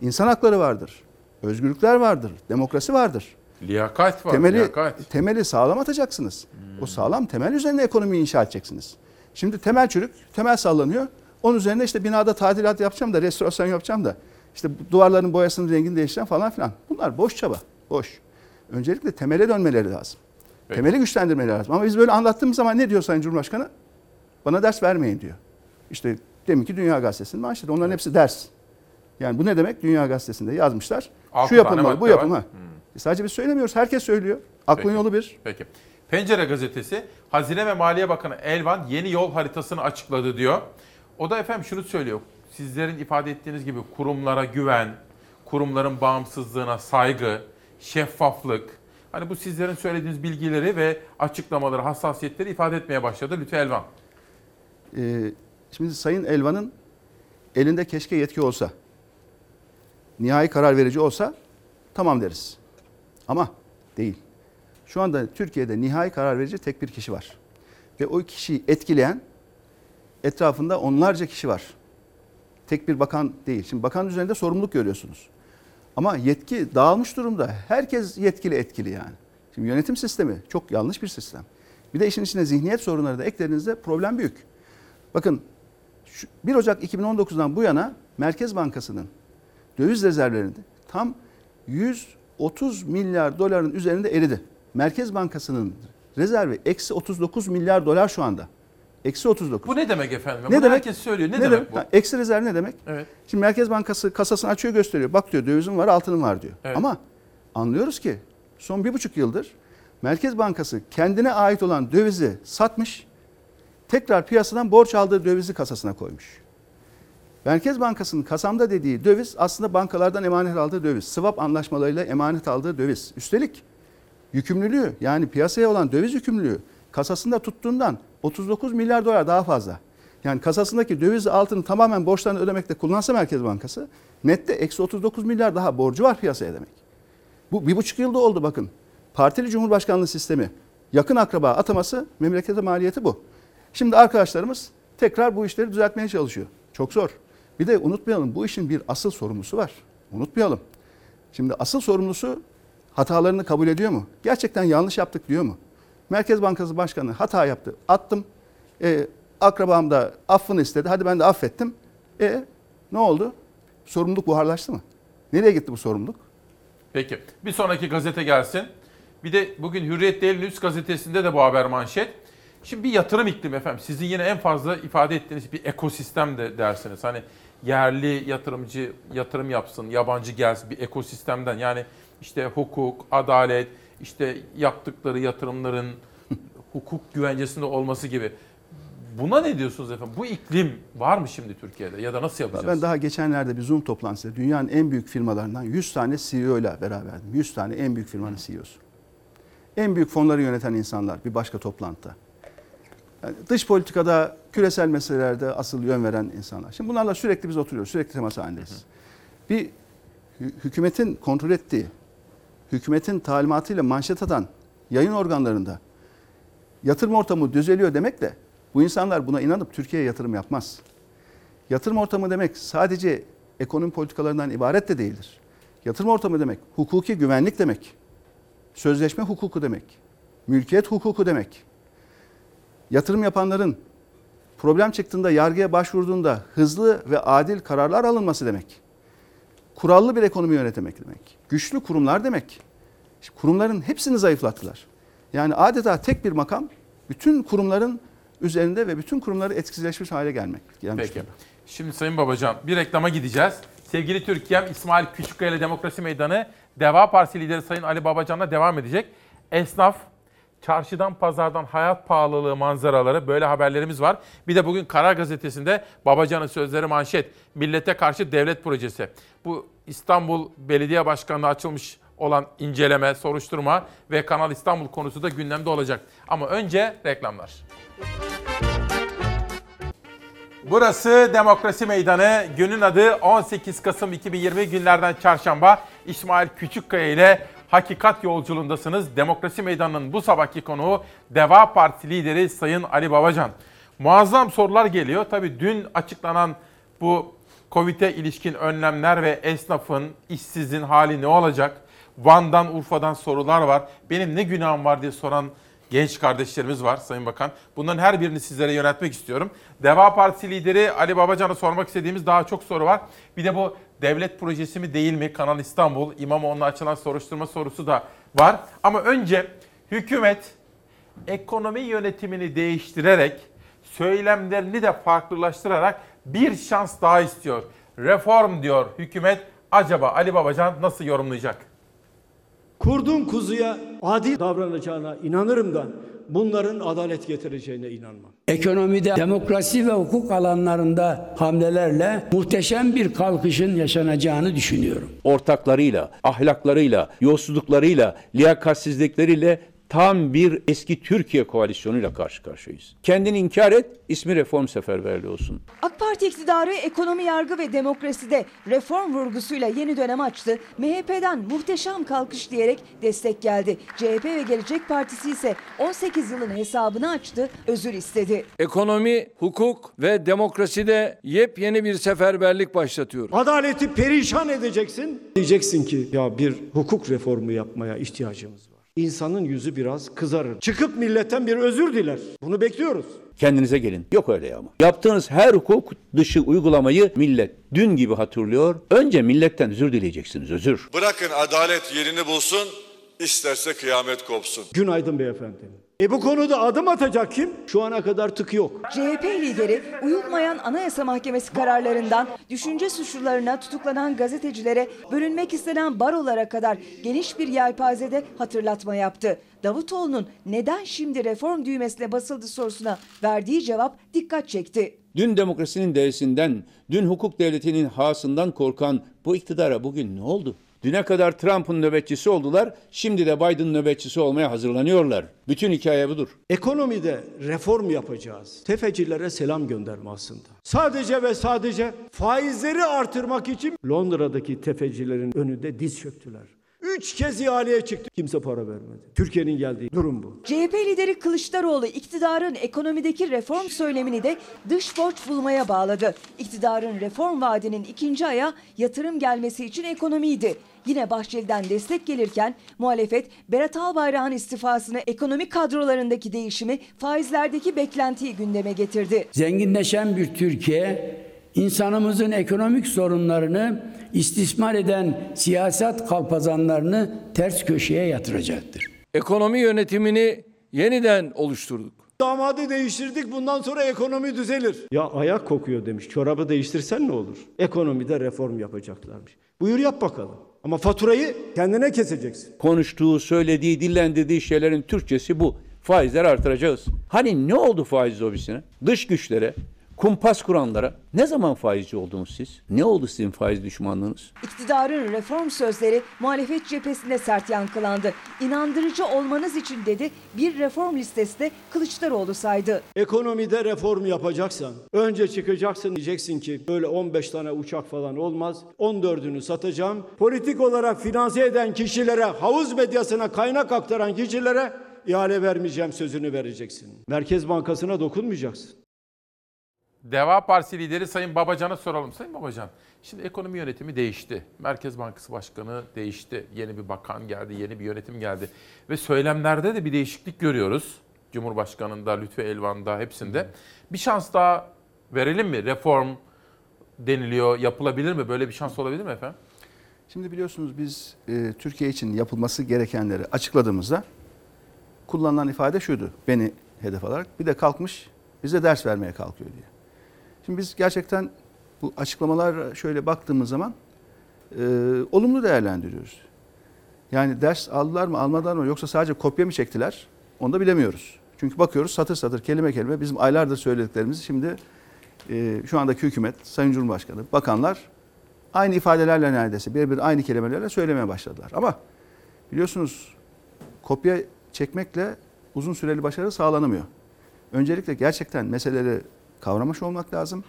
Speaker 27: İnsan hakları vardır. Özgürlükler vardır. Demokrasi vardır.
Speaker 1: Liyakat var.
Speaker 27: Temeli,
Speaker 1: liyakat.
Speaker 27: temeli sağlam atacaksınız. O sağlam temel üzerine ekonomiyi inşa edeceksiniz. Şimdi temel çürük, temel sallanıyor. Onun üzerine işte binada tadilat yapacağım da, restorasyon yapacağım da, işte duvarların boyasının rengini değiştireceğim falan filan. Bunlar boş çaba, boş. Öncelikle temele dönmeleri lazım.
Speaker 1: Peki.
Speaker 27: Temeli güçlendirmeleri lazım. Ama biz böyle anlattığımız zaman ne diyor Sayın Cumhurbaşkanı? Bana ders vermeyin diyor. İşte deminki Dünya Gazetesi'nin manşeti. Onların hepsi ders. Yani bu ne demek? Dünya Gazetesi'nde yazmışlar.
Speaker 1: Altı
Speaker 27: Şu yapılmalı,
Speaker 1: tane
Speaker 27: bu
Speaker 1: var.
Speaker 27: yapılmalı. E Sadece biz söylemiyoruz. Herkes söylüyor. Aklın
Speaker 1: Peki.
Speaker 27: yolu bir.
Speaker 1: Peki. Pencere gazetesi Hazine ve Maliye Bakanı Elvan yeni yol haritasını açıkladı diyor. O da efendim şunu söylüyor. Sizlerin ifade ettiğiniz gibi kurumlara güven, kurumların bağımsızlığına saygı, şeffaflık. Hani bu sizlerin söylediğiniz bilgileri ve açıklamaları, hassasiyetleri ifade etmeye başladı Lütfü Elvan.
Speaker 27: Ee, şimdi Sayın Elvan'ın elinde keşke yetki olsa, nihai karar verici olsa tamam deriz. Ama değil. Şu anda Türkiye'de nihai karar verici tek bir kişi var. Ve o kişiyi etkileyen etrafında onlarca kişi var. Tek bir bakan değil. Şimdi bakan üzerinde sorumluluk görüyorsunuz. Ama yetki dağılmış durumda. Herkes yetkili etkili yani. Şimdi yönetim sistemi çok yanlış bir sistem. Bir de işin içine zihniyet sorunları da eklediğinizde problem büyük. Bakın şu 1 Ocak 2019'dan bu yana Merkez Bankası'nın döviz rezervlerinde tam 130 milyar doların üzerinde eridi. Merkez Bankası'nın rezervi eksi 39 milyar dolar şu anda. Eksi 39.
Speaker 1: Bu ne demek efendim?
Speaker 27: Ne
Speaker 1: Bunu
Speaker 27: demek?
Speaker 1: herkes söylüyor. Ne, demek, bu?
Speaker 27: Ha, Eksi rezerv ne demek?
Speaker 1: Evet.
Speaker 27: Şimdi Merkez Bankası kasasını açıyor gösteriyor. Bak diyor dövizim var altının var diyor.
Speaker 1: Evet.
Speaker 27: Ama anlıyoruz ki son bir buçuk yıldır Merkez Bankası kendine ait olan dövizi satmış. Tekrar piyasadan borç aldığı dövizi kasasına koymuş. Merkez Bankası'nın kasamda dediği döviz aslında bankalardan emanet aldığı döviz. Swap anlaşmalarıyla emanet aldığı döviz. Üstelik yükümlülüğü yani piyasaya olan döviz yükümlülüğü kasasında tuttuğundan 39 milyar dolar daha fazla. Yani kasasındaki döviz altını tamamen borçlarını ödemekte kullansa Merkez Bankası nette eksi 39 milyar daha borcu var piyasaya demek. Bu bir buçuk yılda oldu bakın. Partili Cumhurbaşkanlığı sistemi yakın akraba ataması memlekete maliyeti bu. Şimdi arkadaşlarımız tekrar bu işleri düzeltmeye çalışıyor. Çok zor. Bir de unutmayalım bu işin bir asıl sorumlusu var. Unutmayalım. Şimdi asıl sorumlusu hatalarını kabul ediyor mu? Gerçekten yanlış yaptık diyor mu? Merkez Bankası Başkanı hata yaptı. Attım. E, akrabam da affını istedi. Hadi ben de affettim. E ne oldu? Sorumluluk buharlaştı mı? Nereye gitti bu sorumluluk?
Speaker 1: Peki. Bir sonraki gazete gelsin. Bir de bugün Hürriyet Değerli Üst gazetesinde de bu haber manşet. Şimdi bir yatırım iklimi efendim. Sizin yine en fazla ifade ettiğiniz bir ekosistem de dersiniz. Hani yerli yatırımcı yatırım yapsın, yabancı gelsin bir ekosistemden. Yani işte hukuk, adalet, işte yaptıkları yatırımların hukuk güvencesinde olması gibi. Buna ne diyorsunuz efendim? Bu iklim var mı şimdi Türkiye'de ya da nasıl yapacağız?
Speaker 27: Ben daha geçenlerde bir Zoom toplantısında dünyanın en büyük firmalarından 100 tane CEO ile beraberdim. 100 tane en büyük firmanın CEO'su. En büyük fonları yöneten insanlar bir başka toplantıda. Yani dış politikada, küresel meselelerde asıl yön veren insanlar. Şimdi bunlarla sürekli biz oturuyoruz, sürekli temas halindeyiz. Bir hü- hükümetin kontrol ettiği, hükümetin talimatıyla manşet atan yayın organlarında yatırım ortamı düzeliyor demekle bu insanlar buna inanıp Türkiye'ye yatırım yapmaz. Yatırım ortamı demek sadece ekonomi politikalarından ibaret de değildir. Yatırım ortamı demek hukuki güvenlik demek. Sözleşme hukuku demek. Mülkiyet hukuku demek. Yatırım yapanların problem çıktığında yargıya başvurduğunda hızlı ve adil kararlar alınması demek. Kurallı bir ekonomi yönetmek demek. Güçlü kurumlar demek. İşte kurumların hepsini zayıflattılar. Yani adeta tek bir makam bütün kurumların üzerinde ve bütün kurumları etkisizleşmiş hale gelmek. gelmiş
Speaker 1: Peki.
Speaker 27: durumda.
Speaker 1: Şimdi Sayın Babacan bir reklama gideceğiz. Sevgili Türkiye'm İsmail Küçükkaya ile Demokrasi Meydanı Deva Partisi lideri Sayın Ali Babacan'la devam edecek. Esnaf, çarşıdan pazardan hayat pahalılığı manzaraları böyle haberlerimiz var. Bir de bugün Karar Gazetesi'nde Babacan'ın sözleri manşet. Millete karşı devlet projesi. Bu İstanbul Belediye Başkanlığı açılmış olan inceleme, soruşturma ve Kanal İstanbul konusu da gündemde olacak. Ama önce reklamlar. Burası Demokrasi Meydanı. Günün adı 18 Kasım 2020 günlerden çarşamba. İsmail Küçükkaya ile Hakikat Yolculuğundasınız. Demokrasi Meydanı'nın bu sabahki konuğu Deva Partisi lideri Sayın Ali Babacan. Muazzam sorular geliyor. Tabii dün açıklanan bu Covid'e ilişkin önlemler ve esnafın, işsizin hali ne olacak? Van'dan, Urfa'dan sorular var. Benim ne günahım var diye soran genç kardeşlerimiz var Sayın Bakan. Bunların her birini sizlere yönetmek istiyorum. Deva Partisi lideri Ali Babacan'a sormak istediğimiz daha çok soru var. Bir de bu devlet projesi mi değil mi? Kanal İstanbul, İmamoğlu'na açılan soruşturma sorusu da var. Ama önce hükümet ekonomi yönetimini değiştirerek, söylemlerini de farklılaştırarak bir şans daha istiyor. Reform diyor hükümet. Acaba Ali Babacan nasıl yorumlayacak?
Speaker 24: Kurduğum kuzuya adil davranacağına inanırım da bunların adalet getireceğine inanmam.
Speaker 32: Ekonomide demokrasi ve hukuk alanlarında hamlelerle muhteşem bir kalkışın yaşanacağını düşünüyorum.
Speaker 28: ortaklarıyla, ahlaklarıyla, yolsuzluklarıyla, liyakatsizlikleriyle tam bir eski Türkiye koalisyonuyla karşı karşıyayız. Kendini inkar et, ismi reform seferberliği olsun.
Speaker 29: AK Parti iktidarı ekonomi, yargı ve demokraside reform vurgusuyla yeni dönem açtı. MHP'den muhteşem kalkış diyerek destek geldi. CHP ve Gelecek Partisi ise 18 yılın hesabını açtı, özür istedi.
Speaker 2: Ekonomi, hukuk ve demokraside yepyeni bir seferberlik başlatıyoruz.
Speaker 24: Adaleti perişan edeceksin. Diyeceksin ki ya bir hukuk reformu yapmaya ihtiyacımız var. İnsanın yüzü biraz kızarır. Çıkıp milletten bir özür diler. Bunu bekliyoruz.
Speaker 28: Kendinize gelin. Yok öyle ama. Yaptığınız her hukuk dışı uygulamayı millet dün gibi hatırlıyor. Önce milletten özür dileyeceksiniz, özür.
Speaker 33: Bırakın adalet yerini bulsun, isterse kıyamet kopsun.
Speaker 24: Günaydın beyefendi. E bu konuda adım atacak kim? Şu ana kadar tık yok.
Speaker 29: CHP lideri uyulmayan Anayasa Mahkemesi kararlarından düşünce suçlularına tutuklanan gazetecilere bölünmek istenen barolara kadar geniş bir yelpazede hatırlatma yaptı. Davutoğlu'nun neden şimdi reform düğmesine basıldı sorusuna verdiği cevap dikkat çekti.
Speaker 28: Dün demokrasinin değersinden, dün hukuk devletinin hasından korkan bu iktidara bugün ne oldu? Düne kadar Trump'ın nöbetçisi oldular. Şimdi de Biden nöbetçisi olmaya hazırlanıyorlar. Bütün hikaye budur.
Speaker 24: Ekonomide reform yapacağız. Tefecilere selam gönderme aslında. Sadece ve sadece faizleri artırmak için Londra'daki tefecilerin önünde diz çöktüler. Üç kez ihaleye çıktı. Kimse para vermedi. Türkiye'nin geldiği durum bu.
Speaker 29: CHP lideri Kılıçdaroğlu iktidarın ekonomideki reform söylemini de dış borç bulmaya bağladı. İktidarın reform vaadinin ikinci aya yatırım gelmesi için ekonomiydi. Yine Bahçeli'den destek gelirken muhalefet Berat Albayrak'ın istifasını ekonomik kadrolarındaki değişimi faizlerdeki beklentiyi gündeme getirdi.
Speaker 32: Zenginleşen bir Türkiye, insanımızın ekonomik sorunlarını istismar eden siyaset kalpazanlarını ters köşeye yatıracaktır.
Speaker 2: Ekonomi yönetimini yeniden oluşturduk.
Speaker 24: Damadı değiştirdik bundan sonra ekonomi düzelir. Ya ayak kokuyor demiş. Çorabı değiştirsen ne olur? Ekonomide reform yapacaklarmış. Buyur yap bakalım. Ama faturayı kendine keseceksin.
Speaker 28: Konuştuğu, söylediği, dillendirdiği şeylerin Türkçesi bu. Faizler artıracağız. Hani ne oldu faiz lobisine? Dış güçlere, kumpas kuranlara ne zaman faizci oldunuz siz? Ne oldu sizin faiz düşmanlığınız?
Speaker 29: İktidarın reform sözleri muhalefet cephesinde sert yankılandı. İnandırıcı olmanız için dedi bir reform listesi de Kılıçdaroğlu saydı.
Speaker 24: Ekonomide reform yapacaksan önce çıkacaksın diyeceksin ki böyle 15 tane uçak falan olmaz. 14'ünü satacağım. Politik olarak finanse eden kişilere, havuz medyasına kaynak aktaran kişilere ihale vermeyeceğim sözünü vereceksin. Merkez Bankası'na dokunmayacaksın.
Speaker 1: Deva Partisi lideri Sayın Babacan'a soralım. Sayın Babacan, şimdi ekonomi yönetimi değişti. Merkez Bankası Başkanı değişti. Yeni bir bakan geldi, yeni bir yönetim geldi. Ve söylemlerde de bir değişiklik görüyoruz. Cumhurbaşkanı'nda, Lütfü Elvan'da hepsinde. Bir şans daha verelim mi? Reform deniliyor, yapılabilir mi? Böyle bir şans olabilir mi efendim?
Speaker 27: Şimdi biliyorsunuz biz e, Türkiye için yapılması gerekenleri açıkladığımızda kullanılan ifade şuydu beni hedef alarak. Bir de kalkmış bize ders vermeye kalkıyor diye. Şimdi biz gerçekten bu açıklamalar şöyle baktığımız zaman e, olumlu değerlendiriyoruz. Yani ders aldılar mı almadılar mı yoksa sadece kopya mı çektiler onu da bilemiyoruz. Çünkü bakıyoruz satır satır kelime kelime bizim aylardır söylediklerimizi şimdi e, şu andaki hükümet, Sayın Cumhurbaşkanı, bakanlar aynı ifadelerle neredeyse birebir aynı kelimelerle söylemeye başladılar. Ama biliyorsunuz kopya çekmekle uzun süreli başarı sağlanamıyor. Öncelikle gerçekten meseleleri kavramış olmak lazım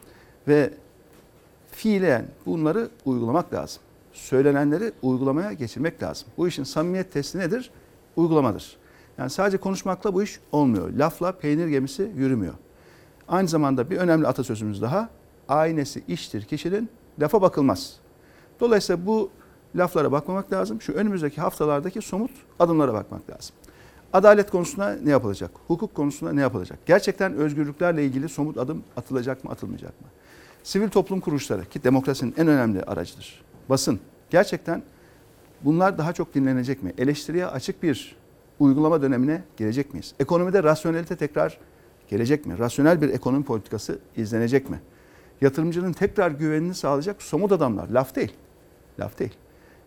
Speaker 27: ve fiilen bunları uygulamak lazım. Söylenenleri uygulamaya geçirmek lazım. Bu işin samimiyet testi nedir? Uygulamadır. Yani sadece konuşmakla bu iş olmuyor. Lafla peynir gemisi yürümüyor. Aynı zamanda bir önemli atasözümüz daha. Aynesi iştir kişinin, lafa bakılmaz. Dolayısıyla bu laflara bakmamak lazım. Şu önümüzdeki haftalardaki somut adımlara bakmak lazım. Adalet konusunda ne yapılacak? Hukuk konusunda ne yapılacak? Gerçekten özgürlüklerle ilgili somut adım atılacak mı, atılmayacak mı? Sivil toplum kuruluşları ki demokrasinin en önemli aracıdır. Basın gerçekten bunlar daha çok dinlenecek mi? Eleştiriye açık bir uygulama dönemine gelecek miyiz? Ekonomide rasyonelite tekrar gelecek mi? Rasyonel bir ekonomi politikası izlenecek mi? Yatırımcının tekrar güvenini sağlayacak somut adamlar. Laf değil. Laf değil.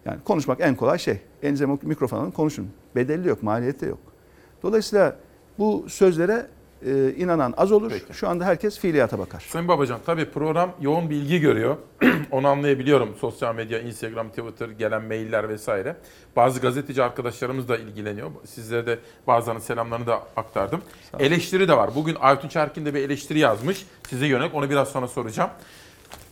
Speaker 27: Yani konuşmak en kolay şey. Elinize mikrofon alın konuşun. Bedeli yok, maliyeti yok. Dolayısıyla bu sözlere e, inanan az olur.
Speaker 1: Peki.
Speaker 27: Şu anda herkes fiiliyata bakar.
Speaker 1: Sayın Babacan tabii program yoğun bir ilgi görüyor. Onu anlayabiliyorum. Sosyal medya, Instagram, Twitter, gelen mailler vesaire. Bazı gazeteci arkadaşlarımız da ilgileniyor. Sizlere de bazılarının selamlarını da aktardım. Eleştiri de var. Bugün Aytun Erkin de bir eleştiri yazmış. Size yönelik onu biraz sonra soracağım.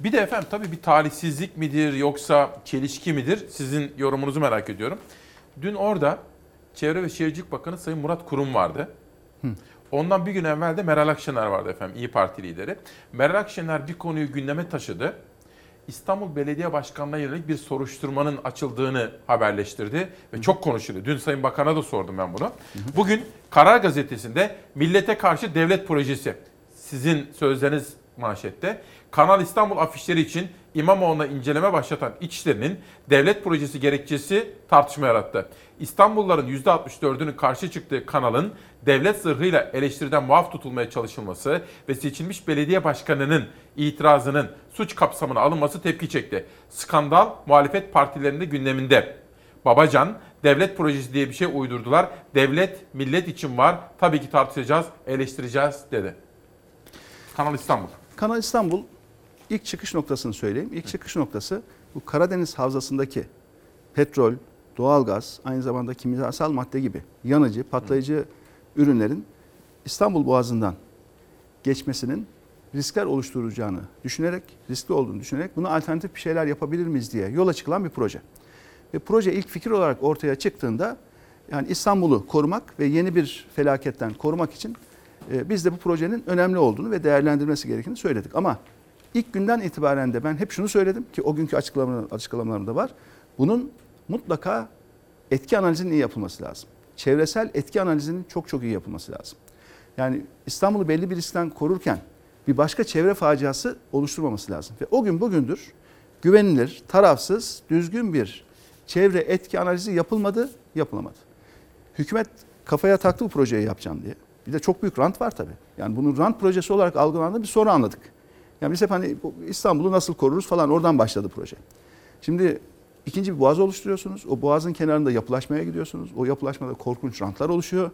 Speaker 1: Bir de efendim tabii bir talihsizlik midir yoksa çelişki midir? Sizin yorumunuzu merak ediyorum. Dün orada Çevre ve Şehircilik Bakanı Sayın Murat Kurum vardı. Ondan bir gün evvel de Meral Akşener vardı efendim, İyi Parti lideri. Meral Akşener bir konuyu gündeme taşıdı. İstanbul Belediye Başkanı'na yönelik bir soruşturmanın açıldığını haberleştirdi ve çok konuşuldu. Dün Sayın Bakan'a da sordum ben bunu. Bugün Karar Gazetesi'nde Millete Karşı Devlet Projesi, sizin sözleriniz manşette. Kanal İstanbul afişleri için İmamoğlu'na inceleme başlatan İçişleri'nin devlet projesi gerekçesi tartışma yarattı. İstanbulluların %64'ünün karşı çıktığı kanalın devlet zırhıyla eleştiriden muaf tutulmaya çalışılması ve seçilmiş belediye başkanının itirazının suç kapsamına alınması tepki çekti. Skandal muhalefet partilerinde gündeminde. Babacan, devlet projesi diye bir şey uydurdular. Devlet millet için var. Tabii ki tartışacağız, eleştireceğiz dedi. Kanal İstanbul.
Speaker 27: Kanal İstanbul ilk çıkış noktasını söyleyeyim. İlk çıkış noktası bu Karadeniz Havzası'ndaki petrol, doğalgaz, aynı zamanda kimyasal madde gibi yanıcı, patlayıcı ürünlerin İstanbul Boğazı'ndan geçmesinin riskler oluşturacağını düşünerek, riskli olduğunu düşünerek buna alternatif bir şeyler yapabilir miyiz diye yola çıkılan bir proje. Ve proje ilk fikir olarak ortaya çıktığında yani İstanbul'u korumak ve yeni bir felaketten korumak için e, biz de bu projenin önemli olduğunu ve değerlendirmesi gerektiğini söyledik. Ama ilk günden itibaren de ben hep şunu söyledim ki o günkü açıklamalarım, açıklamalarımda var. Bunun mutlaka etki analizinin iyi yapılması lazım. Çevresel etki analizinin çok çok iyi yapılması lazım. Yani İstanbul'u belli bir riskten korurken bir başka çevre faciası oluşturmaması lazım. Ve o gün bugündür güvenilir, tarafsız, düzgün bir çevre etki analizi yapılmadı, yapılamadı. Hükümet kafaya taktı bu projeyi yapacağım diye. Bir de çok büyük rant var tabii. Yani bunun rant projesi olarak algılandığını bir sonra anladık. Yani biz hep hani İstanbul'u nasıl koruruz falan oradan başladı proje. Şimdi ikinci bir boğaz oluşturuyorsunuz. O boğazın kenarında yapılaşmaya gidiyorsunuz. O yapılaşmada korkunç rantlar oluşuyor.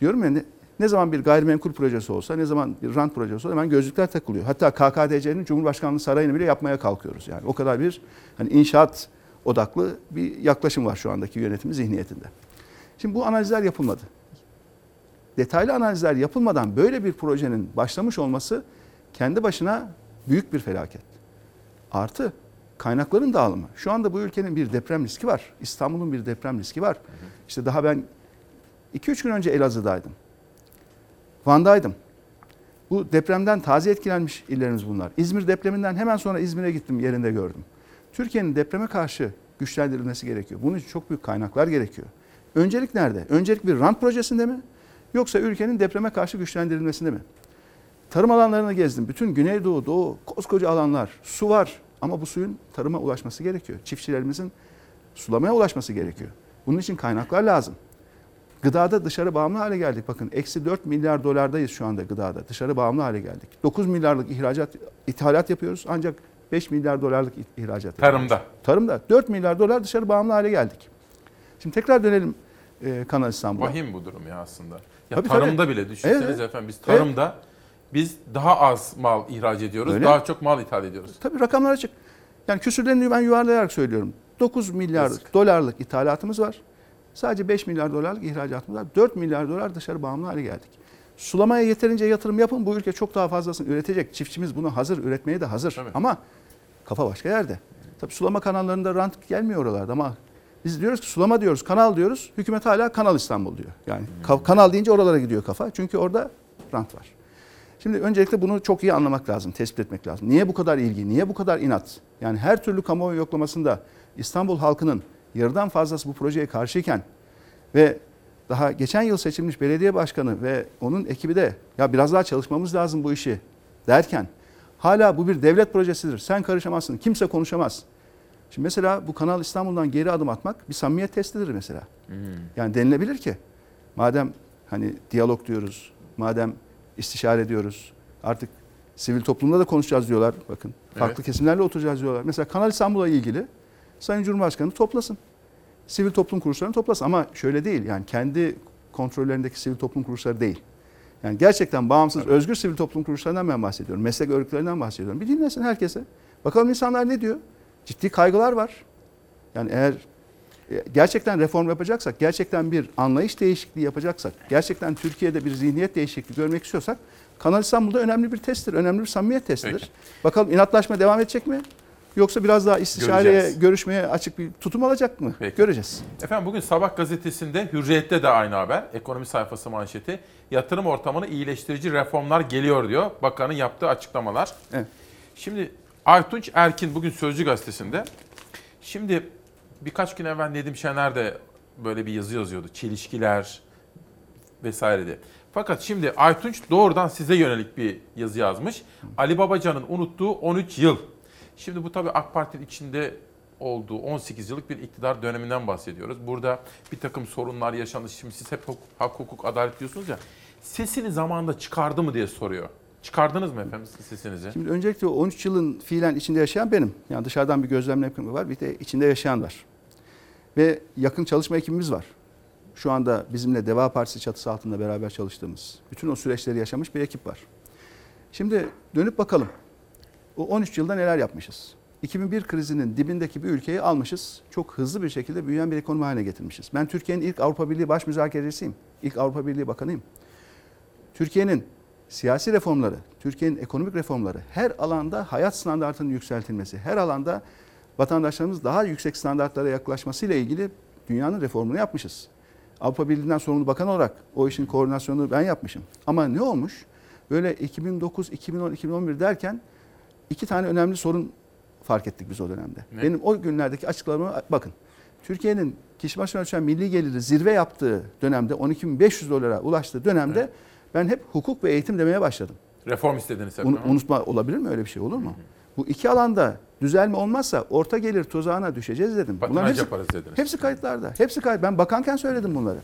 Speaker 27: Diyorum ya ne, ne zaman bir gayrimenkul projesi olsa, ne zaman bir rant projesi olsa hemen gözlükler takılıyor. Hatta KKTC'nin Cumhurbaşkanlığı sarayını bile yapmaya kalkıyoruz. Yani o kadar bir hani inşaat odaklı bir yaklaşım var şu andaki yönetimin zihniyetinde. Şimdi bu analizler yapılmadı. Detaylı analizler yapılmadan böyle bir projenin başlamış olması kendi başına büyük bir felaket. Artı kaynakların dağılımı. Şu anda bu ülkenin bir deprem riski var. İstanbul'un bir deprem riski var. İşte daha ben 2-3 gün önce Elazığ'daydım. Van'daydım. Bu depremden taze etkilenmiş illerimiz bunlar. İzmir depreminden hemen sonra İzmir'e gittim yerinde gördüm. Türkiye'nin depreme karşı güçlendirilmesi gerekiyor. Bunun için çok büyük kaynaklar gerekiyor. Öncelik nerede? Öncelik bir rant projesinde mi? Yoksa ülkenin depreme karşı güçlendirilmesinde mi? Tarım alanlarını gezdim. Bütün Güneydoğu, Doğu, koskoca alanlar. Su var ama bu suyun tarıma ulaşması gerekiyor. Çiftçilerimizin sulamaya ulaşması gerekiyor. Bunun için kaynaklar lazım. Gıdada dışarı bağımlı hale geldik. Bakın eksi 4 milyar dolardayız şu anda gıdada. Dışarı bağımlı hale geldik. 9 milyarlık ihracat, ithalat yapıyoruz ancak 5 milyar dolarlık ihracat
Speaker 1: Tarımda.
Speaker 27: yapıyoruz. Tarımda. 4 milyar dolar dışarı bağımlı hale geldik. Şimdi tekrar dönelim e, Kanal İstanbul'a.
Speaker 1: Vahim bu durum ya aslında. Ya
Speaker 27: Tabii,
Speaker 1: tarımda
Speaker 27: tabii.
Speaker 1: bile düşünseniz
Speaker 27: Evet.
Speaker 1: efendim biz tarımda biz daha az mal ihraç ediyoruz,
Speaker 27: Öyle.
Speaker 1: daha çok mal ithal ediyoruz.
Speaker 27: Tabii rakamlar açık. Yani küsürlerini ben yuvarlayarak söylüyorum. 9 milyar
Speaker 1: Yazık.
Speaker 27: dolarlık ithalatımız var. Sadece 5 milyar dolarlık ihracatımız var. 4 milyar dolar dışarı bağımlı hale geldik. Sulamaya yeterince yatırım yapın. Bu ülke çok daha fazlasını üretecek. Çiftçimiz bunu hazır, üretmeye de hazır. Ama kafa başka yerde. Tabii sulama kanallarında rant gelmiyor oralarda ama biz diyoruz ki sulama diyoruz, kanal diyoruz. Hükümet hala Kanal İstanbul diyor. Yani ka- kanal deyince oralara gidiyor kafa. Çünkü orada rant var. Şimdi öncelikle bunu çok iyi anlamak lazım, tespit etmek lazım. Niye bu kadar ilgi, niye bu kadar inat? Yani her türlü kamuoyu yoklamasında İstanbul halkının yarıdan fazlası bu projeye karşıyken ve daha geçen yıl seçilmiş belediye başkanı ve onun ekibi de ya biraz daha çalışmamız lazım bu işi derken hala bu bir devlet projesidir. Sen karışamazsın, kimse konuşamaz. Şimdi mesela bu Kanal İstanbul'dan geri adım atmak bir samimiyet testidir mesela. Yani denilebilir ki madem hani diyalog diyoruz, madem istişare ediyoruz, artık sivil toplumda da konuşacağız diyorlar. Bakın farklı
Speaker 1: Evet.
Speaker 27: kesimlerle oturacağız diyorlar. Mesela Kanal İstanbul'la ilgili Sayın Cumhurbaşkanı toplasın. Sivil toplum kuruluşlarını toplasın ama şöyle değil yani kendi kontrollerindeki sivil toplum kuruluşları değil. Yani gerçekten bağımsız, özgür sivil toplum kuruluşlarından ben bahsediyorum. Meslek örgütlerinden bahsediyorum. Bir dinlesin herkese. Bakalım insanlar ne diyor? Ciddi kaygılar var. Yani eğer gerçekten reform yapacaksak, gerçekten bir anlayış değişikliği yapacaksak, gerçekten Türkiye'de bir zihniyet değişikliği görmek istiyorsak Kanal İstanbul'da önemli bir testtir, önemli bir samimiyet testidir.
Speaker 1: Peki.
Speaker 27: Bakalım inatlaşma devam edecek mi? Yoksa biraz daha istişareye,
Speaker 1: Göreceğiz.
Speaker 27: görüşmeye açık bir tutum alacak mı?
Speaker 1: Peki.
Speaker 27: Göreceğiz.
Speaker 1: Efendim bugün Sabah gazetesinde Hürriyet'te de aynı haber. Ekonomi sayfası manşeti. Yatırım ortamını iyileştirici reformlar geliyor diyor. Bakanın yaptığı açıklamalar.
Speaker 27: Evet.
Speaker 1: Şimdi Aytunç Erkin bugün Sözcü gazetesinde. Şimdi birkaç gün evvel Nedim Şener de böyle bir yazı yazıyordu. Çelişkiler vesaire diye. Fakat şimdi Aytunç doğrudan size yönelik bir yazı yazmış. Ali Babacan'ın unuttuğu 13 yıl. Şimdi bu tabii AK Parti'nin içinde olduğu 18 yıllık bir iktidar döneminden bahsediyoruz. Burada bir takım sorunlar yaşandı. Şimdi siz hep huk- hak, hukuk, adalet diyorsunuz ya. Sesini zamanında çıkardı mı diye soruyor. Çıkardınız mı efendim sesinizi?
Speaker 27: Şimdi öncelikle o 13 yılın fiilen içinde yaşayan benim. Yani dışarıdan bir gözlemleme var, bir de içinde yaşayan var. Ve yakın çalışma ekibimiz var. Şu anda bizimle Deva Partisi çatısı altında beraber çalıştığımız, bütün o süreçleri yaşamış bir ekip var. Şimdi dönüp bakalım. O 13 yılda neler yapmışız? 2001 krizinin dibindeki bir ülkeyi almışız. Çok hızlı bir şekilde büyüyen bir ekonomi haline getirmişiz. Ben Türkiye'nin ilk Avrupa Birliği baş müzakerecisiyim. İlk Avrupa Birliği bakanıyım. Türkiye'nin siyasi reformları, Türkiye'nin ekonomik reformları, her alanda hayat standartının yükseltilmesi, her alanda vatandaşlarımız daha yüksek standartlara yaklaşmasıyla ilgili dünyanın reformunu yapmışız. Avrupa Birliği'nden sorumlu bakan olarak o işin koordinasyonunu ben yapmışım. Ama ne olmuş? Böyle 2009, 2010, 2011 derken iki tane önemli sorun fark ettik biz o dönemde.
Speaker 1: Ne?
Speaker 27: Benim o günlerdeki açıklamama bakın. Türkiye'nin kişi başına düşen milli geliri zirve yaptığı dönemde 12.500 dolara ulaştığı dönemde ben hep hukuk ve eğitim demeye başladım.
Speaker 1: Reform istediniz.
Speaker 27: Un- unutma olabilir mi öyle bir şey olur mu? Bu iki alanda düzelme olmazsa orta gelir tuzağına düşeceğiz dedim.
Speaker 1: Patinaj
Speaker 27: hepsi,
Speaker 1: yaparız dediniz.
Speaker 27: hepsi kayıtlarda. Hepsi kayıt. Ben bakanken söyledim bunları.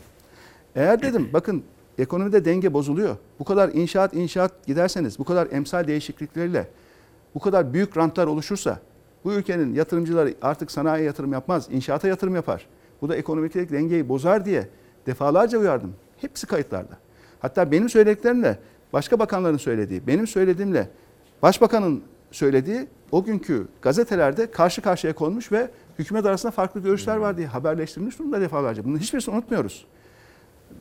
Speaker 27: Eğer dedim bakın ekonomide denge bozuluyor. Bu kadar inşaat inşaat giderseniz bu kadar emsal değişiklikleriyle bu kadar büyük rantlar oluşursa bu ülkenin yatırımcıları artık sanayiye yatırım yapmaz, inşaata yatırım yapar. Bu da ekonomik dengeyi bozar diye defalarca uyardım. Hepsi kayıtlarda. Hatta benim söylediklerimle başka bakanların söylediği, benim söylediğimle başbakanın söylediği o günkü gazetelerde karşı karşıya konmuş ve hükümet arasında farklı görüşler var diye haberleştirilmiş durumda defalarca. Bunun hiçbirisini unutmuyoruz.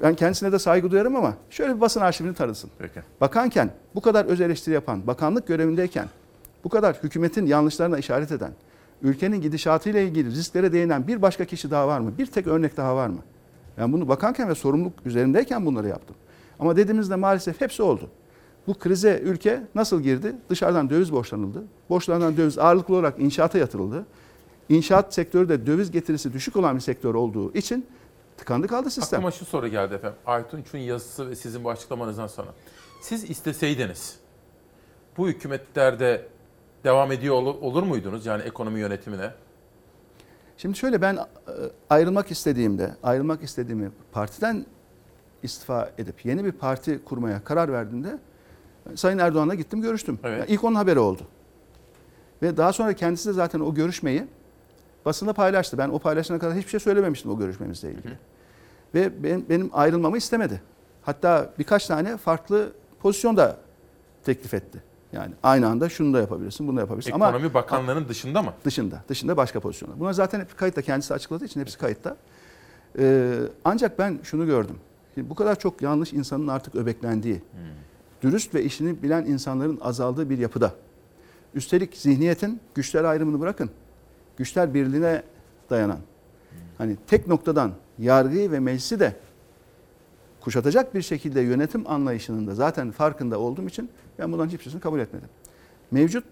Speaker 27: Ben kendisine de saygı duyarım ama şöyle bir basın arşivini tarasın.
Speaker 1: Peki.
Speaker 27: Bakanken bu kadar öz eleştiri yapan, bakanlık görevindeyken bu kadar hükümetin yanlışlarına işaret eden, ülkenin gidişatıyla ilgili risklere değinen bir başka kişi daha var mı? Bir tek örnek daha var mı? Ben bunu bakanken ve sorumluluk üzerindeyken bunları yaptım. Ama dediğimizde maalesef hepsi oldu. Bu krize ülke nasıl girdi? Dışarıdan döviz borçlanıldı. Borçlanan döviz ağırlıklı olarak inşaata yatırıldı. İnşaat sektörü de döviz getirisi düşük olan bir sektör olduğu için tıkandı kaldı sistem.
Speaker 1: Aklıma şu soru geldi efendim. Aytunç'un yazısı ve sizin bu açıklamanızdan sonra. Siz isteseydiniz bu hükümetlerde devam ediyor olur, olur muydunuz yani ekonomi yönetimine?
Speaker 27: Şimdi şöyle ben e, ayrılmak istediğimde, ayrılmak istediğimi partiden istifa edip yeni bir parti kurmaya karar verdiğimde Sayın Erdoğan'la gittim görüştüm.
Speaker 1: Evet.
Speaker 27: Yani ilk onun haberi oldu. Ve daha sonra kendisi de zaten o görüşmeyi basında paylaştı. Ben o paylaşana kadar hiçbir şey söylememiştim o görüşmemizle ilgili. Ve benim, benim ayrılmamı istemedi. Hatta birkaç tane farklı pozisyon da teklif etti. Yani aynı anda şunu da yapabilirsin, bunu da yapabilirsin. Ama
Speaker 1: Ekonomi Bakanlığı'nın dışında mı?
Speaker 27: Dışında. Dışında başka pozisyonlar. Bunlar zaten hep kayıtta kendisi açıkladığı için hepsi kayıtta. Ee, ancak ben şunu gördüm. Şimdi bu kadar çok yanlış insanın artık öbeklendiği, dürüst ve işini bilen insanların azaldığı bir yapıda. Üstelik zihniyetin güçler ayrımını bırakın. Güçler birliğine dayanan. Hani tek noktadan yargıyı ve meclisi de kuşatacak bir şekilde yönetim anlayışının da zaten farkında olduğum için ben bunların hiçbirisini kabul etmedim. Mevcut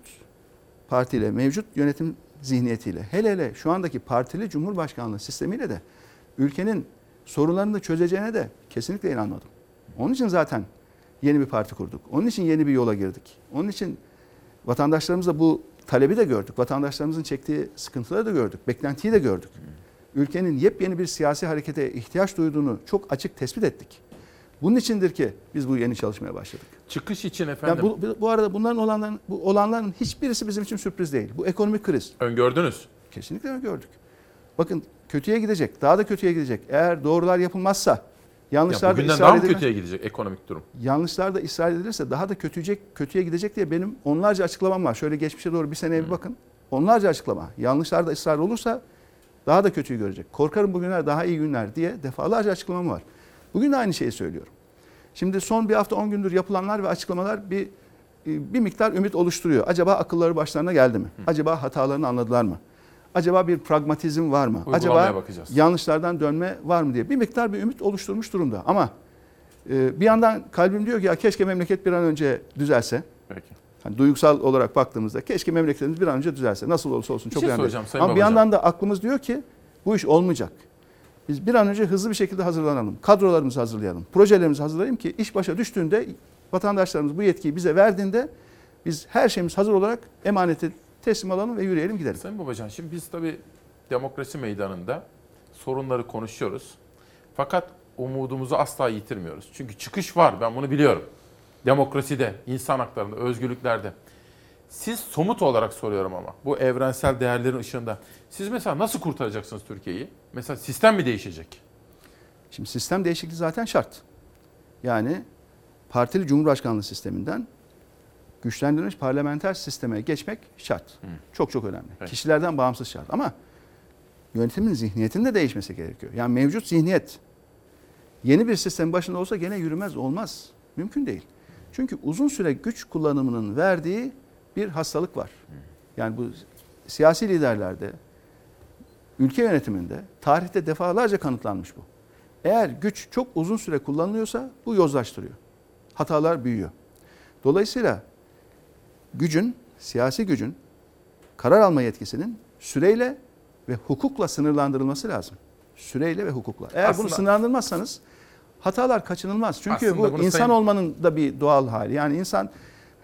Speaker 27: partiyle, mevcut yönetim zihniyetiyle, hele hele şu andaki partili cumhurbaşkanlığı sistemiyle de ülkenin sorunlarını çözeceğine de kesinlikle inanmadım. Onun için zaten yeni bir parti kurduk. Onun için yeni bir yola girdik. Onun için vatandaşlarımızla bu talebi de gördük. Vatandaşlarımızın çektiği sıkıntıları da gördük. Beklentiyi de gördük. Ülkenin yepyeni bir siyasi harekete ihtiyaç duyduğunu çok açık tespit ettik. Bunun içindir ki biz bu yeni çalışmaya başladık.
Speaker 1: Çıkış için
Speaker 27: Yani
Speaker 1: efendim
Speaker 27: bu, bu- bu arada bunların olanların, bu olanların hiçbirisi bizim için sürpriz değil. Bu ekonomik kriz.
Speaker 1: öngördünüz.
Speaker 27: Kesinlikle mi gördük? Bakın kötüye gidecek, daha da kötüye gidecek. Eğer doğrular yapılmazsa,
Speaker 1: Ya
Speaker 27: yanlışlar da
Speaker 1: bugünden daha mı kötüye gidecek ekonomik durum?
Speaker 27: yanlışlar da ısrar edilirse daha da kötüyecek, kötüye gidecek diye benim onlarca açıklamam var. Şöyle geçmişe doğru bir seneye bir bakın. Onlarca açıklama. Yanlışlar da ısrar olursa daha da kötüyü görecek. Korkarım bugünler daha iyi günler diye defalarca açıklamam var. Bugün de aynı şeyi söylüyorum. Şimdi son bir hafta 10 gündür yapılanlar ve açıklamalar bir bir miktar ümit oluşturuyor. Acaba akılları başlarına geldi mi? Acaba hatalarını anladılar mı? Acaba bir pragmatizm var mı? Acaba
Speaker 1: bakacağız.
Speaker 27: yanlışlardan dönme var mı diye bir miktar bir ümit oluşturmuş durumda. Ama e, bir yandan kalbim diyor ki ya keşke memleket bir an önce düzelse.
Speaker 1: Peki.
Speaker 27: Hani duygusal olarak baktığımızda keşke memleketimiz bir an önce düzelse. Nasıl olursa olsun
Speaker 1: Bir
Speaker 27: çok
Speaker 1: şey
Speaker 27: önemli. Ama bir
Speaker 1: Babacan.
Speaker 27: yandan da aklımız diyor ki bu iş olmayacak. Biz bir an önce hızlı bir şekilde hazırlanalım. Kadrolarımızı hazırlayalım. Projelerimizi hazırlayalım ki iş başa düştüğünde vatandaşlarımız bu yetkiyi bize verdiğinde biz her şeyimiz hazır olarak emaneti teslim alalım ve yürüyelim gidelim.
Speaker 1: Sayın Babacan şimdi biz tabii demokrasi meydanında sorunları konuşuyoruz. Fakat umudumuzu asla yitirmiyoruz. Çünkü çıkış var ben bunu biliyorum. Demokraside, insan haklarında, özgürlüklerde. Siz somut olarak soruyorum ama bu evrensel değerlerin ışığında. Siz mesela nasıl kurtaracaksınız Türkiye'yi? Mesela sistem mi değişecek?
Speaker 27: Şimdi sistem değişikliği zaten şart. Yani partili cumhurbaşkanlığı sisteminden güçlendirilmiş parlamenter sisteme geçmek şart. Çok çok önemli. Kişilerden bağımsız şart. Ama yönetimin zihniyetinin de değişmesi gerekiyor. Yani mevcut zihniyet yeni bir sistemin başında olsa gene yürümez, olmaz. Mümkün değil. Çünkü uzun süre güç kullanımının verdiği bir hastalık var. Yani bu siyasi liderlerde, ülke yönetiminde tarihte defalarca kanıtlanmış bu. Eğer güç çok uzun süre kullanılıyorsa bu yozlaştırıyor. Hatalar büyüyor. Dolayısıyla gücün, siyasi gücün karar alma yetkisinin süreyle ve hukukla sınırlandırılması lazım. Süreyle ve hukukla. Eğer
Speaker 1: Aslında-
Speaker 27: bunu sınırlandırmazsanız hatalar kaçınılmaz. Çünkü bu insan
Speaker 1: sayın-
Speaker 27: olmanın da bir doğal hali. Yani insan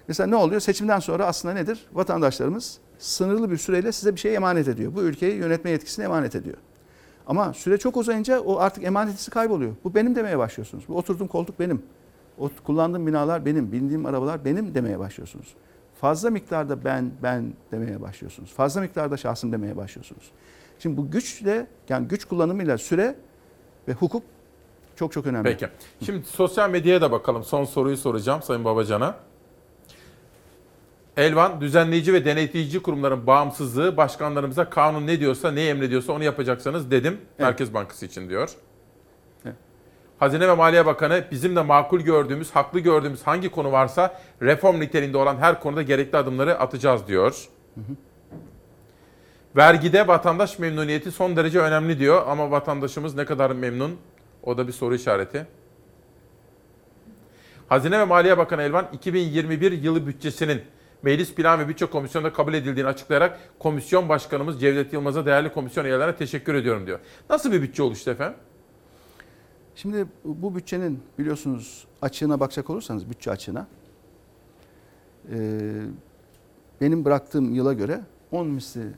Speaker 27: mesela ne oluyor? Seçimden sonra aslında nedir? Vatandaşlarımız sınırlı bir süreyle size bir şey emanet ediyor. Bu ülkeyi yönetme yetkisini emanet ediyor. Ama süre çok uzayınca o artık emanetisi kayboluyor. Bu benim demeye başlıyorsunuz. Bu oturduğum koltuk benim. O kullandığım binalar benim, bindiğim arabalar benim demeye başlıyorsunuz. Fazla miktarda ben, ben demeye başlıyorsunuz. Fazla miktarda şahsım demeye başlıyorsunuz. Şimdi bu güçle, yani güç kullanımıyla süre ve hukuk çok çok önemli.
Speaker 1: Peki. Şimdi sosyal medyaya da bakalım. Son soruyu soracağım Sayın Babacan'a. Elvan, düzenleyici ve denetleyici kurumların bağımsızlığı başkanlarımıza kanun ne diyorsa, ne emrediyorsa onu yapacaksanız dedim. Merkez Bankası için diyor. Hazine ve Maliye Bakanı bizim de makul gördüğümüz, haklı gördüğümüz hangi konu varsa reform niteliğinde olan her konuda gerekli adımları atacağız diyor. Vergide vatandaş memnuniyeti son derece önemli diyor ama vatandaşımız ne kadar memnun? O da bir soru işareti. Hazine ve Maliye Bakanı Elvan 2021 yılı bütçesinin Meclis Plan ve Bütçe Komisyonu'nda kabul edildiğini açıklayarak komisyon başkanımız Cevdet Yılmaz'a değerli komisyon üyelerine teşekkür ediyorum diyor. Nasıl bir bütçe oluştu efendim?
Speaker 27: Şimdi bu bütçenin biliyorsunuz açığına bakacak olursanız bütçe açığına e, benim bıraktığım yıla göre 10 misli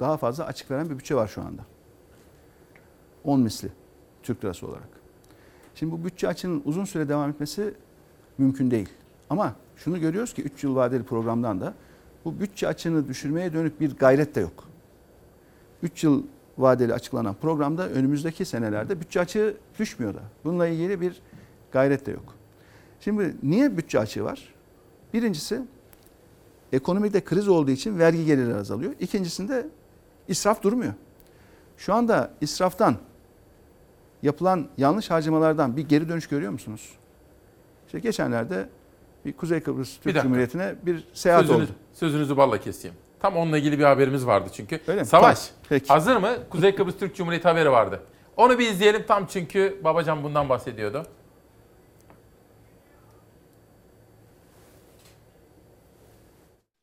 Speaker 27: daha fazla açık veren bir bütçe var şu anda. 10 misli Türk lirası olarak. Şimdi bu bütçe açığının uzun süre devam etmesi mümkün değil. Ama şunu görüyoruz ki 3 yıl vadeli programdan da bu bütçe açığını düşürmeye dönük bir gayret de yok. 3 yıl vadeli açıklanan programda önümüzdeki senelerde bütçe açığı düşmüyor da. Bununla ilgili bir gayret de yok. Şimdi niye bütçe açığı var? Birincisi ekonomide kriz olduğu için vergi geliri azalıyor. İkincisinde israf durmuyor. Şu anda israftan yapılan yanlış harcamalardan bir geri dönüş görüyor musunuz? İşte geçenlerde bir Kuzey Kıbrıs Türk
Speaker 1: dakika.
Speaker 22: Cumhuriyeti'ne bir seyahat
Speaker 1: Sözünüz-
Speaker 22: oldu.
Speaker 1: Sözünüzü balla keseyim. Tam onunla ilgili bir haberimiz vardı çünkü.
Speaker 22: Öyle mi?
Speaker 1: Savaş.
Speaker 22: Tamam, peki.
Speaker 1: Hazır mı? Kuzey Kıbrıs Türk Cumhuriyeti haberi vardı. Onu bir izleyelim tam çünkü babacan bundan bahsediyordu.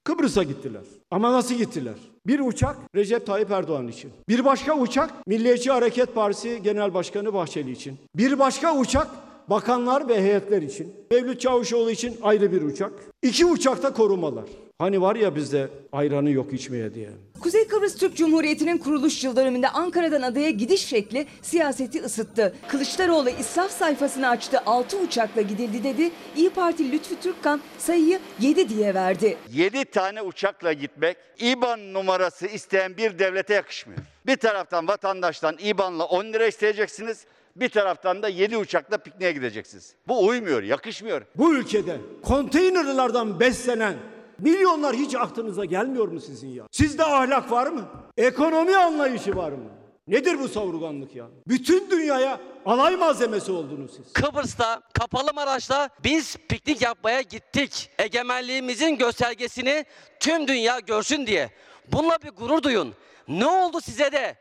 Speaker 24: Kıbrıs'a gittiler. Ama nasıl gittiler? Bir uçak Recep Tayyip Erdoğan için. Bir başka uçak Milliyetçi Hareket Partisi Genel Başkanı Bahçeli için. Bir başka uçak bakanlar ve heyetler için. Mevlüt Çavuşoğlu için ayrı bir uçak. İki uçakta korumalar. Hani var ya bizde ayranı yok içmeye diye.
Speaker 29: Kuzey Kıbrıs Türk Cumhuriyeti'nin kuruluş yıl dönümünde Ankara'dan adaya gidiş şekli siyaseti ısıttı. Kılıçdaroğlu israf sayfasını açtı. 6 uçakla gidildi dedi. İyi Parti Lütfü Türkkan sayıyı 7 diye verdi.
Speaker 34: 7 tane uçakla gitmek İBAN numarası isteyen bir devlete yakışmıyor. Bir taraftan vatandaştan İBAN'la 10 lira isteyeceksiniz. Bir taraftan da 7 uçakla pikniğe gideceksiniz. Bu uymuyor, yakışmıyor.
Speaker 24: Bu ülkede konteynerlardan beslenen milyonlar hiç aklınıza gelmiyor mu sizin ya? Sizde ahlak var mı? Ekonomi anlayışı var mı? Nedir bu savurganlık ya? Bütün dünyaya alay malzemesi oldunuz siz.
Speaker 35: Kıbrıs'ta kapalı Maraş'ta biz piknik yapmaya gittik. Egemenliğimizin göstergesini tüm dünya görsün diye. Bununla bir gurur duyun. Ne oldu size de?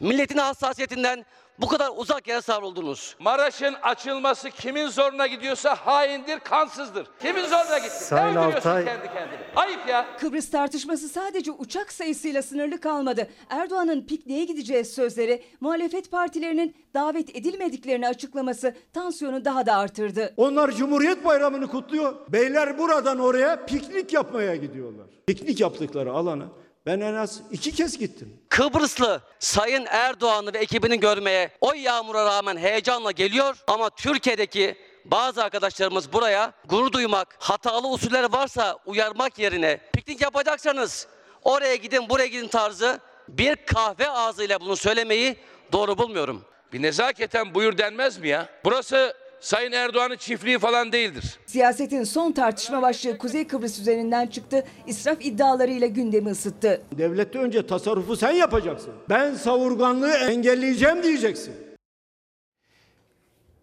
Speaker 35: Milletin hassasiyetinden bu kadar uzak yere savruldunuz.
Speaker 36: Maraş'ın açılması kimin zoruna gidiyorsa haindir, kansızdır. Kimin zoruna gitti?
Speaker 29: Sayın Altay-
Speaker 36: kendi kendini? Ayıp ya.
Speaker 29: Kıbrıs tartışması sadece uçak sayısıyla sınırlı kalmadı. Erdoğan'ın pikniğe gideceğiz sözleri, muhalefet partilerinin davet edilmediklerini açıklaması tansiyonu daha da artırdı.
Speaker 24: Onlar Cumhuriyet Bayramı'nı kutluyor. Beyler buradan oraya piknik yapmaya gidiyorlar. Piknik yaptıkları alana ben en az iki kez gittim.
Speaker 35: Kıbrıslı Sayın Erdoğan'ı ve ekibini görmeye o yağmura rağmen heyecanla geliyor ama Türkiye'deki bazı arkadaşlarımız buraya gurur duymak, hatalı usuller varsa uyarmak yerine piknik yapacaksanız oraya gidin buraya gidin tarzı bir kahve ağzıyla bunu söylemeyi doğru bulmuyorum.
Speaker 36: Bir nezaketen buyur denmez mi ya? Burası Sayın Erdoğan'ın çiftliği falan değildir.
Speaker 29: Siyasetin son tartışma başlığı Kuzey Kıbrıs üzerinden çıktı. İsraf iddialarıyla gündemi ısıttı.
Speaker 24: Devlette önce tasarrufu sen yapacaksın. Ben savurganlığı engelleyeceğim diyeceksin.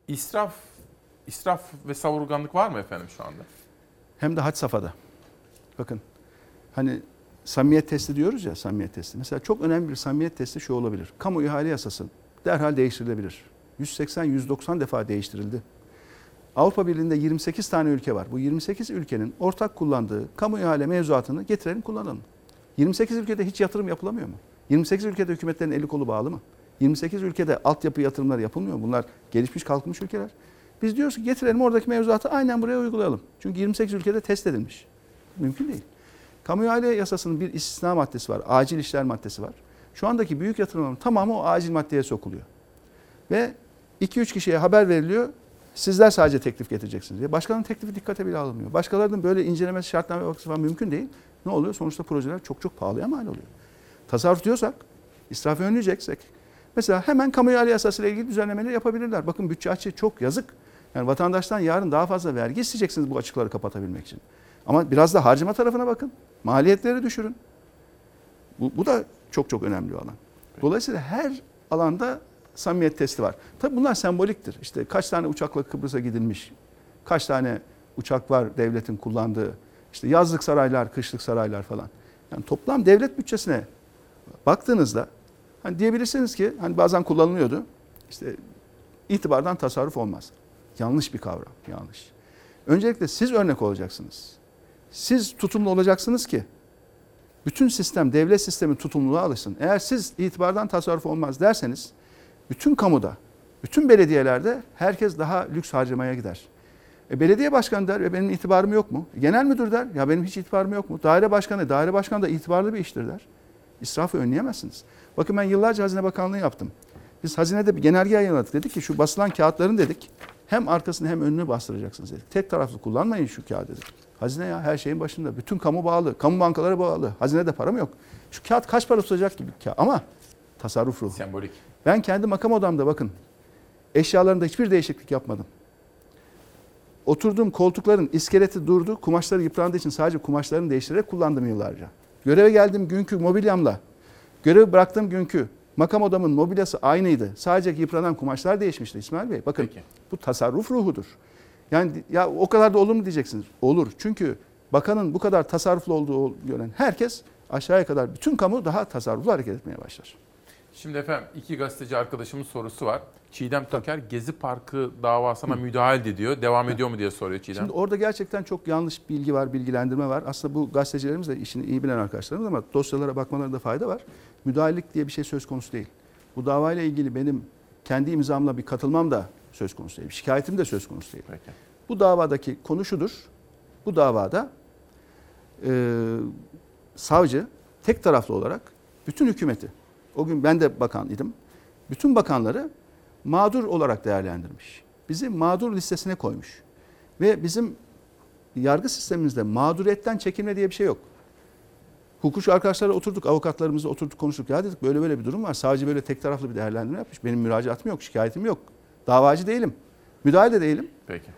Speaker 1: İsraf, israf ve savurganlık var mı efendim şu anda?
Speaker 27: Hem de had safhada. Bakın hani samimiyet testi diyoruz ya samimiyet testi. Mesela çok önemli bir samimiyet testi şu olabilir. Kamu ihale yasası derhal değiştirilebilir. 180-190 defa değiştirildi. Avrupa Birliği'nde 28 tane ülke var. Bu 28 ülkenin ortak kullandığı kamu ihale mevzuatını getirelim kullanalım. 28 ülkede hiç yatırım yapılamıyor mu? 28 ülkede hükümetlerin eli kolu bağlı mı? 28 ülkede altyapı yatırımları yapılmıyor mu? Bunlar gelişmiş kalkınmış ülkeler. Biz diyoruz ki getirelim oradaki mevzuatı aynen buraya uygulayalım. Çünkü 28 ülkede test edilmiş. Mümkün değil. Kamu ihale yasasının bir istisna maddesi var. Acil işler maddesi var. Şu andaki büyük yatırımların tamamı o acil maddeye sokuluyor. Ve 2-3 kişiye haber veriliyor. Sizler sadece teklif getireceksiniz diye. Başkanın teklifi dikkate bile alınmıyor. Başkalarının böyle incelemesi, şartname bakması falan mümkün değil. Ne oluyor? Sonuçta projeler çok çok pahalıya mal oluyor. Tasarruf diyorsak, israfı önleyeceksek. Mesela hemen kamu ihale yasası ile ilgili düzenlemeleri yapabilirler. Bakın bütçe açığı çok yazık. Yani vatandaştan yarın daha fazla vergi isteyeceksiniz bu açıkları kapatabilmek için. Ama biraz da harcama tarafına bakın. Maliyetleri düşürün. Bu, bu da çok çok önemli bir alan. Dolayısıyla her alanda samimiyet testi var. Tabii bunlar semboliktir. İşte kaç tane uçakla Kıbrıs'a gidilmiş, kaç tane uçak var devletin kullandığı, işte yazlık saraylar, kışlık saraylar falan. Yani toplam devlet bütçesine baktığınızda hani diyebilirsiniz ki hani bazen kullanılıyordu. İşte itibardan tasarruf olmaz. Yanlış bir kavram, yanlış. Öncelikle siz örnek olacaksınız. Siz tutumlu olacaksınız ki bütün sistem, devlet sistemi tutumluluğa alışsın. Eğer siz itibardan tasarruf olmaz derseniz bütün kamuda, bütün belediyelerde herkes daha lüks harcamaya gider. E, belediye başkanı der ve benim itibarım yok mu? Genel müdür der ya benim hiç itibarım yok mu? Daire başkanı, daire başkanı da itibarlı bir iştir der. İsrafı önleyemezsiniz. Bakın ben yıllarca Hazine Bakanlığı yaptım. Biz hazinede bir genelge yayınladık. Dedik ki şu basılan kağıtların dedik hem arkasını hem önünü bastıracaksınız dedik. Tek taraflı kullanmayın şu kağıdı dedik. Hazine ya her şeyin başında. Bütün kamu bağlı. Kamu bankaları bağlı. Hazinede para mı yok? Şu kağıt kaç para tutacak gibi kağıt. Ama tasarruf ruhu.
Speaker 1: Sembolik.
Speaker 27: Ben kendi makam odamda bakın eşyalarında hiçbir değişiklik yapmadım. Oturduğum koltukların iskeleti durdu. Kumaşları yıprandığı için sadece kumaşlarını değiştirerek kullandım yıllarca. Göreve geldiğim günkü mobilyamla, görevi bıraktığım günkü makam odamın mobilyası aynıydı. Sadece yıpranan kumaşlar değişmişti İsmail Bey. Bakın
Speaker 1: Peki.
Speaker 27: bu tasarruf ruhudur. Yani ya o kadar da olur mu diyeceksiniz. Olur. Çünkü bakanın bu kadar tasarruflu olduğu gören herkes aşağıya kadar bütün kamu daha tasarruflu hareket etmeye başlar.
Speaker 1: Şimdi efendim iki gazeteci arkadaşımın sorusu var. Çiğdem Toker Gezi Parkı davasına müdahale ediyor. Devam ediyor mu diye soruyor Çiğdem.
Speaker 27: Şimdi orada gerçekten çok yanlış bilgi var, bilgilendirme var. Aslında bu gazetecilerimiz de işini iyi bilen arkadaşlarımız ama dosyalara bakmalarında fayda var. Müdahalelik diye bir şey söz konusu değil. Bu davayla ilgili benim kendi imzamla bir katılmam da söz konusu değil. Şikayetim de söz konusu değil.
Speaker 1: Peki.
Speaker 27: Bu davadaki konu şudur. Bu davada e, savcı tek taraflı olarak bütün hükümeti, o gün ben de bakan idim, bütün bakanları mağdur olarak değerlendirmiş. Bizi mağdur listesine koymuş. Ve bizim yargı sistemimizde mağduriyetten çekinme diye bir şey yok. Hukukçu arkadaşlarla oturduk, avukatlarımızla oturduk konuştuk. Ya dedik böyle böyle bir durum var. Sadece böyle tek taraflı bir değerlendirme yapmış. Benim müracaatım yok, şikayetim yok. Davacı değilim. Müdahale de değilim.
Speaker 1: Peki.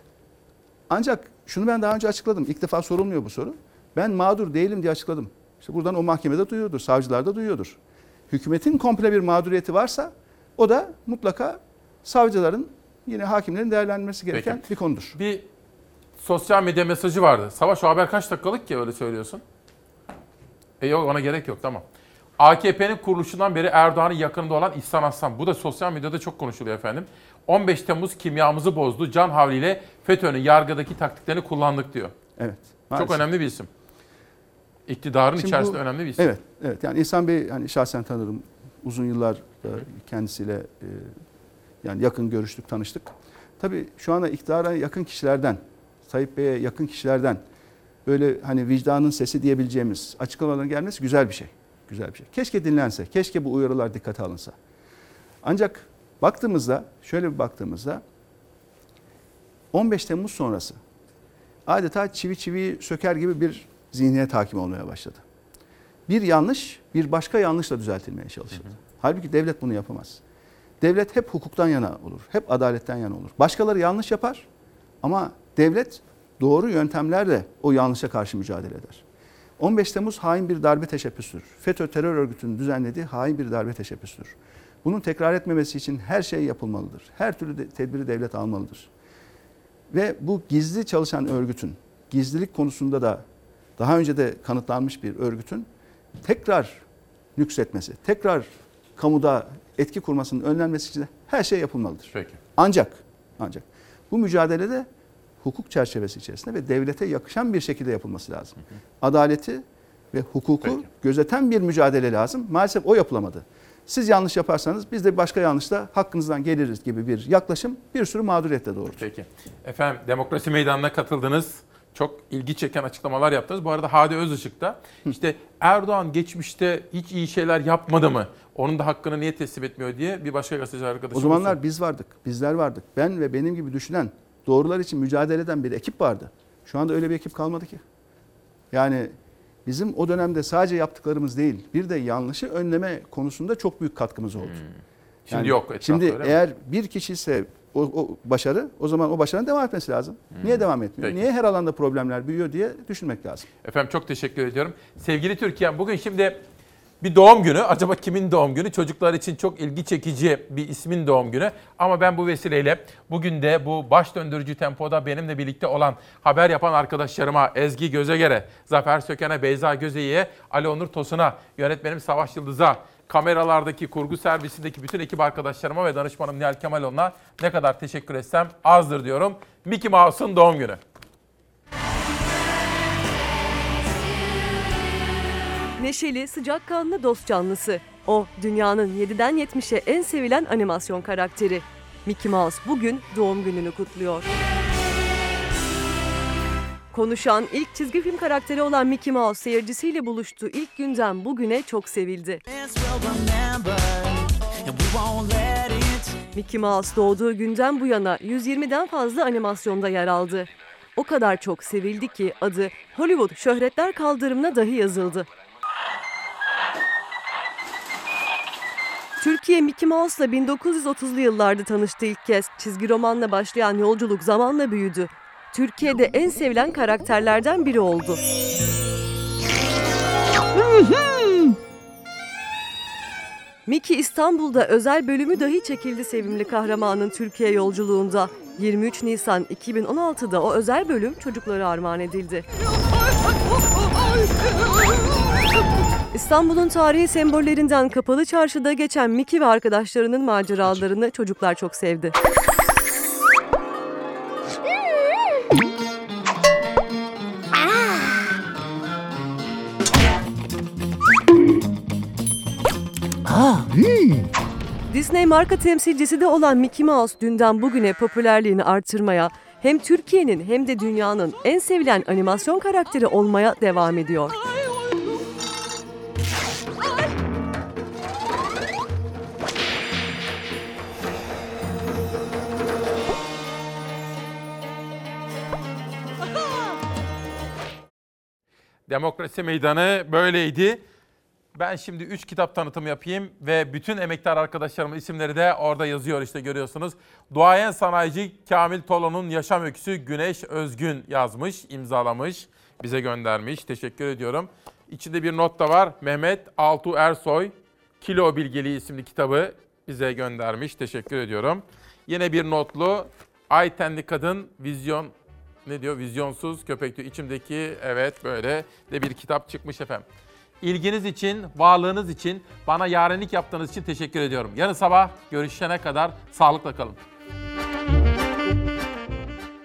Speaker 27: Ancak şunu ben daha önce açıkladım. İlk defa sorulmuyor bu soru. Ben mağdur değilim diye açıkladım. İşte buradan o mahkemede duyuyordur, savcılar da duyuyordur. Hükümetin komple bir mağduriyeti varsa o da mutlaka savcıların yine hakimlerin değerlendirmesi gereken
Speaker 1: Peki.
Speaker 27: bir konudur.
Speaker 1: Bir sosyal medya mesajı vardı. Savaş o haber kaç dakikalık ki öyle söylüyorsun? E yok ona gerek yok tamam. AKP'nin kuruluşundan beri Erdoğan'ın yakınında olan İhsan Aslan. Bu da sosyal medyada çok konuşuluyor efendim. 15 Temmuz kimyamızı bozdu. Can havliyle FETÖ'nün yargıdaki taktiklerini kullandık diyor.
Speaker 27: Evet.
Speaker 1: Çok
Speaker 27: maalesef.
Speaker 1: önemli bir isim. İktidarın
Speaker 27: Şimdi
Speaker 1: içerisinde
Speaker 27: bu-
Speaker 1: önemli bir isim.
Speaker 27: Evet, evet. Yani İhsan Bey hani şahsen tanırım. Uzun yıllar e, kendisiyle e, yani yakın görüştük, tanıştık. Tabii şu anda iktidara yakın kişilerden, Tayyip Bey'e yakın kişilerden böyle hani vicdanın sesi diyebileceğimiz açıklamaların gelmesi güzel bir şey. Güzel bir şey. Keşke dinlense, keşke bu uyarılar dikkate alınsa. Ancak baktığımızda, şöyle bir baktığımızda 15 Temmuz sonrası adeta çivi çivi söker gibi bir zihniyet hakim olmaya başladı. Bir yanlış bir başka yanlışla düzeltilmeye çalışıldı. Halbuki devlet bunu yapamaz. devlet hep hukuktan yana olur. Hep adaletten yana olur. Başkaları yanlış yapar ama devlet doğru yöntemlerle o yanlışa karşı mücadele eder. 15 Temmuz hain bir darbe teşebbüsüdür. FETÖ terör örgütünün düzenlediği hain bir darbe teşebbüsüdür. Bunun tekrar etmemesi için her şey yapılmalıdır. Her türlü de, tedbiri devlet almalıdır. Ve bu gizli çalışan örgütün, gizlilik konusunda da daha önce de kanıtlanmış bir örgütün tekrar nüksetmesi, tekrar kamuda etki kurmasının önlenmesi için her şey yapılmalıdır.
Speaker 1: Peki.
Speaker 27: Ancak, ancak bu mücadelede hukuk çerçevesi içerisinde ve devlete yakışan bir şekilde yapılması lazım. Adaleti ve hukuku
Speaker 1: Peki.
Speaker 27: gözeten bir mücadele lazım. Maalesef o yapılamadı. Siz yanlış yaparsanız biz de başka yanlışla hakkınızdan geliriz gibi bir yaklaşım bir sürü mağduriyetle doğurur.
Speaker 1: Peki. Efendim demokrasi meydanına katıldınız. Çok ilgi çeken açıklamalar yaptınız. Bu arada Hadi Özışık da işte Erdoğan geçmişte hiç iyi şeyler yapmadı mı? Onun da hakkını niye teslim etmiyor diye bir başka gazeteci arkadaşım
Speaker 27: O zamanlar biz vardık, bizler vardık. Ben ve benim gibi düşünen, doğrular için mücadele eden bir ekip vardı. Şu anda öyle bir ekip kalmadı ki. Yani bizim o dönemde sadece yaptıklarımız değil, bir de yanlışı önleme konusunda çok büyük katkımız oldu.
Speaker 1: Şimdi
Speaker 27: Yani
Speaker 1: yok
Speaker 27: Şimdi
Speaker 1: öyle mi?
Speaker 27: eğer bir kişi ise o, o başarı, o zaman o başarının devam etmesi lazım. Niye devam etmiyor?
Speaker 1: Peki.
Speaker 27: Niye her alanda problemler büyüyor diye düşünmek lazım.
Speaker 1: Efendim çok teşekkür ediyorum. Sevgili Türkiye bugün şimdi bir doğum günü. Acaba kimin doğum günü? Çocuklar için çok ilgi çekici bir ismin doğum günü. Ama ben bu vesileyle bugün de bu baş döndürücü tempoda benimle birlikte olan haber yapan arkadaşlarıma Ezgi Gözeger'e, Zafer Söken'e, Beyza Gözeyi'ye, Ali Onur Tosun'a, yönetmenim Savaş Yıldız'a, kameralardaki, kurgu servisindeki bütün ekip arkadaşlarıma ve danışmanım Nihal Kemaloğlu'na ne kadar teşekkür etsem azdır diyorum. Mickey Mouse'un doğum günü.
Speaker 23: Neşeli, sıcakkanlı dost canlısı. O, dünyanın 7'den 70'e en sevilen animasyon karakteri. Mickey Mouse bugün doğum gününü kutluyor. Konuşan ilk çizgi film karakteri olan Mickey Mouse seyircisiyle buluştuğu ilk günden bugüne çok sevildi. Mickey Mouse doğduğu günden bu yana 120'den fazla animasyonda yer aldı. O kadar çok sevildi ki adı Hollywood şöhretler kaldırımına dahi yazıldı. Türkiye Mickey Mouse'la 1930'lu yıllarda tanıştı ilk kez. Çizgi romanla başlayan yolculuk zamanla büyüdü. Türkiye'de en sevilen karakterlerden biri oldu. Mickey İstanbul'da özel bölümü dahi çekildi sevimli kahramanın Türkiye yolculuğunda. 23 Nisan 2016'da o özel bölüm çocuklara armağan edildi. İstanbul'un tarihi sembollerinden kapalı çarşıda geçen Mickey ve arkadaşlarının maceralarını çocuklar çok sevdi. Disney marka temsilcisi de olan Mickey Mouse dünden bugüne popülerliğini artırmaya, hem Türkiye'nin hem de dünyanın en sevilen animasyon karakteri olmaya devam ediyor.
Speaker 1: Demokrasi Meydanı böyleydi. Ben şimdi 3 kitap tanıtımı yapayım ve bütün emektar arkadaşlarımın isimleri de orada yazıyor işte görüyorsunuz. Duayen sanayici Kamil Tolo'nun yaşam öyküsü Güneş Özgün yazmış, imzalamış, bize göndermiş. Teşekkür ediyorum. İçinde bir not da var. Mehmet Altu Ersoy Kilo Bilgeliği isimli kitabı bize göndermiş. Teşekkür ediyorum. Yine bir notlu Ay Tenli Kadın Vizyon ne diyor? Vizyonsuz köpek diyor. İçimdeki evet böyle de bir kitap çıkmış efendim. İlginiz için, varlığınız için, bana yarenlik yaptığınız için teşekkür ediyorum. Yarın sabah görüşene kadar sağlıkla kalın.